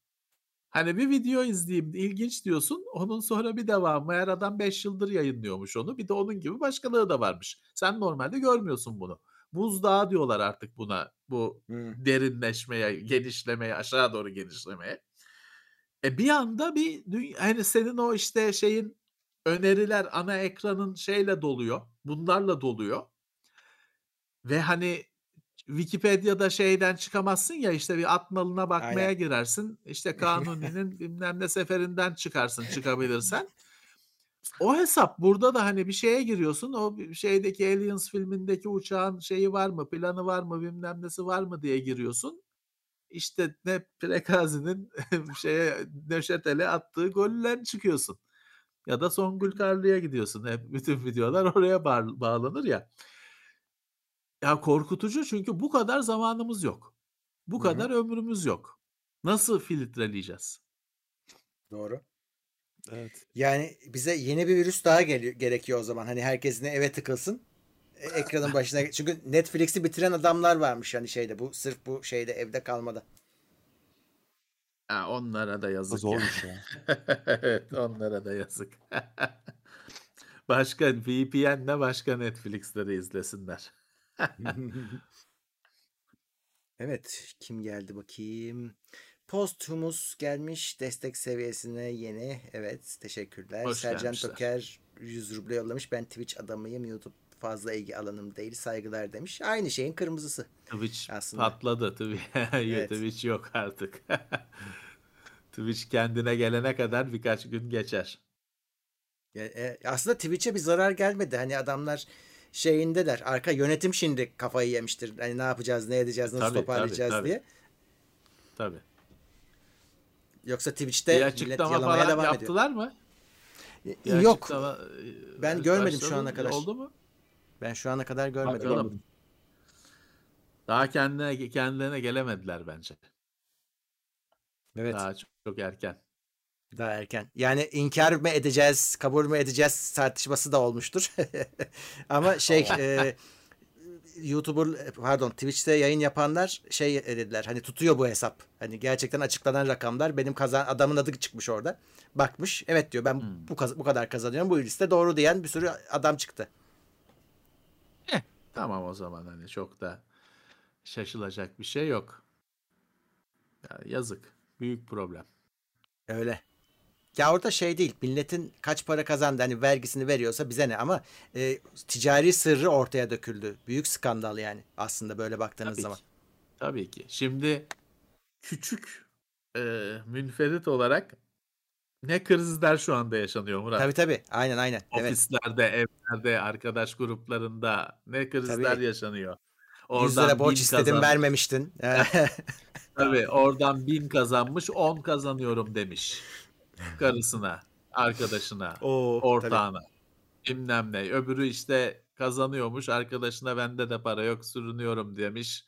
Hani bir video izleyeyim ilginç diyorsun. Onun sonra bir devamı. Meğer adam 5 yıldır yayınlıyormuş onu. Bir de onun gibi başkaları da varmış. Sen normalde görmüyorsun bunu. Buzdağı diyorlar artık buna. Bu Hmm. derinleşmeye, genişlemeye, aşağı doğru genişlemeye. E bir anda bir hani senin o işte şeyin öneriler ana ekranın şeyle doluyor. Bunlarla doluyor. Ve hani Wikipedia'da şeyden çıkamazsın ya işte bir at nalına bakmaya Aynen. girersin. İşte (laughs) Kanuni'nin bilmem ne seferinden çıkarsın çıkabilirsen. O hesap burada da hani bir şeye giriyorsun. O şeydeki Aliens filmindeki uçağın şeyi var mı, planı var mı, bilmem nesi var mı diye giriyorsun. İşte ne Prekazi'nin (laughs) şeye Neşetel'e attığı golden çıkıyorsun. Ya da Songül Karlı'ya gidiyorsun. Hep bütün videolar (laughs) oraya bağ- bağlanır ya. Ya korkutucu çünkü bu kadar zamanımız yok. Bu Hı kadar ömrümüz yok. Nasıl filtreleyeceğiz? Doğru. Evet. Yani bize yeni bir virüs daha geliyor, gerekiyor o zaman. Hani herkesin eve tıkılsın. E, Ekranın başına. Çünkü Netflix'i bitiren adamlar varmış hani şeyde. Bu sırf bu şeyde evde kalmada. Ha, onlara da yazık ya. zormuş ya. (laughs) Evet, onlara da yazık. (laughs) Başka VPN'le başka Netflix'leri izlesinler. (laughs) Evet, kim geldi bakayım. Posthumus gelmiş destek seviyesine yeni. Evet, teşekkürler. Hoş Sercan gelmişler. Toker 100 ruble yollamış. Ben Twitch adamıyım. YouTube fazla ilgi alanım değil. Saygılar demiş. Aynı şeyin kırmızısı. Twitch Aslında. patladı. Twitch, (laughs) Evet. Twitch yok artık. (laughs) Twitch kendine gelene kadar birkaç gün geçer. Ya, e, aslında Twitch'e bir zarar gelmedi. Hani adamlar şeyindeler. Arka yönetim şimdi kafayı yemiştir. Hani ne yapacağız, ne edeceğiz, nasıl Tabii, toparlayacağız tabii, tabii. diye. Tabii. Yoksa Bir Twitch'te millet açıklama yalamaya devam ediyor. yaptılar mı? Bir Yok. açıklama, e, Ben görmedim şu ana kadar. Oldu mu? Ben şu ana kadar görmedim. Bakalım. Daha kendine kendilerine gelemediler bence. Evet. Daha çok, çok erken. Daha erken. Yani inkar mı edeceğiz, kabul mü edeceğiz tartışması da olmuştur. (laughs) Ama şey (laughs) e, YouTuber pardon Twitch'te yayın yapanlar şey dediler. Hani tutuyor bu hesap. Hani gerçekten açıklanan rakamlar benim kazan adamın adı çıkmış orada. Bakmış. Evet diyor ben Hmm. bu bu kadar kazanıyorum. Bu liste doğru diyen bir sürü adam çıktı. Tamam o zaman hani çok da şaşılacak bir şey yok. Ya yazık. Büyük problem. Öyle. Ya orada şey değil. Milletin kaç para kazandı hani vergisini veriyorsa bize ne ama e, ticari sırrı ortaya döküldü. Büyük skandal yani aslında böyle baktığınız Tabii zaman. ki. Tabii ki. Şimdi küçük e, münferit olarak ne krizler şu anda yaşanıyor Murat? Tabii tabii. Aynen aynen. Evet. Ofislerde, evlerde, arkadaş gruplarında ne krizler Tabii. yaşanıyor. 100 lira borç istedim kazan- vermemiştin. (laughs) Tabii oradan bin kazanmış 10 kazanıyorum demiş. Karısına, arkadaşına, Oo, ortağına. Bilmem ne. Öbürü işte kazanıyormuş arkadaşına bende de para yok sürünüyorum demiş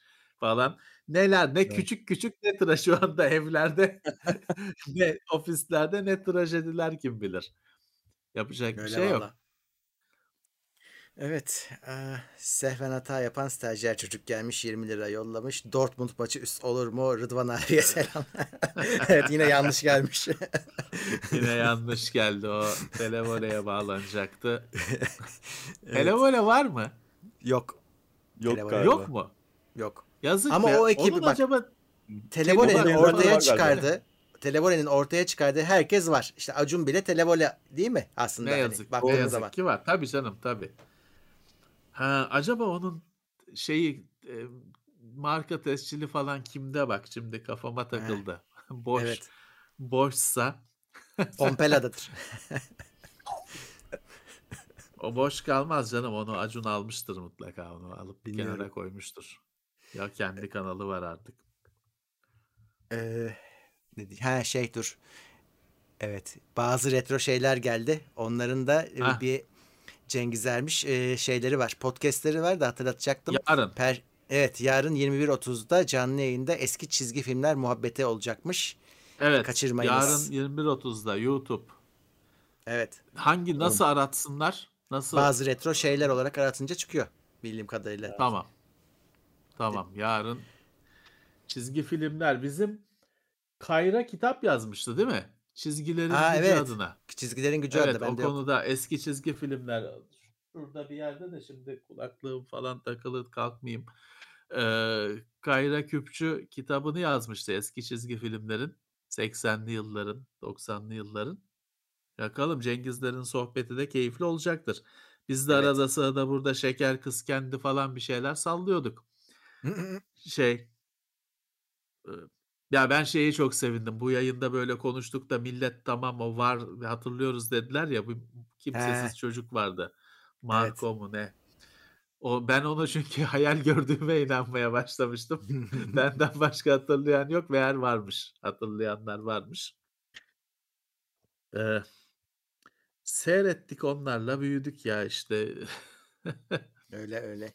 falan. Neler ne küçük küçük ne tıraş şu anda evlerde (laughs) ne ofislerde ne trajediler kim bilir. Yapacak bir Öyle şey yok. valla. Evet. eee, sehven hata yapan stajyer çocuk gelmiş 20 lira yollamış. Dortmund maçı üst olur mu? Rıdvan abiye selam. (laughs) evet yine yanlış gelmiş. (laughs) Yine yanlış geldi o. Televole'ye bağlanacaktı. Televole var mı? Yok. Yok Telefon galiba. Yok mu? Yok. Yazık Ama be. o ekibi Onun bak- acaba Televole'nin Televole ortaya çıkardığı Televole'nin ortaya çıkardığı herkes var. İşte Acun bile Televole değil mi aslında? ne hani yazık, ne baktığınız yazık zaman. ki var. Tabii canım tabii. Ha, acaba onun şeyi e, marka tescili falan kimde bak şimdi kafama takıldı. (laughs) Boş Evet. boşsa (laughs) Pompela'dadır. o boş kalmaz canım onu Acun almıştır mutlaka onu alıp bir kenara koymuştur. Ya kendi kanalı var artık. Ee, ne diye- ha şey dur. Evet. Bazı retro şeyler geldi. Onların da Hah. bir Cengiz Ermiş e, şeyleri var. Podcast'leri var da hatırlatacaktım. Yarın Per Evet yarın 21.30'da canlı yayında eski çizgi filmler muhabbeti olacakmış. evet kaçırmayınız. yarın 21.30'da YouTube. Evet. Hangi nasıl aratsınlar? Nasıl? Bazı retro şeyler olarak aratınca çıkıyor bildiğim kadarıyla. Tamam. Tamam. Yarın çizgi filmler bizim Kayra kitap yazmıştı değil mi? Çizgilerin Aa, gücü evet. adına. Çizgilerin gücü Evet adlı o bende yok. konuda eski çizgi filmler şurada bir yerde de şimdi kulaklığım falan takılı kalkmayayım. Ee, Kayra Küpçü kitabını yazmıştı eski çizgi filmlerin 80'li yılların 90'lı yılların. Bakalım Cengizlerin sohbeti de keyifli olacaktır. Biz de Evet. arada sırada burada şeker kız kendi falan bir şeyler sallıyorduk. Şey e, ya ben şeyi çok sevindim. Bu yayında böyle konuştuk da millet tamam o var hatırlıyoruz dediler ya bu kimsesiz He. çocuk vardı. Marco mu ne? O ben onu (laughs) çünkü hayal gördüğüme inanmaya başlamıştım. (laughs) Benden başka hatırlayan yok meğer varmış. Hatırlayanlar varmış. Ee, seyrettik onlarla büyüdük ya işte. (laughs) öyle öyle.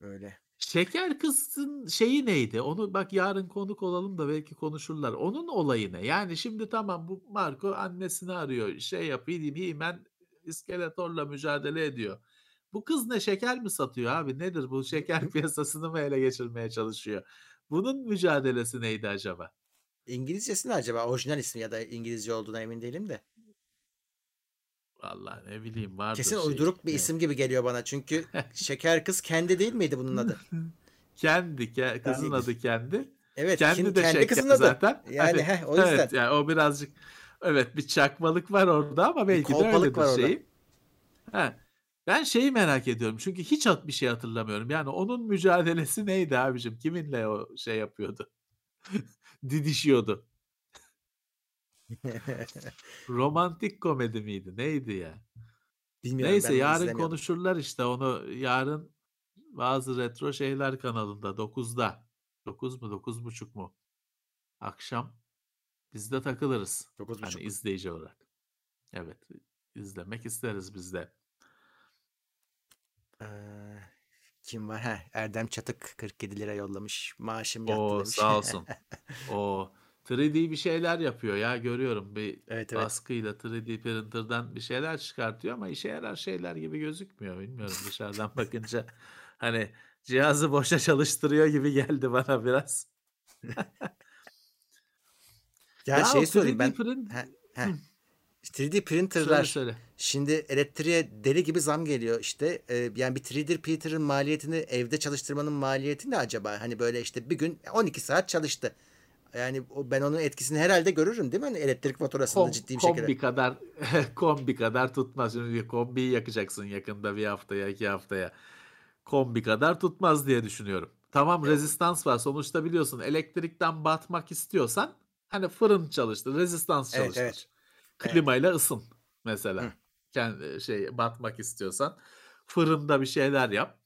Öyle. Şeker Kız'ın şeyi neydi? Onu bak yarın konuk olalım da belki konuşurlar. Onun olayı ne? Yani şimdi tamam bu Marco annesini arıyor. Şey yapıyor. Hemen İskeletor'la mücadele ediyor. Bu kız ne şeker mi satıyor abi? Nedir bu şeker (laughs) piyasasını mı ele geçirmeye çalışıyor? Bunun mücadelesi neydi acaba? İngilizcesi ne acaba? Orijinal ismi ya da İngilizce olduğuna emin değilim de. Vallahi ne bileyim vardır Kesin şey. uyduruk bir isim gibi geliyor bana. Çünkü (laughs) Şeker Kız kendi değil miydi bunun adı? (laughs) Kendi, ke- kızın adı kendi. Evet, Kendi kim- de kendi şeker kızın adı. zaten. Yani Hani, heh, o yüzden. Evet yani o birazcık evet bir çakmalık var orada ama belki de kolpalık öyledir var orada. şeyi. Ha. Ben şeyi merak ediyorum çünkü hiç bir şey hatırlamıyorum. Yani onun mücadelesi neydi abicim? Kiminle o şey yapıyordu? (laughs) Didişiyordu. (laughs) Romantik komedi miydi? Neydi ya? Bilmiyorum Neyse yarın konuşurlar işte onu yarın bazı retro şeyler kanalında 9'da. 9 mu 9.30 mu? Akşam biz de takılırız. Dokuz Hani buçuk. izleyici olarak. Evet izlemek isteriz biz de. Ee, kim var? Ha, Erdem Çatık 47 lira yollamış. Maaşım yattı O demiş. sağ olsun. O 3D bir şeyler yapıyor ya görüyorum bir Evet, evet. baskıyla 3D printer'dan bir şeyler çıkartıyor ama işe yarar şeyler gibi gözükmüyor bilmiyorum dışarıdan (laughs) bakınca hani cihazı boşa çalıştırıyor gibi geldi bana biraz. ya, o şey söyleyeyim 3D ben. print- ha. Hı. 3D Söyle printerlar söyle. şimdi elektriğe deli gibi zam geliyor işte. Ee, yani bir 3D printer'ın maliyetini evde çalıştırmanın maliyeti ne acaba? Hani böyle işte bir gün 12 saat çalıştı. Yani ben onun etkisini herhalde görürüm değil mi? Hani elektrik faturasında Kom- ciddi bir kombi şekilde. kadar (laughs) kombi kadar tutmaz. Şimdi kombiyi yakacaksın yakında bir haftaya iki haftaya. Kombi kadar tutmaz diye düşünüyorum. Tamam rezistans var. Sonuçta biliyorsun elektrikten batmak istiyorsan hani fırın çalıştır, rezistans Evet, çalıştır. evet. Klimayla ısın mesela. Hı. Kendi şey batmak istiyorsan fırında bir şeyler yap.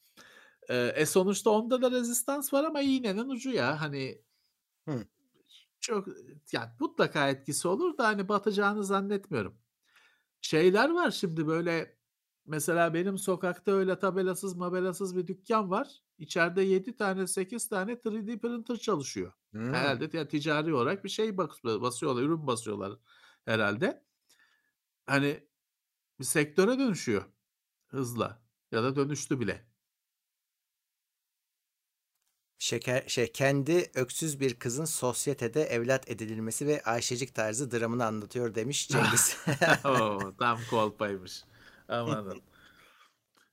Ee, e sonuçta onda da rezistans var ama iğnenin ucu ya hani Hı. Çok yani mutlaka etkisi olur da hani batacağını zannetmiyorum. Şeyler var şimdi böyle mesela benim sokakta öyle tabelasız mabelasız bir dükkan var. İçeride 7 tane 8 tane 3D printer çalışıyor. Hmm. Herhalde yani ticari olarak bir şey bas- basıyorlar, ürün basıyorlar herhalde. Hani bir sektöre dönüşüyor hızla ya da dönüştü bile. Şeker şey kendi öksüz bir kızın sosyetede evlat edinilmesi ve Ayşecik tarzı dramını anlatıyor demiş Cengiz. (laughs) Oo, tam kolpaymış. Amanın.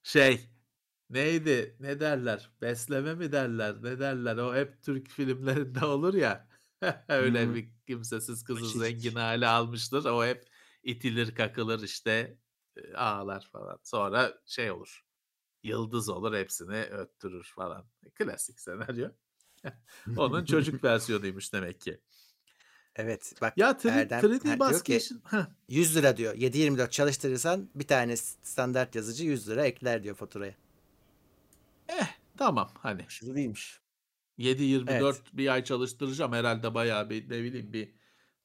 Şey neydi ne derler besleme mi derler ne derler o hep Türk filmlerinde olur ya (laughs) öyle Hmm. bir kimsesiz kızı Ayşecik. zengin hale almıştır o hep itilir kakılır işte e, ağlar falan sonra şey olur yıldız olur hepsini öttürür falan klasik senaryo (laughs) onun çocuk (laughs) versiyonuymuş demek ki evet bak ya 3D, Erdem 3D ha, diyor baskı ki işin- Heh. 100 lira diyor. 7-24 çalıştırırsan bir tane standart yazıcı 100 lira ekler diyor faturaya. eh tamam hani Aşırı değilmiş. 7-24 Evet. bir ay çalıştıracağım herhalde bayağı bir ne bileyim bir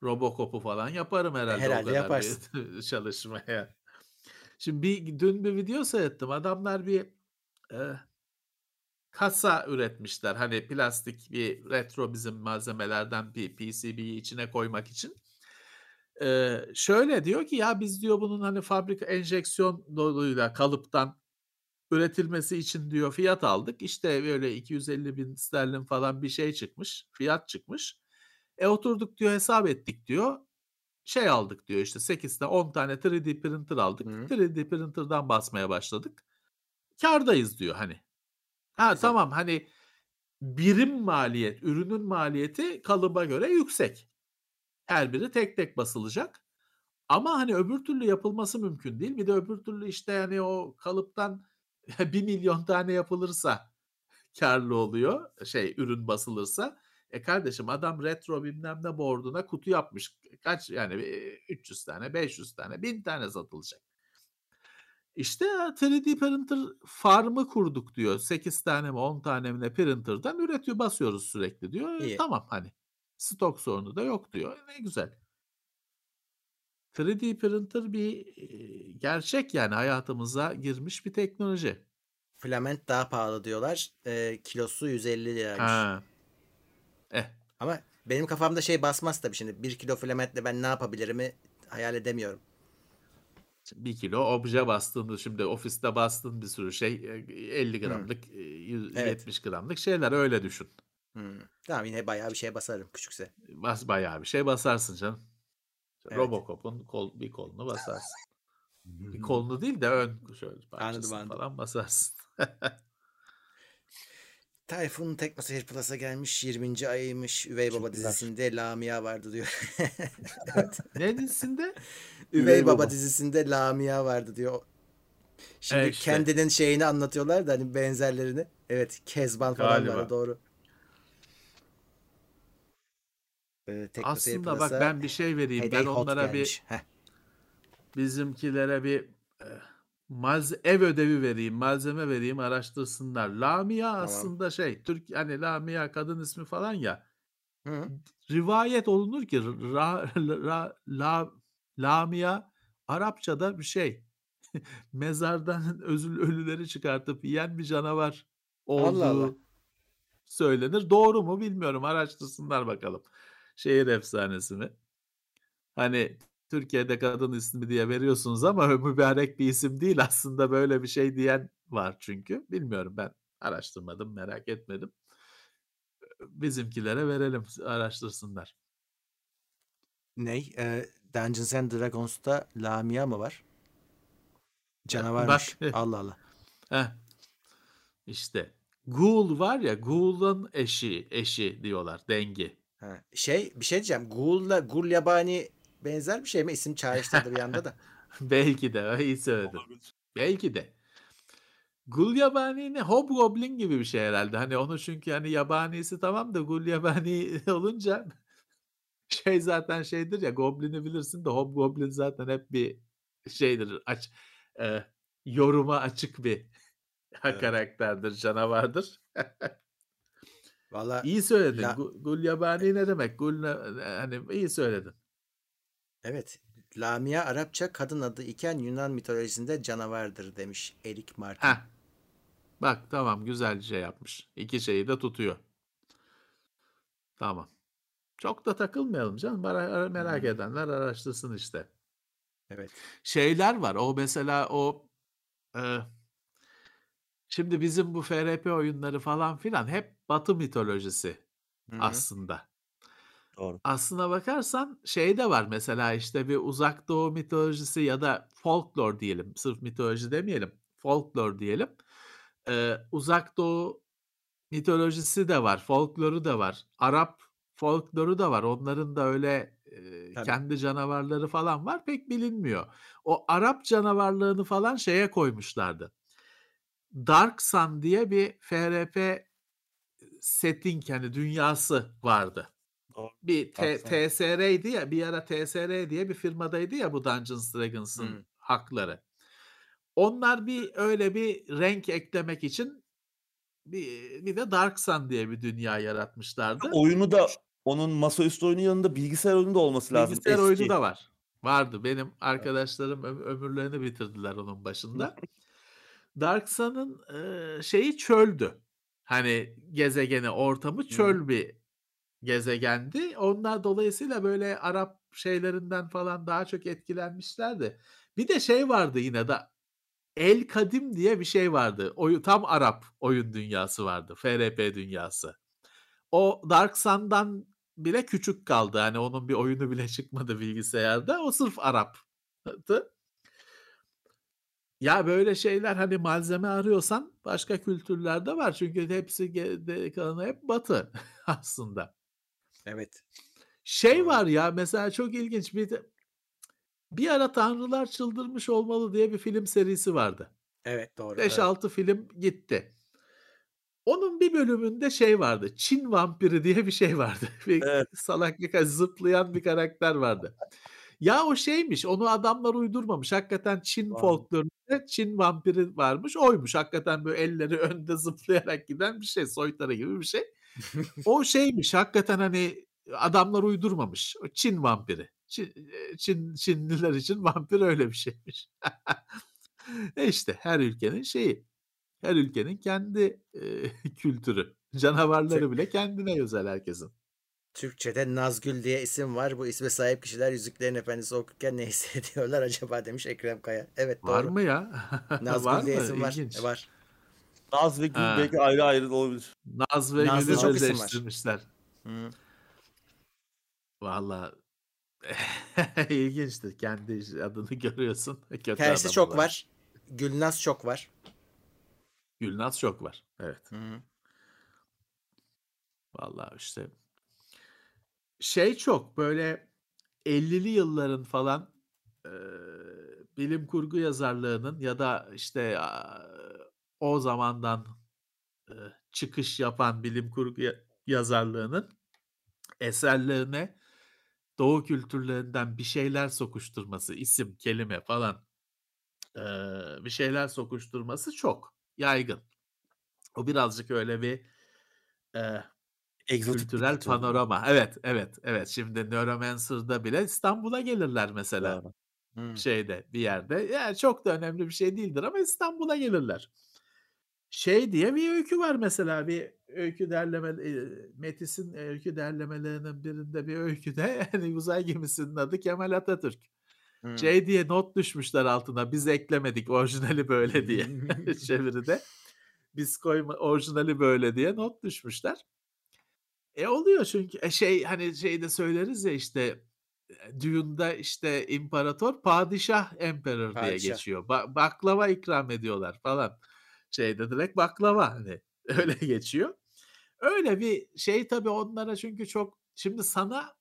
Robocop'u falan yaparım herhalde, Herhalde yaparsın. (laughs) çalışmaya. Şimdi bir dün bir video seyrettim. Adamlar bir e, kasa üretmişler. Hani plastik bir retro bizim malzemelerden bir PCB'yi içine koymak için. E, şöyle diyor ki ya biz diyor bunun hani fabrika enjeksiyon doluyla kalıptan üretilmesi için diyor fiyat aldık. İşte böyle 250 bin sterlin falan bir şey çıkmış. Fiyat çıkmış. E oturduk diyor hesap ettik diyor. Şey aldık diyor işte 8 tane 10 tane 3D printer aldık. Hı. 3D printer'dan basmaya başladık. Kardayız diyor hani. Ha Güzel. tamam hani birim maliyet, ürünün maliyeti kalıba göre yüksek. Her biri tek tek basılacak. Ama hani öbür türlü yapılması mümkün değil. Bir de öbür türlü işte yani o kalıptan (laughs) 1 milyon tane yapılırsa karlı oluyor. Şey ürün basılırsa. E kardeşim adam retro bilmem ne board'una kutu yapmış. Kaç yani e, 300 tane, 500 tane, 1000 tane satılacak. İşte 3D printer farmı kurduk diyor. 8 tane mi 10 tane mi ne printer'dan üretiyor basıyoruz sürekli diyor. E, İyi. tamam hani stok sorunu da yok diyor. E, Ne güzel. 3D printer bir e, gerçek yani hayatımıza girmiş bir teknoloji. Filament daha pahalı diyorlar. Ee, kilosu 150 liraymış. Ha. Eh. Ama benim kafamda şey basmaz tabii şimdi. Bir kilo filamentle ben ne yapabilirimi hayal edemiyorum. Bir kilo obje bastığında şimdi ofiste bastığın bir sürü şey e, 50 gramlık, e, 100, Evet. 70 gramlık şeyler öyle düşün. Hmm. Tamam yine bayağı bir şey basarım küçükse. Bas bayağı bir şey basarsın canım. Evet. Robocop'un kol, bir kolunu basarsın. (laughs) Bir kolunu değil de ön şöyle parçasını anladım. falan basarsın. (laughs) Tayfun Teknoseyir Plus'a gelmiş 20. ayıymış. Üvey Baba güzel. dizisinde Lamia vardı diyor. (laughs) ne dizisinde? Üvey, Üvey Baba. Baba. dizisinde Lamia vardı diyor. Şimdi E işte. kendinin şeyini anlatıyorlar da hani benzerlerini. Evet Kezban falan Galiba. var doğru. Ee, Aslında bak ben bir şey vereyim. Ben onlara gelmiş. bir Heh. bizimkilere bir e, malze ev ödevi vereyim, malzeme vereyim, araştırsınlar. Lamia aslında şey, Türk hani Lamia kadın ismi falan ya. Hı. Rivayet olunur ki ra, ra- la, Lamia Arapçada bir şey. (laughs) Mezardan özül ölüleri çıkartıp yiyen bir canavar olduğu Allah Allah. söylenir. Doğru mu bilmiyorum. Araştırsınlar bakalım. Şehir efsanesi mi? Hani Türkiye'de kadın ismi diye veriyorsunuz ama (laughs) mübarek bir isim değil aslında böyle bir şey diyen var çünkü. Bilmiyorum ben araştırmadım, merak etmedim. Bizimkilere verelim, araştırsınlar. Ney? Ee, Dungeons and Dragons'ta Lamia mı var? Canavarmış. Bak. (laughs) Allah Allah. Heh. İşte Ghoul var ya, Ghoul'un eşi, eşi diyorlar, dengi. Ha, şey bir şey diyeceğim. Ghoul'la Ghoul yabani benzer bir şey mi? İsim çağrıştırdı bir (laughs) anda da. Belki de, iyi söyledin. Belki de. Gul yabani ne? Hobgoblin gibi bir şey herhalde. Hani onu çünkü hani yabanisi tamam da gul yabani (laughs) olunca (laughs) şey zaten şeydir ya Goblin'i bilirsin de Hobgoblin zaten hep bir şeydir aç e, yoruma açık bir Evet. karakterdir, canavardır. Valla İyi söyledin. Gu- Gul yabani ne demek? Gul ne- hani iyi söyledin. Evet. Lamia Arapça kadın adı iken Yunan mitolojisinde canavardır demiş Erik Martin. Heh. Bak tamam güzel şey yapmış. İki şeyi de tutuyor. Tamam. Çok da takılmayalım canım. Merak edenler araştırsın işte. Evet. Şeyler var. O mesela o e, şimdi bizim bu FRP oyunları falan filan hep Batı mitolojisi Hı hı. aslında. Doğru. Aslına bakarsan şey de var mesela işte bir uzak doğu mitolojisi ya da folklor diyelim. Sırf mitoloji demeyelim. Folklor diyelim. Ee, uzak doğu mitolojisi de var. Folkloru da var. Arap folkloru da var. Onların da öyle e, Tabii. kendi canavarları falan var. Pek bilinmiyor. O Arap canavarlığını falan şeye koymuşlardı. Dark Sun diye bir FRP setting yani dünyası vardı. Doğru. Bir T-. TSR'ydi ya bir ara TSR diye bir firmadaydı ya bu Dungeons Dragons'ın Hmm. hakları. Onlar bir öyle bir renk eklemek için bir, bir de Dark Sun diye bir dünya yaratmışlardı. Oyunu da onun masaüstü oyunun yanında bilgisayar oyunu da olması lazım. Bilgisayar Eski. oyunu da var. Vardı. Benim arkadaşlarım ö- ömürlerini bitirdiler onun başında. (laughs) Dark Sun'ın e, şeyi çöldü. Hani gezegeni ortamı çöl bir gezegendi. Onlar dolayısıyla böyle Arap şeylerinden falan daha çok etkilenmişlerdi. Bir de şey vardı yine de El Kadim diye bir şey vardı. Oyu, tam Arap oyun dünyası vardı. FRP dünyası. O Dark Sun'dan bile küçük kaldı. Hani onun bir oyunu bile (laughs) çıkmadı bilgisayarda. O sırf Arap'tı. Ya böyle şeyler hani malzeme arıyorsan başka kültürlerde var. Çünkü hepsi kalanı hep batı (laughs) aslında. Evet. Şey var ya mesela çok ilginç bir de- bir ara Tanrılar Çıldırmış Olmalı diye bir film serisi vardı. Evet doğru. 5-6 film gitti. Onun bir bölümünde şey vardı. Çin vampiri diye bir şey vardı. (laughs) Bir Evet. salaklık zıplayan bir karakter vardı. Ya o şeymiş. Onu adamlar uydurmamış. Hakikaten Çin Vay. folklorunda Çin vampiri varmış. Oymuş. Hakikaten böyle elleri (laughs) önde zıplayarak giden bir şey. Soytarı gibi bir şey. (laughs) o şeymiş. Hakikaten hani adamlar uydurmamış. O Çin vampiri. Çin, Çin, Çinliler için vampir öyle bir şeymiş. (laughs) e işte her ülkenin şeyi. Her ülkenin kendi e, (laughs) kültürü. Canavarları bile kendine özel herkesin. Türkçe'de Nazgül diye isim var. Bu isme sahip kişiler Yüzüklerin Efendisi okurken ne hissediyorlar acaba demiş Ekrem Kaya. Evet doğru. Var mı ya? Nazgül var diye mı? isim var. İlginç. E, var. Naz ve Gül Ha. belki ayrı ayrı olabilir. Naz ve Nazlı Gül'ü özleştirmişler. Valla (laughs) ilginçtir. Kendi adını görüyorsun. (laughs) Kötü Tersi çok olarak. var. Gülnaz çok var. Gülnaz çok var. Evet. Hı. Vallahi işte şey çok böyle 50'li yılların falan e, bilim kurgu yazarlığının ya da işte a, o zamandan e, çıkış yapan bilim kurgu ya- yazarlığının eserlerine doğu kültürlerinden bir şeyler sokuşturması, isim, kelime falan e, bir şeyler sokuşturması çok yaygın. O birazcık öyle bir e, Egzotik bir kültürel kültür bu. panorama. Evet, evet, evet. Şimdi Neuromancer'da bile İstanbul'a gelirler mesela Doğru. Hı. şeyde bir yerde. Yani çok da önemli bir şey değildir ama İstanbul'a gelirler. Şey diye bir öykü var mesela bir öykü derleme e, Metis'in öykü derlemelerinin birinde bir öyküde yani (laughs) uzay gemisinin adı Kemal Atatürk. Hı. Şey diye not düşmüşler altına biz eklemedik orijinali böyle (laughs) diye (laughs) çeviride. Biz koyma orijinali böyle diye not düşmüşler. E oluyor çünkü e şey hani şeyde söyleriz ya işte e, Dune'da işte imparator padişah emperor diye Padişah. geçiyor. Ba- baklava ikram ediyorlar falan. Şeyde direkt baklava hani (laughs) öyle geçiyor. Öyle bir şey tabii onlara çünkü çok şimdi sana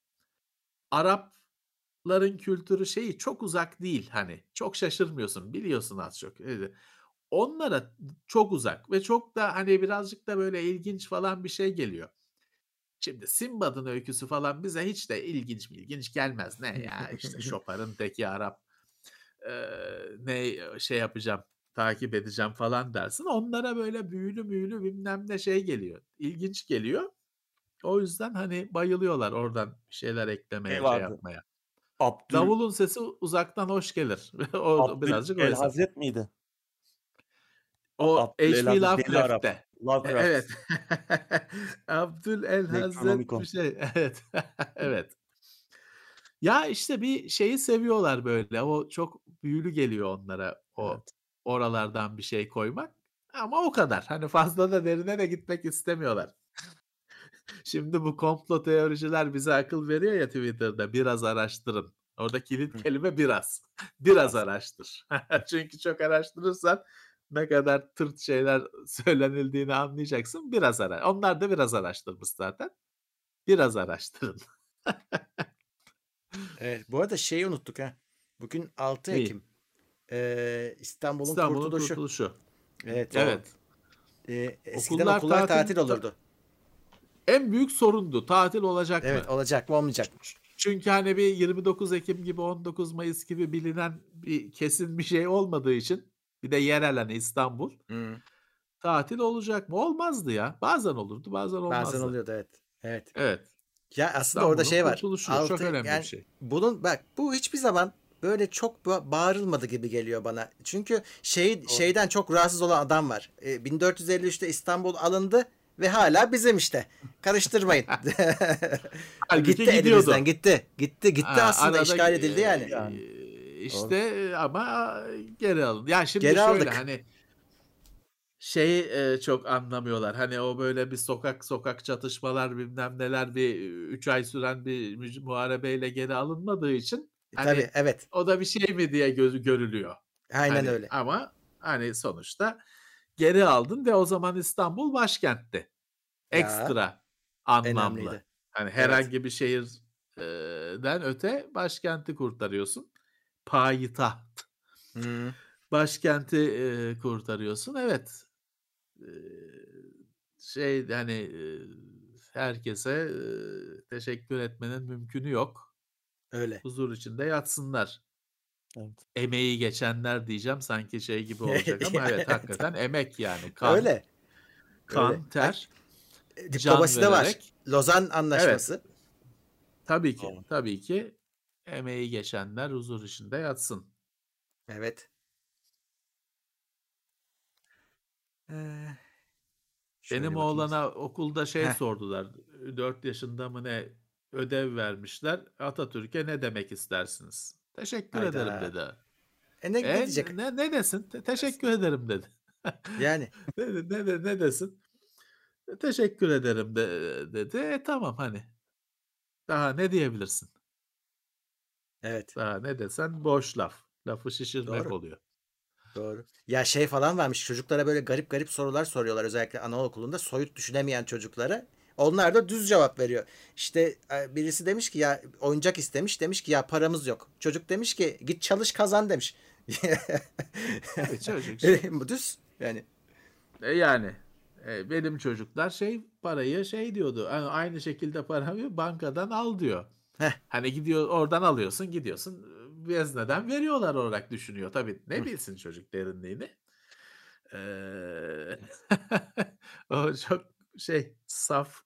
Arapların kültürü şeyi çok uzak değil hani. Çok şaşırmıyorsun biliyorsun az çok. Onlara çok uzak ve çok da hani birazcık da böyle ilginç falan bir şey geliyor. Şimdi Simbad'ın öyküsü falan bize hiç de ilginç mi ilginç gelmez. Ne ya işte (laughs) Chopin'ın teki Arap eee, ne şey yapacağım takip edeceğim falan dersin. Onlara böyle büyülü büyülü bilmem ne şey geliyor. İlginç geliyor. O yüzden hani bayılıyorlar oradan bir şeyler eklemeye şey yapmaya. Abdül, Davulun sesi uzaktan hoş gelir. (laughs) o Abdül birazcık El. Hazret miydi? O Abdül H.P. Lovecraft'te. Lovecraft. Evet. (laughs) Abdül El Hazret bir şey. (laughs) Evet. evet. Ya işte bir şeyi seviyorlar böyle. O çok büyülü geliyor onlara o Evet. Oralardan bir şey koymak. Ama o kadar. Hani fazla da derine de gitmek istemiyorlar. (laughs) Şimdi bu komplo teoriciler bize akıl veriyor ya Twitter'da biraz araştırın. Orada kilit kelime (laughs) biraz. Biraz araştır. (laughs) Çünkü çok araştırırsan ne kadar tırt şeyler söylenildiğini anlayacaksın. Biraz ara. Onlar da biraz araştırmış zaten. Biraz araştırın. Evet, bu arada şeyi unuttuk ha. Bugün 6 Neyi? Ekim. İstanbul'un İstanbul'un kurtuluşu. kurtuluşu. Evet. o, Evet. e, eskiden Okullar okullar, tatil- tatil olurdu. En büyük sorundu. Tatil olacak Evet, mı? olacak mı olmayacak mı? Çünkü hani bir 29 Ekim gibi 19 Mayıs gibi bilinen bir kesin bir şey olmadığı için bir de yerel hani İstanbul Hı. tatil olacak mı? Olmazdı ya. Bazen olurdu, bazen olmazdı. Bazen oluyordu evet. Evet. Evet. Ya aslında İstanbul'un orada şey var. kurtuluşu çok Altı- önemli yani bir şey. Bunun bak bu hiçbir zaman böyle çok ba- bağırılmadı gibi geliyor bana. Çünkü şey şeyden çok rahatsız olan adam var. E, 1453'te İstanbul alındı ve hala bizim işte. Karıştırmayın. (laughs) Halbuki gitti gidiyordu. elimizden gitti. Gitti gitti Ha, aslında arada, işgal edildi e, yani. e, İşte e, ama geri alın. Ya şimdi Geri şöyle aldık. hani şey e, çok anlamıyorlar. Hani o böyle bir sokak sokak çatışmalar bilmem neler bir 3 ay süren bir muharebeyle geri alınmadığı için hani Tabii evet. o da bir şey mi diye gözü görülüyor. Aynen Hani öyle. Ama hani sonuçta geri aldın ve o zaman İstanbul başkentti. Ya, Ekstra anlamlı. Önemliydi. Hani herhangi bir şehirden öte başkenti kurtarıyorsun. Payitaht. Hı. Başkenti e, kurtarıyorsun. Evet. E, şey hani e, herkese e, teşekkür etmenin mümkünü yok. Öyle. Huzur içinde yatsınlar. Evet. Emeği geçenler diyeceğim sanki şey gibi (laughs) olacak ama evet hakikaten emek yani. Kan, Öyle. kan öyle. ter, E, Diplomasi de var. Lozan Anlaşması. Tabii ki, Doğru. tabii ki emeği geçenler huzur içinde yatsın. Evet. Ee, Benim oğlana okulda şey Heh. sordular. 4 yaşında mı ne ödev vermişler. Atatürk'e ne demek istersiniz? Teşekkür ederim Hayda. dedi. E ne, E, ne diyecek? ne, ne desin? Te- teşekkür ederim dedi. (laughs) Yani ne, ne, ne, ne desin? "E, Teşekkür ederim de, dedi. E, tamam hani. Daha ne diyebilirsin? evet Daha ne desen boş laf. Lafı şişirmek Doğru. oluyor. doğru. Ya şey falan varmış çocuklara böyle garip garip sorular soruyorlar özellikle anaokulunda soyut düşünemeyen çocuklara. Onlar da düz cevap veriyor. İşte e, birisi demiş ki ya oyuncak istemiş demiş ki ya paramız yok. Çocuk demiş ki git çalış kazan demiş. Çocuk (laughs) Bu düz yani. E yani e, benim çocuklar şey parayı şey diyordu. "A- Aynı şekilde paramı bankadan al diyor. Heh. Hani gidiyor oradan alıyorsun gidiyorsun vezneden veriyorlar olarak düşünüyor. Tabii ne bilsin çocuk derinliğini. Ee, (laughs) o çok şey saf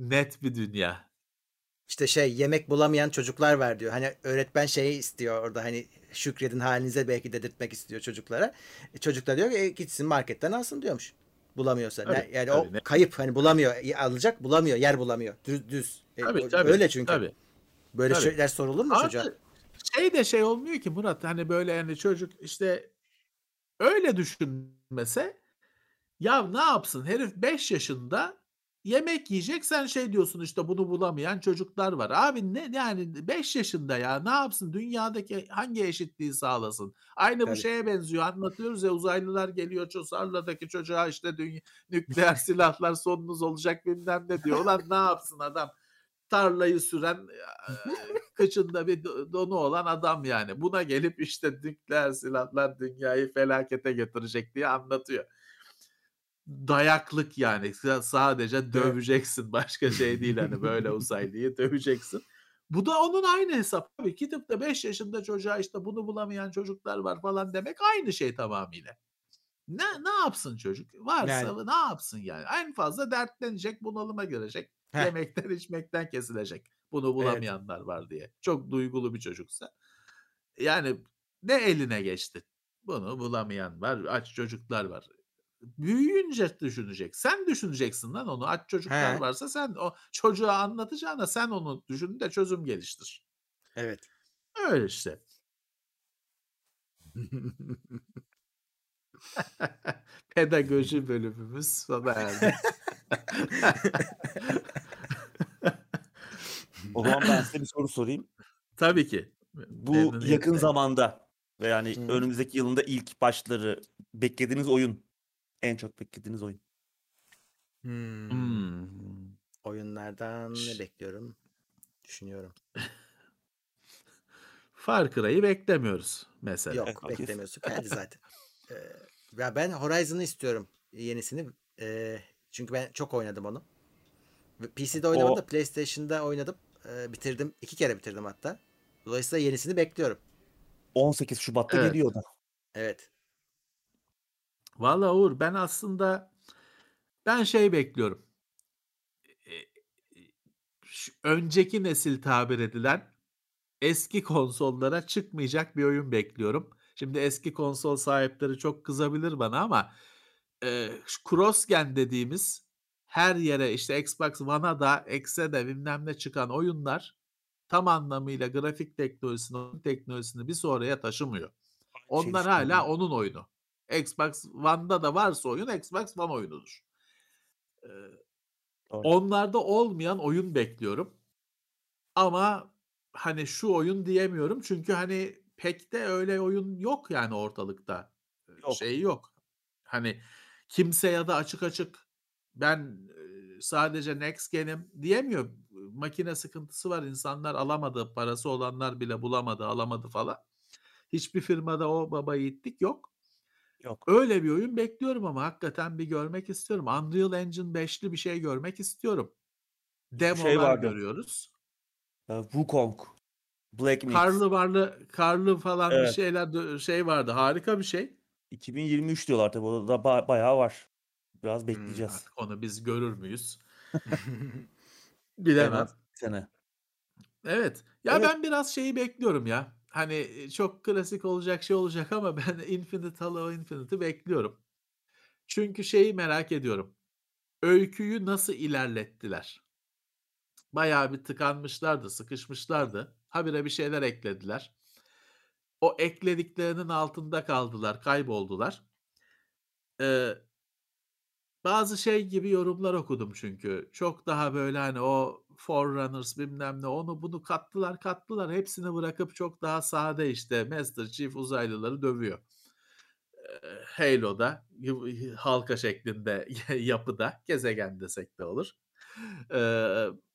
net bir dünya. İşte şey yemek bulamayan çocuklar var diyor. Hani öğretmen şeyi istiyor orada hani şükredin halinize belki dedirtmek istiyor çocuklara. E, çocuk da diyor ki "E, gitsin marketten alsın diyormuş. Bulamıyorsa. Tabii, Ne- yani tabii, o ne- kayıp hani bulamıyor. Alacak bulamıyor. Yer bulamıyor. Düz düz. E, Tabii o- tabii. Öyle çünkü. Tabii. Böyle tabii. şeyler sorulur mu çocuğa? Abi şey de şey olmuyor ki Murat hani böyle yani çocuk işte öyle düşünmese ya ne yapsın herif 5 yaşında yemek yiyecek sen şey diyorsun işte bunu bulamayan çocuklar var. Abi ne yani 5 yaşında ya ne yapsın dünyadaki hangi eşitliği sağlasın? Aynı bu Tabii. şeye benziyor anlatıyoruz ya uzaylılar geliyor Çosarla'daki çocuğa işte dünya, nükleer (laughs) silahlar sonunuz olacak bilmem ne diyor. Ulan ne yapsın adam? tarlayı süren kıçında bir do- donu olan adam yani. Buna gelip işte nükleer silahlar dünyayı felakete getirecek diye anlatıyor. Dayaklık yani Sa- sadece döveceksin başka şey değil hani böyle (laughs) uzaylıyı döveceksin. Bu da onun aynı hesap. Tabii gidip de 5 yaşında çocuğa işte bunu bulamayan çocuklar var falan demek aynı şey tamamıyla. Ne ne yapsın çocuk? Varsa Yani. ne yapsın yani? En fazla dertlenecek, bunalıma girecek. Heh. Yemekten içmekten kesilecek. Bunu bulamayanlar var diye. Çok duygulu bir çocuksa. Yani ne eline geçti? Bunu bulamayan var, aç çocuklar var. Büyüyünce düşünecek. Sen düşüneceksin lan onu. Aç çocuklar He. varsa sen o çocuğa anlatacağına sen onu düşün de çözüm geliştir. Evet. Öyle işte. (laughs) Pedagoji bölümümüz sona erdi. (laughs) O zaman ben size bir soru sorayım. Tabii ki. Bu Memnuniyetle. yakın zamanda ve yani Hı. önümüzdeki yılında ilk başları beklediğiniz oyun. En çok beklediğiniz oyun. Hmm. Hmm. Oyunlardan ne bekliyorum? Düşünüyorum. (laughs) Far Cry'ı beklemiyoruz mesela. Yok beklemiyorsun. Geldi zaten. Ee, ya ben Horizon'ı istiyorum. Yenisini. Ee, çünkü ben çok oynadım onu. Ve PC'de oynamadım O- da PlayStation'da oynadım. Ee, bitirdim. iki kere bitirdim hatta. Dolayısıyla yenisini bekliyorum. 18 Şubat'ta Evet. geliyordu. Evet. Valla Uğur ben aslında ben şey bekliyorum. E, şu önceki nesil tabir edilen eski konsollara çıkmayacak bir oyun bekliyorum. Şimdi eski konsol sahipleri çok kızabilir bana ama e, cross-gen dediğimiz her yere işte Xbox One'a da X'e de bilmem ne çıkan oyunlar tam anlamıyla grafik teknolojisini, teknolojisini bir sonraya taşımıyor. Onlar hala onun oyunu. Xbox One'da da varsa oyun Xbox One oyunudur. Ee, Doğru. onlarda olmayan oyun bekliyorum. Ama hani şu oyun diyemiyorum çünkü hani pek de öyle oyun yok yani ortalıkta. Yok. Şey yok. Hani kimse ya da açık açık ben sadece next gen'im diyemiyor. Makine sıkıntısı var. İnsanlar alamadı. Parası olanlar bile bulamadı, alamadı falan. Hiçbir firmada o baba yiğitlik yok. Yok. Öyle bir oyun bekliyorum ama hakikaten bir görmek istiyorum. Unreal Engine 5'li bir şey görmek istiyorum. Demolar şey vardı. görüyoruz. Ee, Wukong. Black Myth. Karlı varlı, karlı falan bir Evet. şeyler dö- şey vardı. Harika bir şey. 2023 diyorlar tabii. O da ba- bayağı var. Biraz Hmm, bekleyeceğiz. Artık onu biz görür müyüz? (laughs) (laughs) Bilemem. bir sene. Evet. Ya Evet. ben biraz şeyi bekliyorum ya. Hani çok klasik olacak şey olacak ama (laughs) ben Infinite Halo Infinite'i bekliyorum. Çünkü şeyi merak ediyorum. Öyküyü nasıl ilerlettiler? Bayağı bir tıkanmışlardı, sıkışmışlardı. Habire bir şeyler eklediler. O eklediklerinin altında kaldılar, kayboldular. Eee, bazı şey gibi yorumlar okudum çünkü. Çok daha böyle hani o Forerunners bilmem ne onu bunu kattılar kattılar. Hepsini bırakıp çok daha sade işte Master Chief uzaylıları dövüyor. Halo'da halka şeklinde (laughs) yapıda gezegen desek de olur.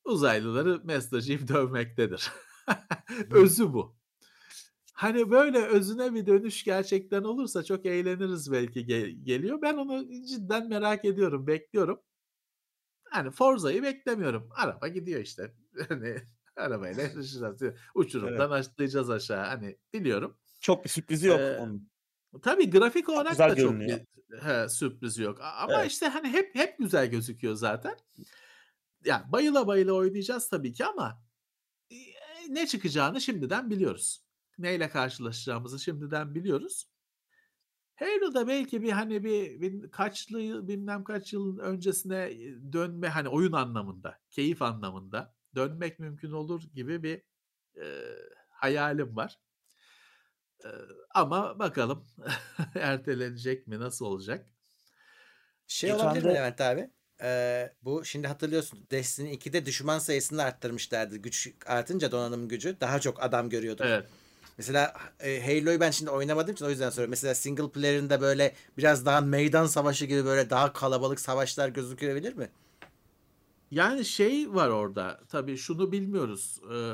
Uzaylıları Master Chief dövmektedir. (laughs) Özü bu. Hani böyle özüne bir dönüş gerçekten olursa çok eğleniriz belki ge- geliyor. Ben onu cidden merak ediyorum, bekliyorum. Hani Forza'yı beklemiyorum. Araba gidiyor işte. (laughs) Hani arabayla yarışacağız. Uçurumdan atlayacağız aşağı. Hani biliyorum. Çok bir sürprizi yok Ee, onun. Tabii grafik olarak güzel da çok görünüyor. bir he, sürpriz yok. Ama Evet. işte hani hep hep güzel gözüküyor zaten. Yani bayıla bayıla oynayacağız tabii ki ama ne çıkacağını şimdiden biliyoruz. Neyle karşılaşacağımızı şimdiden biliyoruz. Halo'da belki bir hani bir, bir kaçlı yıl bilmem kaç yıl öncesine dönme hani oyun anlamında, keyif anlamında dönmek mümkün olur gibi bir e, hayalim var. E, ama bakalım (laughs) ertelenecek mi, nasıl olacak? Şey Geçen olabilir mi Levent abi? Ee, bu şimdi hatırlıyorsun Destiny 2'de düşman sayısını arttırmışlardı. Güç artınca donanım gücü daha çok adam görüyorduk. Evet. Mesela e, Halo'yu ben şimdi oynamadığım için o yüzden soruyorum. Mesela single player'ında böyle biraz daha meydan savaşı gibi böyle daha kalabalık savaşlar gözükebilir mi? Yani şey var orada. Tabii şunu bilmiyoruz. Ee,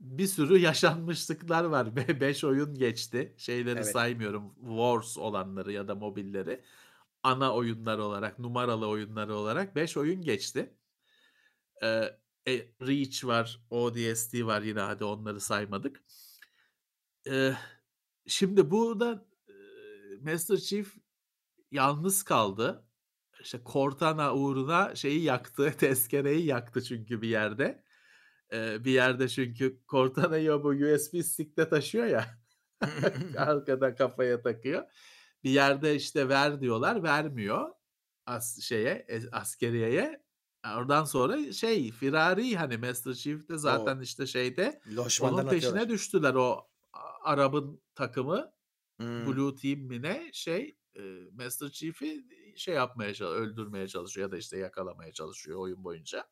bir sürü (laughs) yaşanmışlıklar var. 5 oyun geçti. Şeyleri Evet. saymıyorum. Wars olanları ya da mobilleri. Ana oyunlar olarak, numaralı oyunları olarak 5 oyun geçti. Ee, e, Reach var, ODST var yine hadi onları saymadık. Şimdi burada e, Master Chief yalnız kaldı. İşte Cortana uğruna şeyi yaktı, (laughs) tezkereyi yaktı çünkü bir yerde. Ee, bir yerde çünkü Cortana'yı o bu USB stick'te taşıyor ya. (laughs) Arkadan kafaya takıyor. Bir yerde işte ver diyorlar, vermiyor. As şeye, askeriyeye. Oradan sonra şey Firari hani Master Chief de zaten işte şeyde Loşmandan onun peşine atıyorlar. düştüler o Arap'ın takımı Hmm. Blue Team mi ne şey e, Master Chief'i şey yapmaya çalışıyor, öldürmeye çalışıyor ya da işte yakalamaya çalışıyor oyun boyunca.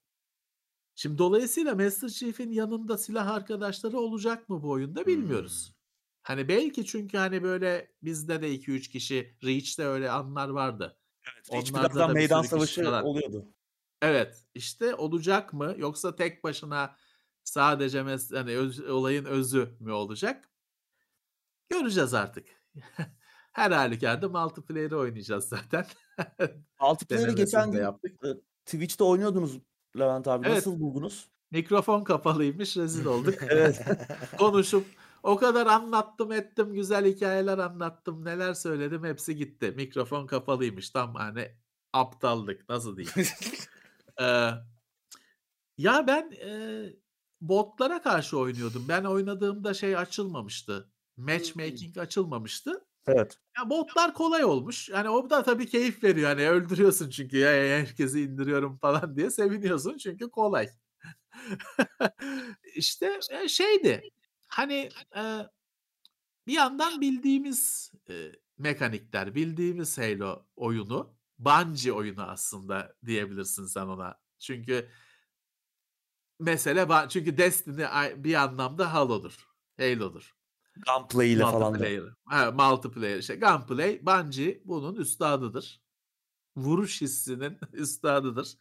Şimdi dolayısıyla Master Chief'in yanında silah arkadaşları olacak mı bu oyunda bilmiyoruz. Hmm. Hani belki çünkü hani böyle bizde de 2-3 kişi Reach'te öyle anlar vardı. Onlarda birazdan da meydan savaşı oluyordu. Evet işte olacak mı yoksa tek başına sadece mes- hani öz- olayın özü mü olacak? Göreceğiz artık. (laughs) Her halükarda multiplayer'ı oynayacağız zaten. (laughs) Multiplayer'ı geçen gün yaptık. Twitch'te oynuyordunuz Levent abi. Evet. Nasıl buldunuz? Mikrofon kapalıymış rezil olduk. (laughs) Evet. Konuşup o kadar anlattım ettim güzel hikayeler anlattım neler söyledim hepsi gitti. Mikrofon kapalıymış tam hani aptallık nasıl diyeyim. Ee, ya ben e, botlara karşı oynuyordum. Ben oynadığımda şey açılmamıştı. Matchmaking açılmamıştı. evet. Ya botlar kolay olmuş. Yani o da tabii keyif veriyor. Hani öldürüyorsun çünkü ya, herkesi indiriyorum (laughs) falan diye seviniyorsun çünkü kolay. (laughs) işte e, şeydi. Hani e, bir yandan bildiğimiz e, mekanikler, bildiğimiz Halo oyunu, Bungie oyunu aslında diyebilirsin sen ona. Çünkü mesele ba- çünkü Destiny bir anlamda Halo'dur. Halo'dur. Gunplay ile falan da. Ha, multiplayer işte. Gunplay, Bungie bunun üstadıdır. Vuruş hissinin (laughs) üstadıdır.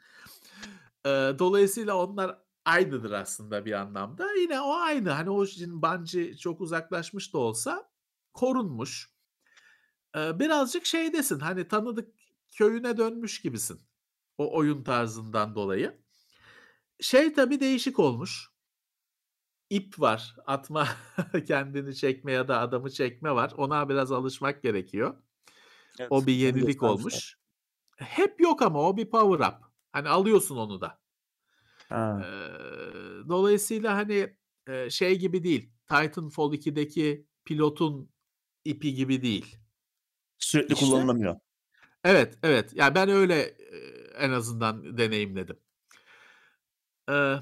Ee, dolayısıyla onlar aynıdır aslında bir anlamda. Yine o aynı. Hani o Bungie çok uzaklaşmış da olsa korunmuş. Ee, birazcık şeydesin. Hani tanıdık köyüne dönmüş gibisin. O oyun tarzından dolayı. Şey tabii değişik olmuş. İp var. Atma (laughs) kendini çekme ya da adamı çekme var. Ona biraz alışmak gerekiyor. Evet, O bir yenilik olmuş. Hep yok ama o bir power up. Hani alıyorsun onu da. Ha. Eee, dolayısıyla hani şey gibi değil. Titanfall 2'deki pilotun ipi gibi değil. Sürekli İşte- kullanılamıyor. Evet, evet. Yani ben öyle en azından deneyimledim. Ee,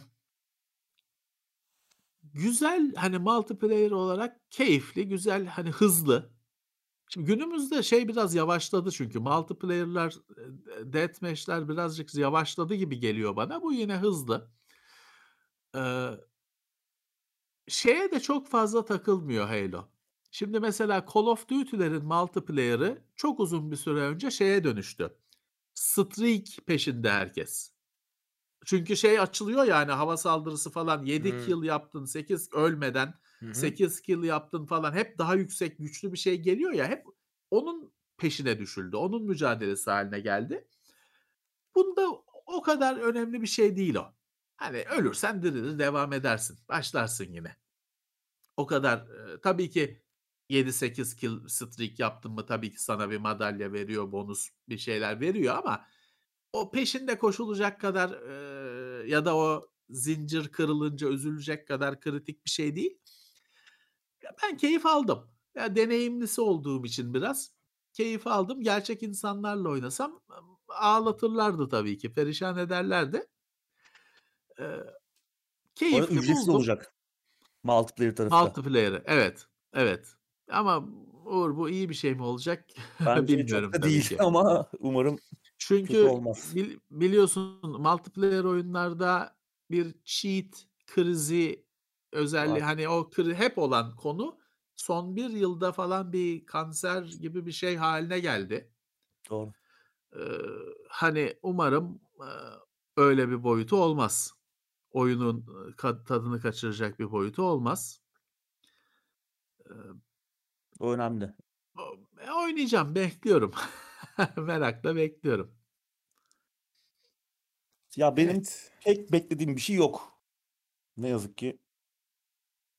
güzel hani multiplayer olarak keyifli, güzel hani hızlı. Şimdi günümüzde şey biraz yavaşladı çünkü multiplayer'lar, eee, deathmatch'ler birazcık yavaşladı gibi geliyor bana. Bu yine hızlı. Eee şeye de çok fazla takılmıyor Halo. Şimdi mesela Call of Duty'lerin multiplayer'ı çok uzun bir süre önce şeye dönüştü. Streak peşinde herkes. Çünkü şey açılıyor yani hava saldırısı falan 7 Hıı. kill yaptın 8 ölmeden hı. 8 kill yaptın falan hep daha yüksek güçlü bir şey geliyor ya hep onun peşine düşüldü. Onun mücadelesi haline geldi. Bunda o kadar önemli bir şey değil o. Hani ölürsen dirilir devam edersin. Başlarsın yine. O kadar eee, tabii ki 7-8 kill streak yaptın mı tabii ki sana bir madalya veriyor, bonus bir şeyler veriyor ama o peşinde koşulacak kadar eee, ya da o zincir kırılınca üzülecek kadar kritik bir şey değil. Ya ben keyif aldım. Ya deneyimlisi olduğum için biraz keyif aldım. Gerçek insanlarla oynasam ağlatırlardı tabii ki. Perişan ederlerdi. Arada keyifli ücretsiz buldum. olacak multiplayer tarafı. Multiplayer'ı evet, evet. Ama Uğur bu iyi bir şey mi olacak (laughs) Bence bilmiyorum çok da değil ki. (laughs) ama umarım Çünkü bil- biliyorsun multiplayer oyunlarda bir cheat krizi özelliği Var. hani o kri- hep olan konu son bir yılda falan bir kanser gibi bir şey haline geldi. Doğru. Ee, hani umarım e, öyle bir boyutu olmaz. Oyunun tadını kaçıracak bir boyutu olmaz. Ee, O önemli. oynayacağım, bekliyorum. (laughs) (laughs) Merakla bekliyorum. Ya benim Evet. pek beklediğim bir şey yok. Ne yazık ki.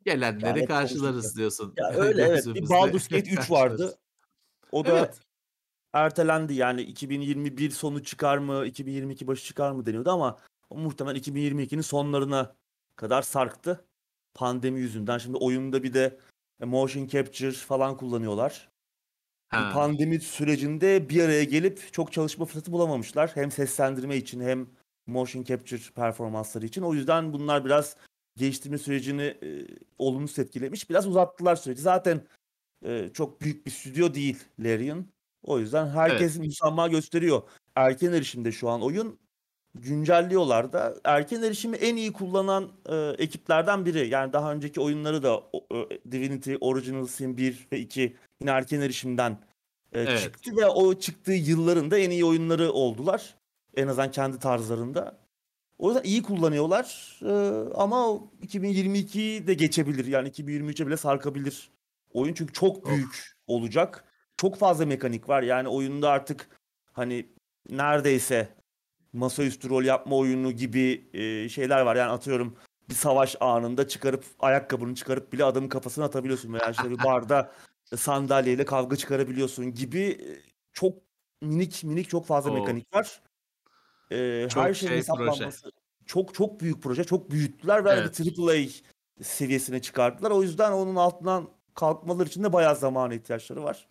Gelenleri Yani karşılarız diyorsun. Ya (laughs) öyle evet. Bir Baldur's Gate 3 vardı. O da Evet. ertelendi. Yani 2021 sonu çıkar mı, 2022 başı çıkar mı deniyordu ama o muhtemelen 2022'nin sonlarına kadar sarktı. Pandemi yüzünden. Şimdi oyunda bir de e, motion capture falan kullanıyorlar. Bu Ha. pandemi sürecinde bir araya gelip çok çalışma fırsatı bulamamışlar. Hem seslendirme için hem motion capture performansları için. O yüzden bunlar biraz geliştirme sürecini e, olumsuz etkilemiş. Biraz uzattılar süreci. Zaten e, çok büyük bir stüdyo değil Larian. O yüzden herkes müsamaha gösteriyor. Erken erişimde şu an oyun güncelliyorlar da. Erken erişimi en iyi kullanan e, ekiplerden biri. Yani daha önceki oyunları da o- e, Divinity Original Sin 1 ve 2 yine erken erişimden e, Evet. çıktı ve o çıktığı yılların da en iyi oyunları oldular. En azından kendi tarzlarında. O yüzden iyi kullanıyorlar E, ama o 2022'yi de geçebilir. Yani 2023'e bile sarkabilir oyun çünkü çok Of. büyük olacak. Çok fazla mekanik var. Yani oyunda artık hani neredeyse masaüstü rol yapma oyunu gibi e, şeyler var. Yani atıyorum bir savaş anında çıkarıp ayakkabını çıkarıp bile adamın kafasına atabiliyorsun veya işte bir barda (laughs) sandalyeyle kavga çıkarabiliyorsun gibi e, çok minik minik çok fazla Of. mekanik var. E, Çok her şeyin şey hesaplanması çok çok büyük proje. Çok büyüttüler ve hani Evet. bir AAA seviyesine çıkarttılar. O yüzden onun altından kalkmaları için de bayağı zamana ihtiyaçları var.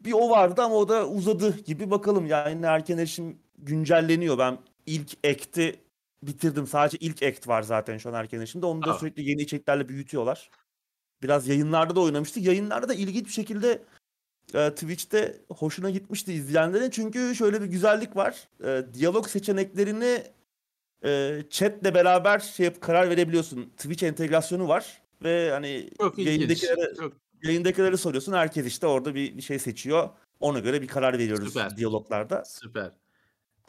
Bir o vardı ama o da uzadı gibi bakalım. Yani erken erişim güncelleniyor. Ben ilk act'i bitirdim. Sadece ilk act var zaten şu an erken erişimde. Onu da Aa. sürekli yeni içeriklerle büyütüyorlar. Biraz yayınlarda da oynamıştık. Yayınlarda da ilginç bir şekilde e, Twitch'te hoşuna gitmişti izleyenlerin. Çünkü şöyle bir güzellik var. E, diyalog seçeneklerini e, chatle beraber şey yap, karar verebiliyorsun. Twitch entegrasyonu var ve hani Çok yayındakilere, Çok yayındakilere soruyorsun. Herkes işte orada bir, bir şey seçiyor. Ona göre bir karar veriyoruz Süper. diyaloglarda. süper.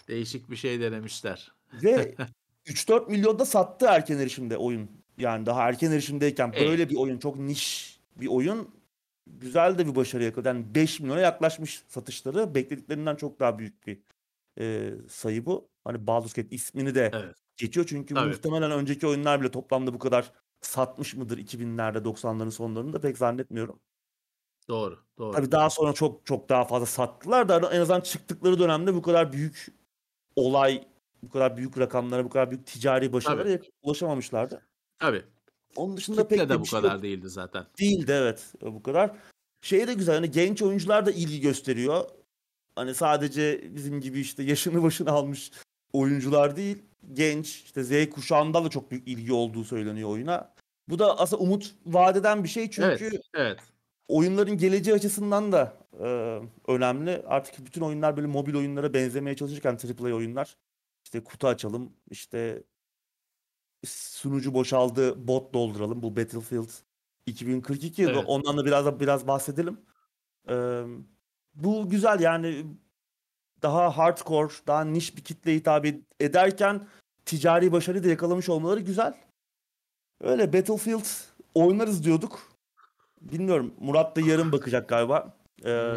Değişik bir şey denemişler. Ve (laughs) 3-4 milyonda sattı erken erişimde oyun. Yani daha erken erişimdeyken Evet. böyle bir oyun çok niş bir oyun güzel de bir başarı yakaladı. Yani 5 milyona yaklaşmış satışları. Beklediklerinden çok daha büyük bir e, sayı bu. Hani Baldur's Gate ismini de Evet. geçiyor çünkü Tabii. muhtemelen önceki oyunlar bile toplamda bu kadar satmış mıdır 2000'lerde 90'ların sonlarında pek zannetmiyorum. Doğru. Doğru. Tabii daha sonra çok çok daha fazla sattılar da en azından çıktıkları dönemde bu kadar büyük olay, bu kadar büyük rakamlara, bu kadar büyük ticari başarılara ulaşamamışlardı. Tabii. Onun dışında Kitle pek de de bu şey kadar yok. değildi zaten. Değildi evet bu kadar. Şey de güzel hani genç oyuncular da ilgi gösteriyor. hani sadece bizim gibi işte yaşını başını almış oyuncular değil, genç işte Z kuşağında da çok büyük ilgi olduğu söyleniyor oyuna. Bu da aslında umut vadeden bir şey çünkü Evet, evet. oyunların geleceği açısından da e, önemli. Artık bütün oyunlar böyle mobil oyunlara benzemeye çalışırken AAA oyunlar işte kutu açalım, işte sunucu boşaldı, bot dolduralım. Bu Battlefield 2042 Evet. ondan da biraz da biraz bahsedelim. Ee, bu güzel yani daha hardcore, daha niş bir kitle hitap ed- ederken ticari başarıyı da yakalamış olmaları güzel. Öyle Battlefield oynarız diyorduk. Bilmiyorum. Murat da yarın bakacak galiba. Ee,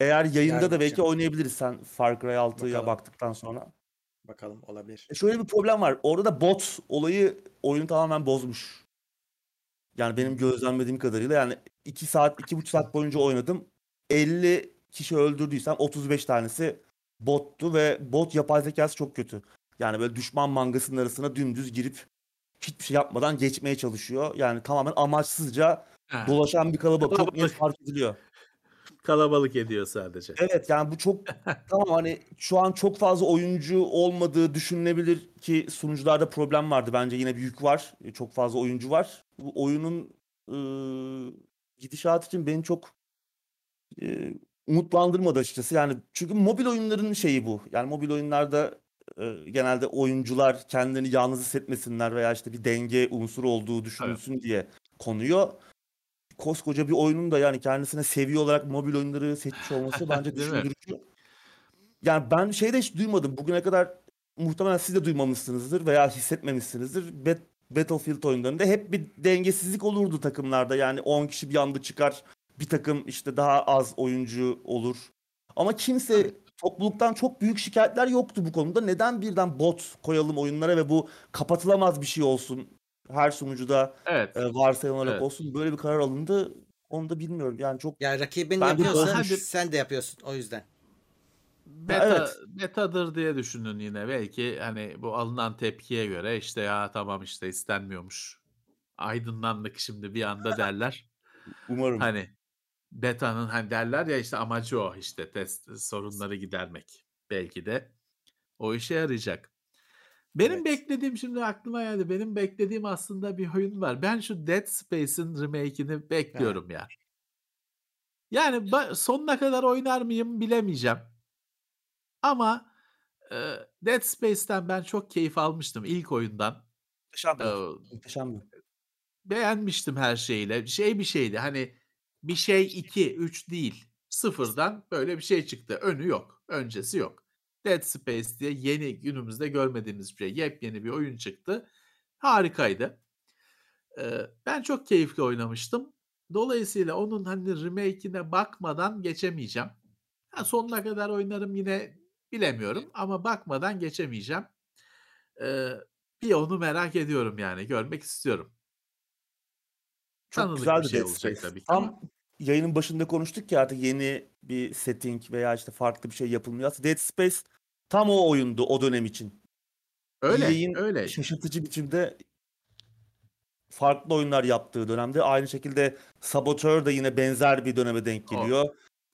eğer yayında Yarın da belki bakacağım. oynayabiliriz sen Far Cry 6'ya Bakalım. baktıktan sonra. Bakalım olabilir. E Şöyle bir problem var. Orada da bot olayı oyunu tamamen bozmuş. Yani benim gözlemlediğim kadarıyla yani 2 saat, 2,5 saat boyunca oynadım. 50 kişi öldürdüysem 35 tanesi bottu ve bot yapay zekası çok kötü. Yani böyle düşman mangasının arasına dümdüz girip hiçbir şey yapmadan geçmeye çalışıyor. Yani tamamen amaçsızca Ha, dolaşan bir kalabalık. Çok net fark ediliyor. Kalabalık ediyor sadece. Evet yani bu çok (laughs) tamam hani şu an çok fazla oyuncu olmadığı düşünülebilir ki sunucularda problem vardı. Bence yine bir yük var. E, Çok fazla oyuncu var. Bu oyunun ıı, gidişatı için beni çok e, umutlandırmadı açıkçası. Yani çünkü mobil oyunların şeyi bu. Yani mobil oyunlarda e, genelde oyuncular kendilerini yalnız hissetmesinler veya işte bir denge unsuru olduğu düşünülsün diye konuyor. Koskoca bir oyunun da yani kendisine seviye olarak mobil oyunları seçmiş olması (laughs) bence mi? düşündürücü. Yani ben şey de hiç duymadım. Bugüne kadar muhtemelen siz de duymamışsınızdır veya hissetmemişsinizdir. Bat- Battlefield oyunlarında hep bir dengesizlik olurdu takımlarda. Yani 10 kişi bir anda çıkar. Bir takım işte daha az oyuncu olur. Ama kimse topluluktan çok büyük şikayetler yoktu bu konuda. Neden birden bot koyalım oyunlara ve bu kapatılamaz bir şey olsun? Her sunucuda Evet. e, varsayılan olarak Evet. olsun. Böyle bir karar alındı. Onu da bilmiyorum. Yani çok Yani rakibin Ben yapıyorsa sen de yapıyorsun o yüzden. Beta, evet. betadır diye düşünün yine. Belki hani bu alınan tepkiye göre işte ya tamam işte istenmiyormuş. Aydınlandık şimdi bir anda (laughs) derler. umarım. Hani beta'nın hani derler ya işte amacı o işte test sorunları gidermek. Belki de o işe yarayacak. Benim Evet. beklediğim şimdi aklıma geldi. Benim beklediğim aslında bir oyun var. Ben şu Dead Space'in remake'ini bekliyorum ya. Yani ba- sonuna kadar oynar mıyım bilemeyeceğim. Ama e, Dead Space'ten ben çok keyif almıştım ilk oyundan. Muhteşem Ee. Muhteşem beğenmiştim her şeyle. Şey bir şeydi hani bir şey 2, 3 değil. Sıfırdan böyle bir şey çıktı. Önü yok. Öncesi yok. Dead Space diye yeni günümüzde görmediğimiz bir şey. Yepyeni bir oyun çıktı. Harikaydı. Ee, ben çok keyifli oynamıştım. Dolayısıyla onun hani remake'ine bakmadan geçemeyeceğim. Ha, sonuna kadar oynarım yine bilemiyorum ama bakmadan geçemeyeceğim. Ee, bir onu merak ediyorum yani. Görmek istiyorum. Çok Tanıdık güzel bir şey Dead olacak Space. tabii ki Tam yayının başında konuştuk ki artık yeni bir setting veya işte farklı bir şey yapılmıyor. Aslında Dead Space tam o oyundu o dönem için. Öyle, EA'in öyle. şaşırtıcı biçimde farklı oyunlar yaptığı dönemde. Aynı şekilde Saboteur da yine benzer bir döneme denk O geliyor.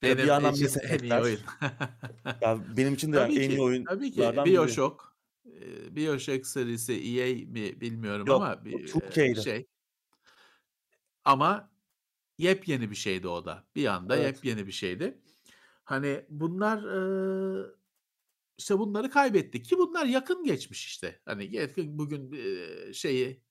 Bir benim yandan için en iyi oyun. (laughs) Ya benim için de yani Tabii en iyi ki, tabii ki. oyunlardan biri. BioShock, BioShock serisi EA mi bilmiyorum Yok, ama o bir 2K'ydi. şey. Ama yepyeni bir şeydi o da. Bir anda Evet. yepyeni bir şeydi. Hani bunlar eee, işte bunları kaybettik ki bunlar yakın geçmiş işte. Hani yakın bugün şeyi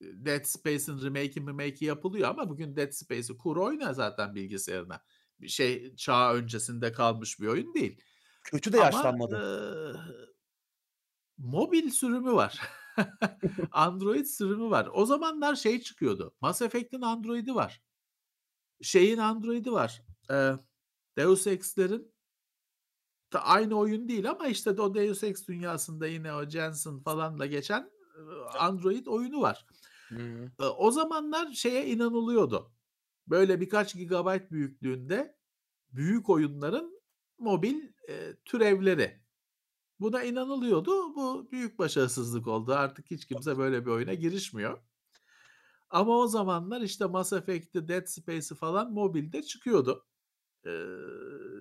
Dead Space'in remake'i remake'i yapılıyor ama bugün Dead Space'i kur oyna zaten bilgisayarına. Bir şey çağ öncesinde kalmış bir oyun değil. Kötü de Ama yaşlanmadı. eee, mobil sürümü var. (laughs) (laughs) Android sürümü var. O zamanlar şey çıkıyordu. Mass Effect'in Android'i var. Şeyin Android'i var. Eee, Deus Ex'lerin da aynı oyun değil ama işte o Deus Ex dünyasında yine o Jensen falanla geçen Android oyunu var. Eee, o zamanlar şeye inanılıyordu. Böyle birkaç gigabayt büyüklüğünde büyük oyunların mobil eee, türevleri. Buna inanılıyordu. Bu büyük başarısızlık oldu. Artık hiç kimse böyle bir oyuna girişmiyor. Ama o zamanlar işte Mass Effect'i, Dead Space'i falan mobilde çıkıyordu. E,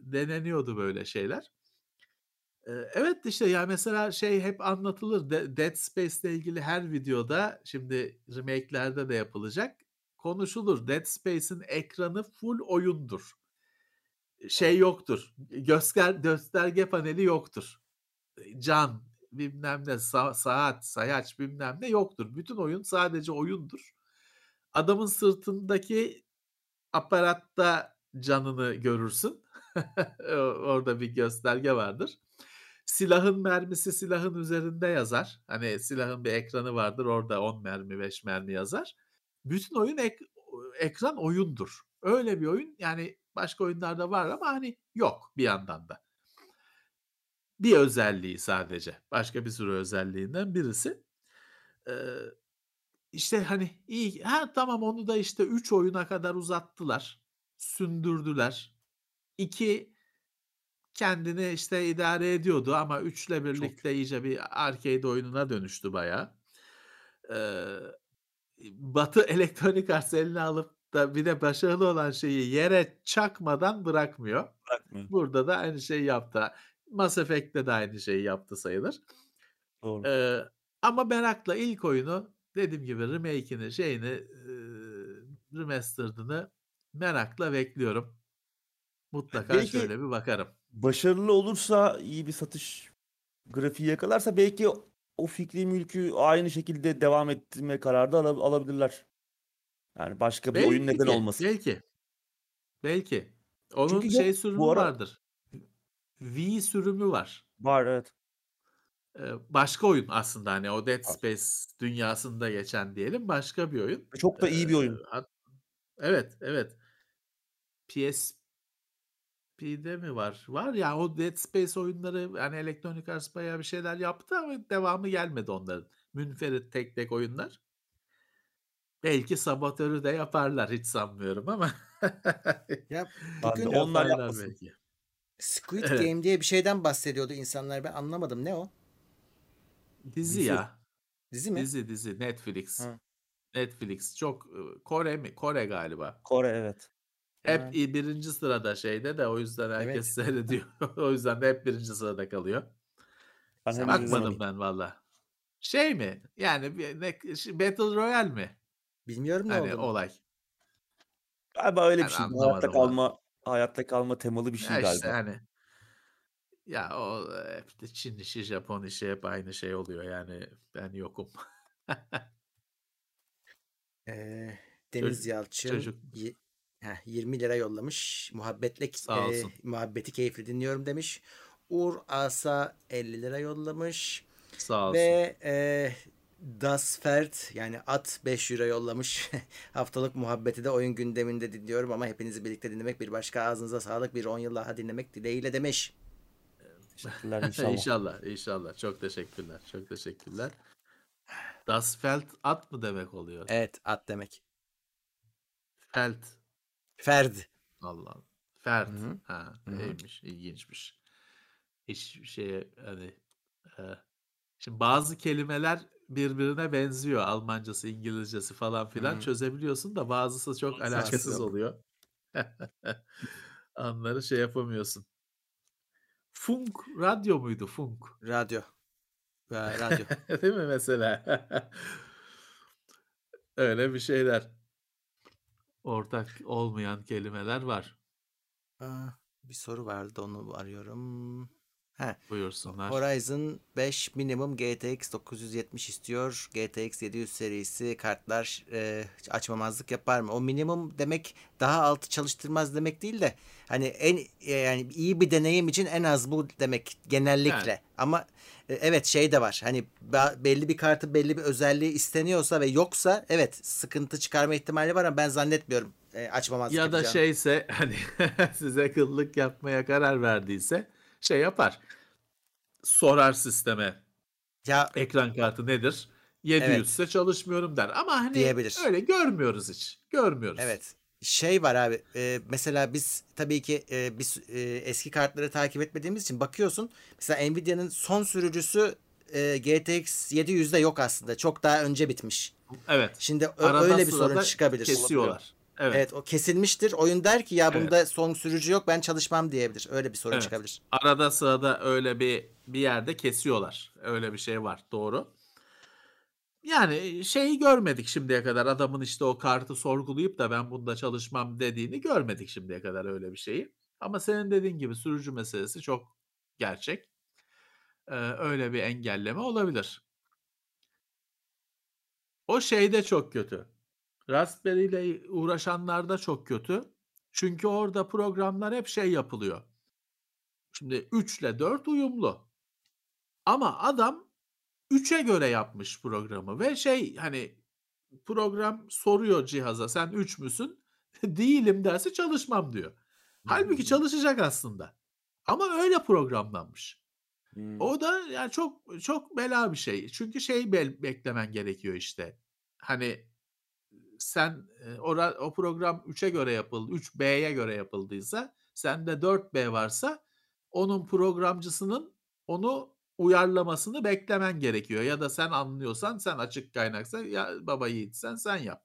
deneniyordu böyle şeyler. E, evet işte ya mesela şey hep anlatılır. De- Dead Space ile ilgili her videoda şimdi remake'lerde de yapılacak konuşulur. Dead Space'in ekranı full oyundur. Şey yoktur. Göster gösterge paneli yoktur. Can bilmem ne sa- saat, sayaç bilmem ne yoktur. Bütün oyun sadece oyundur. Adamın sırtındaki aparatta canını görürsün. (laughs) Orada bir gösterge vardır. Silahın mermisi silahın üzerinde yazar. Hani silahın bir ekranı vardır. Orada 10 mermi, 5 mermi yazar. Bütün oyun ek, ekran oyundur. Öyle bir oyun yani başka oyunlarda var ama hani yok bir yandan da. Bir özelliği sadece. Başka bir sürü özelliğinden birisi. Ee, işte hani iyi. Ha tamam onu da işte 3 oyuna kadar uzattılar. Sündürdüler. 2 kendini işte idare ediyordu ama 3'le birlikte iyice bir arcade oyununa dönüştü bayağı. Ee, Batı (laughs) elektronik arts eline alıp da bir de başarılı olan şeyi yere çakmadan bırakmıyor. Bırakmıyor. Burada da aynı şeyi yaptı. Mass Effect'te de aynı şeyi yaptı sayılır. Doğru. Ee, ama merakla ilk oyunu dediğim gibi remake'ini şeyini e, remastered'ını merakla bekliyorum. Mutlaka Belki- şöyle bir bakarım. Başarılı olursa iyi bir satış grafiği yakalarsa belki o fikri mülkü aynı şekilde devam ettirme kararı da ala- alabilirler. Yani başka bir oyun neden Belki, olmasın. Belki. Belki. Onun Çünkü şey sürümü ara- vardır. V sürümü var. Var evet. Ee, başka oyun aslında hani o Dead Space dünyasında geçen diyelim başka bir oyun. Çok da iyi bir oyun. Ee, Evet, evet. PSP'de mi var? Var ya o Dead Space oyunları yani Electronic Arts bayağı bir şeyler yaptı ama devamı gelmedi onların. Münferit tek tek oyunlar. Belki sabotörü de yaparlar hiç sanmıyorum ama. (laughs) Ya bugün onlar Yaparlar belki. Squid Evet. Game diye bir şeyden bahsediyordu insanlar. Ben anlamadım. Ne o? Dizi, Dizi. ya. Dizi mi? Dizi dizi Netflix. Ha. Netflix çok e, Kore mi? Kore galiba. Kore evet. Hep iyi birinci sırada şeyde de o yüzden herkes Evet. seyrediyor. (laughs) o yüzden de hep birinci sırada kalıyor. Ben henüz Bakmadım izlemedim. ben valla. Şey mi? Yani bir, ne, şey, Battle Royale mi? Bilmiyorum ne Hani olduğunu. olay. Galiba öyle bir Ben şey. anlamadım Hayatta onu. kalma hayatta kalma temalı bir şey Ya galiba. işte hani ya o hep de Çin işi, Japon işi hep aynı şey oluyor yani ben yokum. (laughs) Ee, Deniz Çocuk- Yalçın çocuk. Heh, 20 lira yollamış. Muhabbetle Sağ e, muhabbeti keyifli dinliyorum demiş. Uğur Asa 50 lira yollamış. Sağ olsun. Ve e, Das Fert yani at 5 euro yollamış. (laughs) Haftalık muhabbeti de oyun gündeminde dinliyorum ama hepinizi birlikte dinlemek bir başka ağzınıza sağlık bir 10 yıl daha dinlemek dileğiyle demiş. Teşekkürler inşallah. (laughs) inşallah, inşallah. Çok teşekkürler. Çok teşekkürler. Das Feld at mı demek oluyor? Evet at demek. Feld. Ferd. Allah. Allah. Ferd. Hı hı. Ha, Hı hı. iyiymiş, ilginçmiş. Hiç şeye hani e, şimdi bazı kelimeler birbirine benziyor. Almancası, İngilizcesi falan filan Hı hı. çözebiliyorsun da bazısı çok Bazısı alakasız yok. oluyor. (laughs) Anları şey yapamıyorsun. Funk radyo muydu? Funk. Radyo. (laughs) Ve radyo. Değil mi mesela? (laughs) Öyle bir şeyler. Ortak olmayan kelimeler var. Aa, bir soru vardı onu arıyorum. He. Buyursunlar. Horizon 5 minimum GTX 970 istiyor. GTX 700 serisi kartlar e, açmamazlık yapar mı? O minimum demek daha altı çalıştırmaz demek değil de hani en e, yani iyi bir deneyim için en az bu demek genellikle. Yani. Ama e, evet şey de var. Hani belli bir kartın belli bir özelliği isteniyorsa ve yoksa evet sıkıntı çıkarma ihtimali var ama ben zannetmiyorum e, açmamazlık Ya da yapacağını. şeyse hani (laughs) size kıllık yapmaya karar verdiyse şey yapar. Sorar sisteme ya ekran kartı nedir? 700 Evet. ise çalışmıyorum der. Ama hani Diyebilir. öyle görmüyoruz hiç. Görmüyoruz. Evet. Şey var abi. e, mesela biz tabii ki e, biz e, eski kartları takip etmediğimiz için bakıyorsun. Mesela Nvidia'nın son sürücüsü e, GTX 700'de yok aslında. Çok daha önce bitmiş. Evet. Şimdi ö- Arada öyle bir sorun çıkabilir. Kesiyorlar. Evet. Evet o kesilmiştir. Oyun der ki ya Evet. bunda son sürücü yok ben çalışmam diyebilir. Öyle bir sorun Evet. çıkabilir. Arada sırada öyle bir bir yerde kesiyorlar. Öyle bir şey var. Doğru. Yani şeyi görmedik şimdiye kadar. Adamın işte o kartı sorgulayıp da ben bunda çalışmam dediğini görmedik şimdiye kadar öyle bir şeyi. Ama senin dediğin gibi sürücü meselesi çok gerçek. Ee, öyle bir engelleme olabilir. O şeyde çok kötü. Raspberry ile uğraşanlarda çok kötü. Çünkü orada programlar hep şey yapılıyor. Şimdi 3 ile 4 uyumlu. Ama adam 3'e göre yapmış programı ve şey hani program soruyor cihaza sen 3 müsün? (laughs) Değilim derse çalışmam diyor. Halbuki çalışacak aslında. Ama öyle programlanmış. Hmm. O da yani çok çok bela bir şey. Çünkü şey beklemen gerekiyor işte. Hani sen ora, o program 3'e göre yapıldı, 3B'ye göre yapıldıysa, sende 4B varsa onun programcısının onu uyarlamasını beklemen gerekiyor. Ya da sen anlıyorsan, sen açık kaynaksa ya baba yiğitsen sen yap.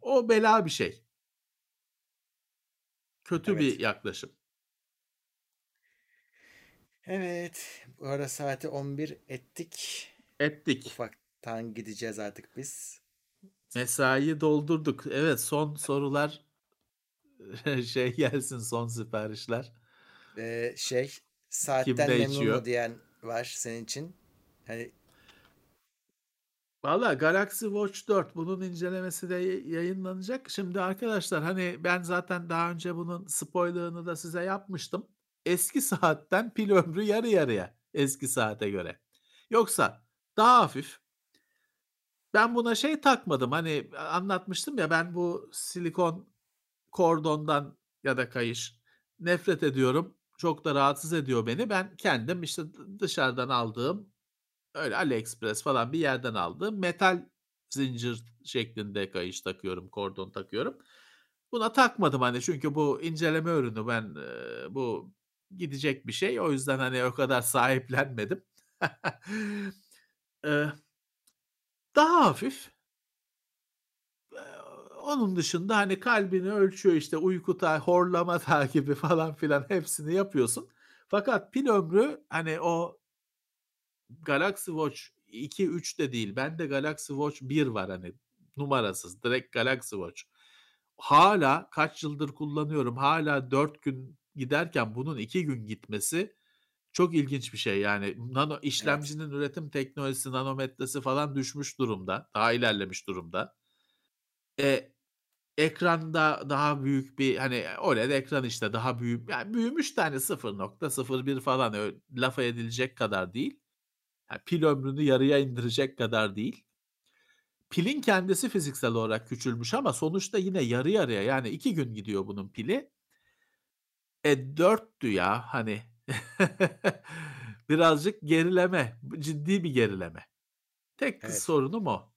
O bela bir şey. Kötü Evet. bir yaklaşım. Evet. Bu ara saati 11 ettik. Ettik. Ufaktan gideceğiz artık biz. Mesaiyi doldurduk. Evet son sorular (laughs) şey gelsin son siparişler. Ee, şey saatten memnun içiyor? mu diyen var senin için. Hani Valla Galaxy Watch 4 bunun incelemesi de yayınlanacak. Şimdi arkadaşlar hani ben zaten daha önce bunun spoilerını da size yapmıştım. Eski saatten pil ömrü yarı yarıya eski saate göre. Yoksa daha hafif. Ben buna şey takmadım. Hani anlatmıştım ya ben bu silikon kordondan ya da kayış nefret ediyorum. Çok da rahatsız ediyor beni. Ben kendim işte dışarıdan aldığım öyle AliExpress falan bir yerden aldığım metal zincir şeklinde kayış takıyorum, kordon takıyorum. Buna takmadım hani çünkü bu inceleme ürünü ben bu gidecek bir şey. O yüzden hani o kadar sahiplenmedim. (laughs) E, daha hafif. Onun dışında hani kalbini ölçüyor işte uyku ta horlama (laughs) takibi falan filan hepsini yapıyorsun. Fakat pil ömrü hani o Galaxy Watch 2 3 de değil. Bende Galaxy Watch 1 var hani numarasız. Direkt Galaxy Watch. Hala kaç yıldır kullanıyorum. Hala 4 gün giderken bunun 2 gün gitmesi çok ilginç bir şey. Yani nano işlemcinin üretim teknolojisi, nanometresi falan düşmüş durumda. Daha ilerlemiş durumda. E, ekranda daha büyük bir hani OLED ekran işte daha büyük yani büyümüş de hani 0.01 falan öyle lafa edilecek kadar değil. Yani pil ömrünü yarıya indirecek kadar değil. Pilin kendisi fiziksel olarak küçülmüş ama sonuçta yine yarı yarıya yani iki gün gidiyor bunun pili. E dörttü ya hani (laughs) birazcık gerileme ciddi bir gerileme. Tek Evet. sorunum o.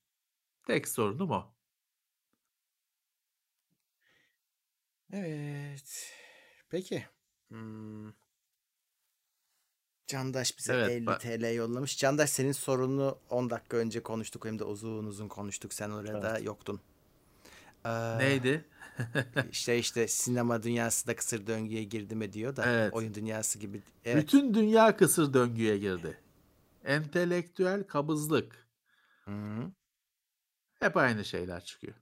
Tek sorunum o. evet. Peki. Hmm. Candaş bize Evet, 50 ba- TL yollamış. Candaş senin sorununu 10 dakika önce konuştuk hem de uzun uzun konuştuk. Sen orada yoktun. Ee, Neydi? işte işte sinema dünyası da kısır döngüye girdi mi diyor da Evet. oyun dünyası gibi. Evet. Bütün dünya kısır döngüye girdi. Entelektüel kabızlık. Hı-hı. Hep aynı şeyler çıkıyor.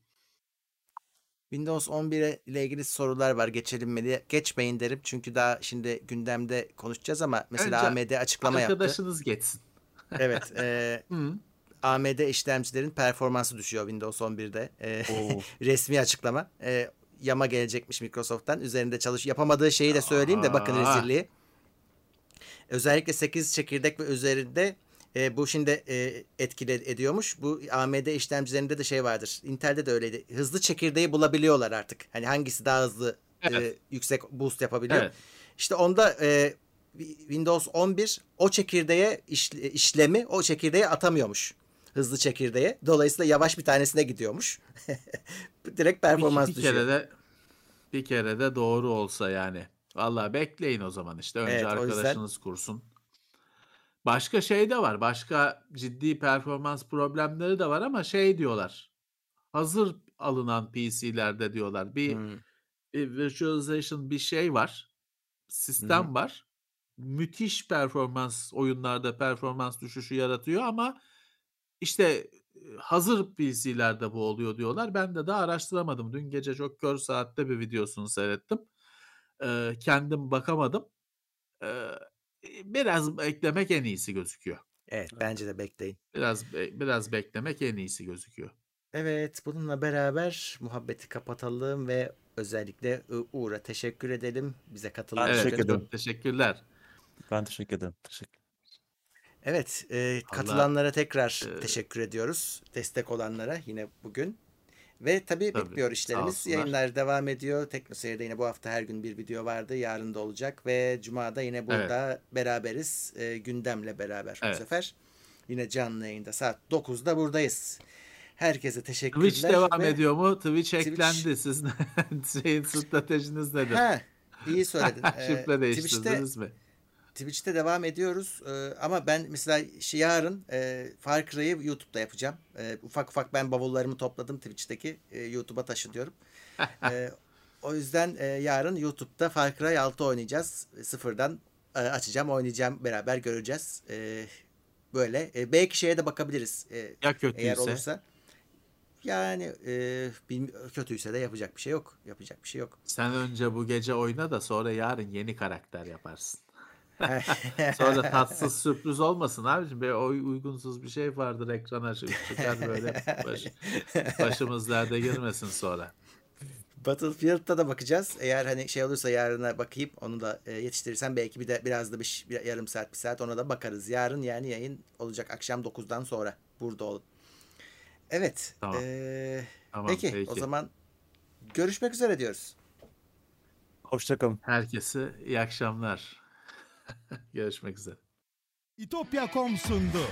Windows 11 ile ilgili sorular var. Geçelim mi diye. Geçmeyin derim çünkü daha şimdi gündemde konuşacağız ama mesela Önce AMD açıklama yaptı. Arkadaşınız geçsin. Evet. e, Hı. AMD işlemcilerin performansı düşüyor Windows 11'de. E, Oo. (laughs) resmi açıklama. E, yama gelecekmiş Microsoft'tan. Üzerinde çalış yapamadığı şeyi de söyleyeyim de bakın rezilliği. Özellikle 8 çekirdek ve üzerinde e, bu şimdi e, etkili ediyormuş. Bu AMD işlemcilerinde de şey vardır. Intel'de de öyleydi. Hızlı çekirdeği bulabiliyorlar artık. Hani hangisi daha hızlı e, Evet. yüksek boost yapabiliyor. Evet. İşte onda e, Windows 11 o çekirdeğe işle- işlemi o çekirdeğe atamıyormuş. Hızlı çekirdeğe. Dolayısıyla yavaş bir tanesine gidiyormuş. (laughs) Direkt performans bir, bir düşüyor. kere de bir kere de doğru olsa yani. Vallahi bekleyin o zaman işte. Önce Evet, o yüzden- arkadaşınız kursun. Başka şey de var. Başka ciddi performans problemleri de var ama şey diyorlar. Hazır alınan PC'lerde diyorlar. Bir, Hmm. bir virtualization bir şey var. Sistem var. Müthiş performans oyunlarda performans düşüşü yaratıyor ama işte hazır PC'lerde bu oluyor diyorlar. Ben de daha araştıramadım. Dün gece çok kör saatte bir videosunu seyrettim. Ee, kendim bakamadım. Ee, biraz beklemek en iyisi gözüküyor. Evet bence de bekleyin. Biraz biraz beklemek en iyisi gözüküyor. Evet bununla beraber muhabbeti kapatalım ve özellikle U- Uğur'a teşekkür edelim. Bize katıldığı Ben Evet, için. teşekkür ederim. teşekkürler. Ben teşekkür ederim. Teşekkür. Evet, e, katılanlara tekrar e, teşekkür ediyoruz. Destek olanlara yine bugün. Ve tabii, Tabii, bitmiyor işlerimiz. Yayınlar devam ediyor. TeknoSeyir'de yine bu hafta her gün bir video vardı. Yarın da olacak ve Cuma'da yine burada beraberiz. E, gündemle beraber bu Evet. sefer. Yine canlı yayında saat 9'da buradayız. Herkese teşekkürler. Twitch devam ve- ediyor mu? Twitch Twitch- eklendi. Siz şeyin (laughs) stratejiniz nedir? Ha, iyi söyledin. (laughs) Ee, Şifre Twitch'te değiştirdiniz mi? Twitch'te devam ediyoruz Ee, ama ben mesela şey, yarın e, Far Cry'ı YouTube'da yapacağım. Ee, ufak ufak ben bavullarımı topladım Twitch'teki e, YouTube'a taşıyorum. Ee, (laughs) o yüzden e, yarın YouTube'da Far Cry 6 oynayacağız. E, Sıfırdan e, açacağım, oynayacağım, beraber göreceğiz. E, böyle. E, belki şeye de bakabiliriz. E, Ya eğer kötüyse? olursa. Yani e, kötüyse de yapacak bir şey yok. Yapacak bir şey yok. Sen önce bu gece oyna da sonra yarın yeni karakter yaparsın. (laughs) Sonra tatsız sürpriz olmasın abicim. Bir oy uygunsuz bir şey vardır ekrana çı- çıkar böyle baş, başımız derde girmesin sonra. Battlefield'da da bakacağız. Eğer hani şey olursa yarına bakayım onu da e, yetiştirirsem belki bir de biraz da bir, bir yarım saat bir saat ona da bakarız. Yarın yani yayın olacak akşam 9'dan sonra burada olun. Evet. Tamam. e, Tamam peki, peki. o zaman görüşmek üzere diyoruz. Hoşçakalın. Herkese iyi akşamlar. Görüşmek üzere. İtopya.com sundu.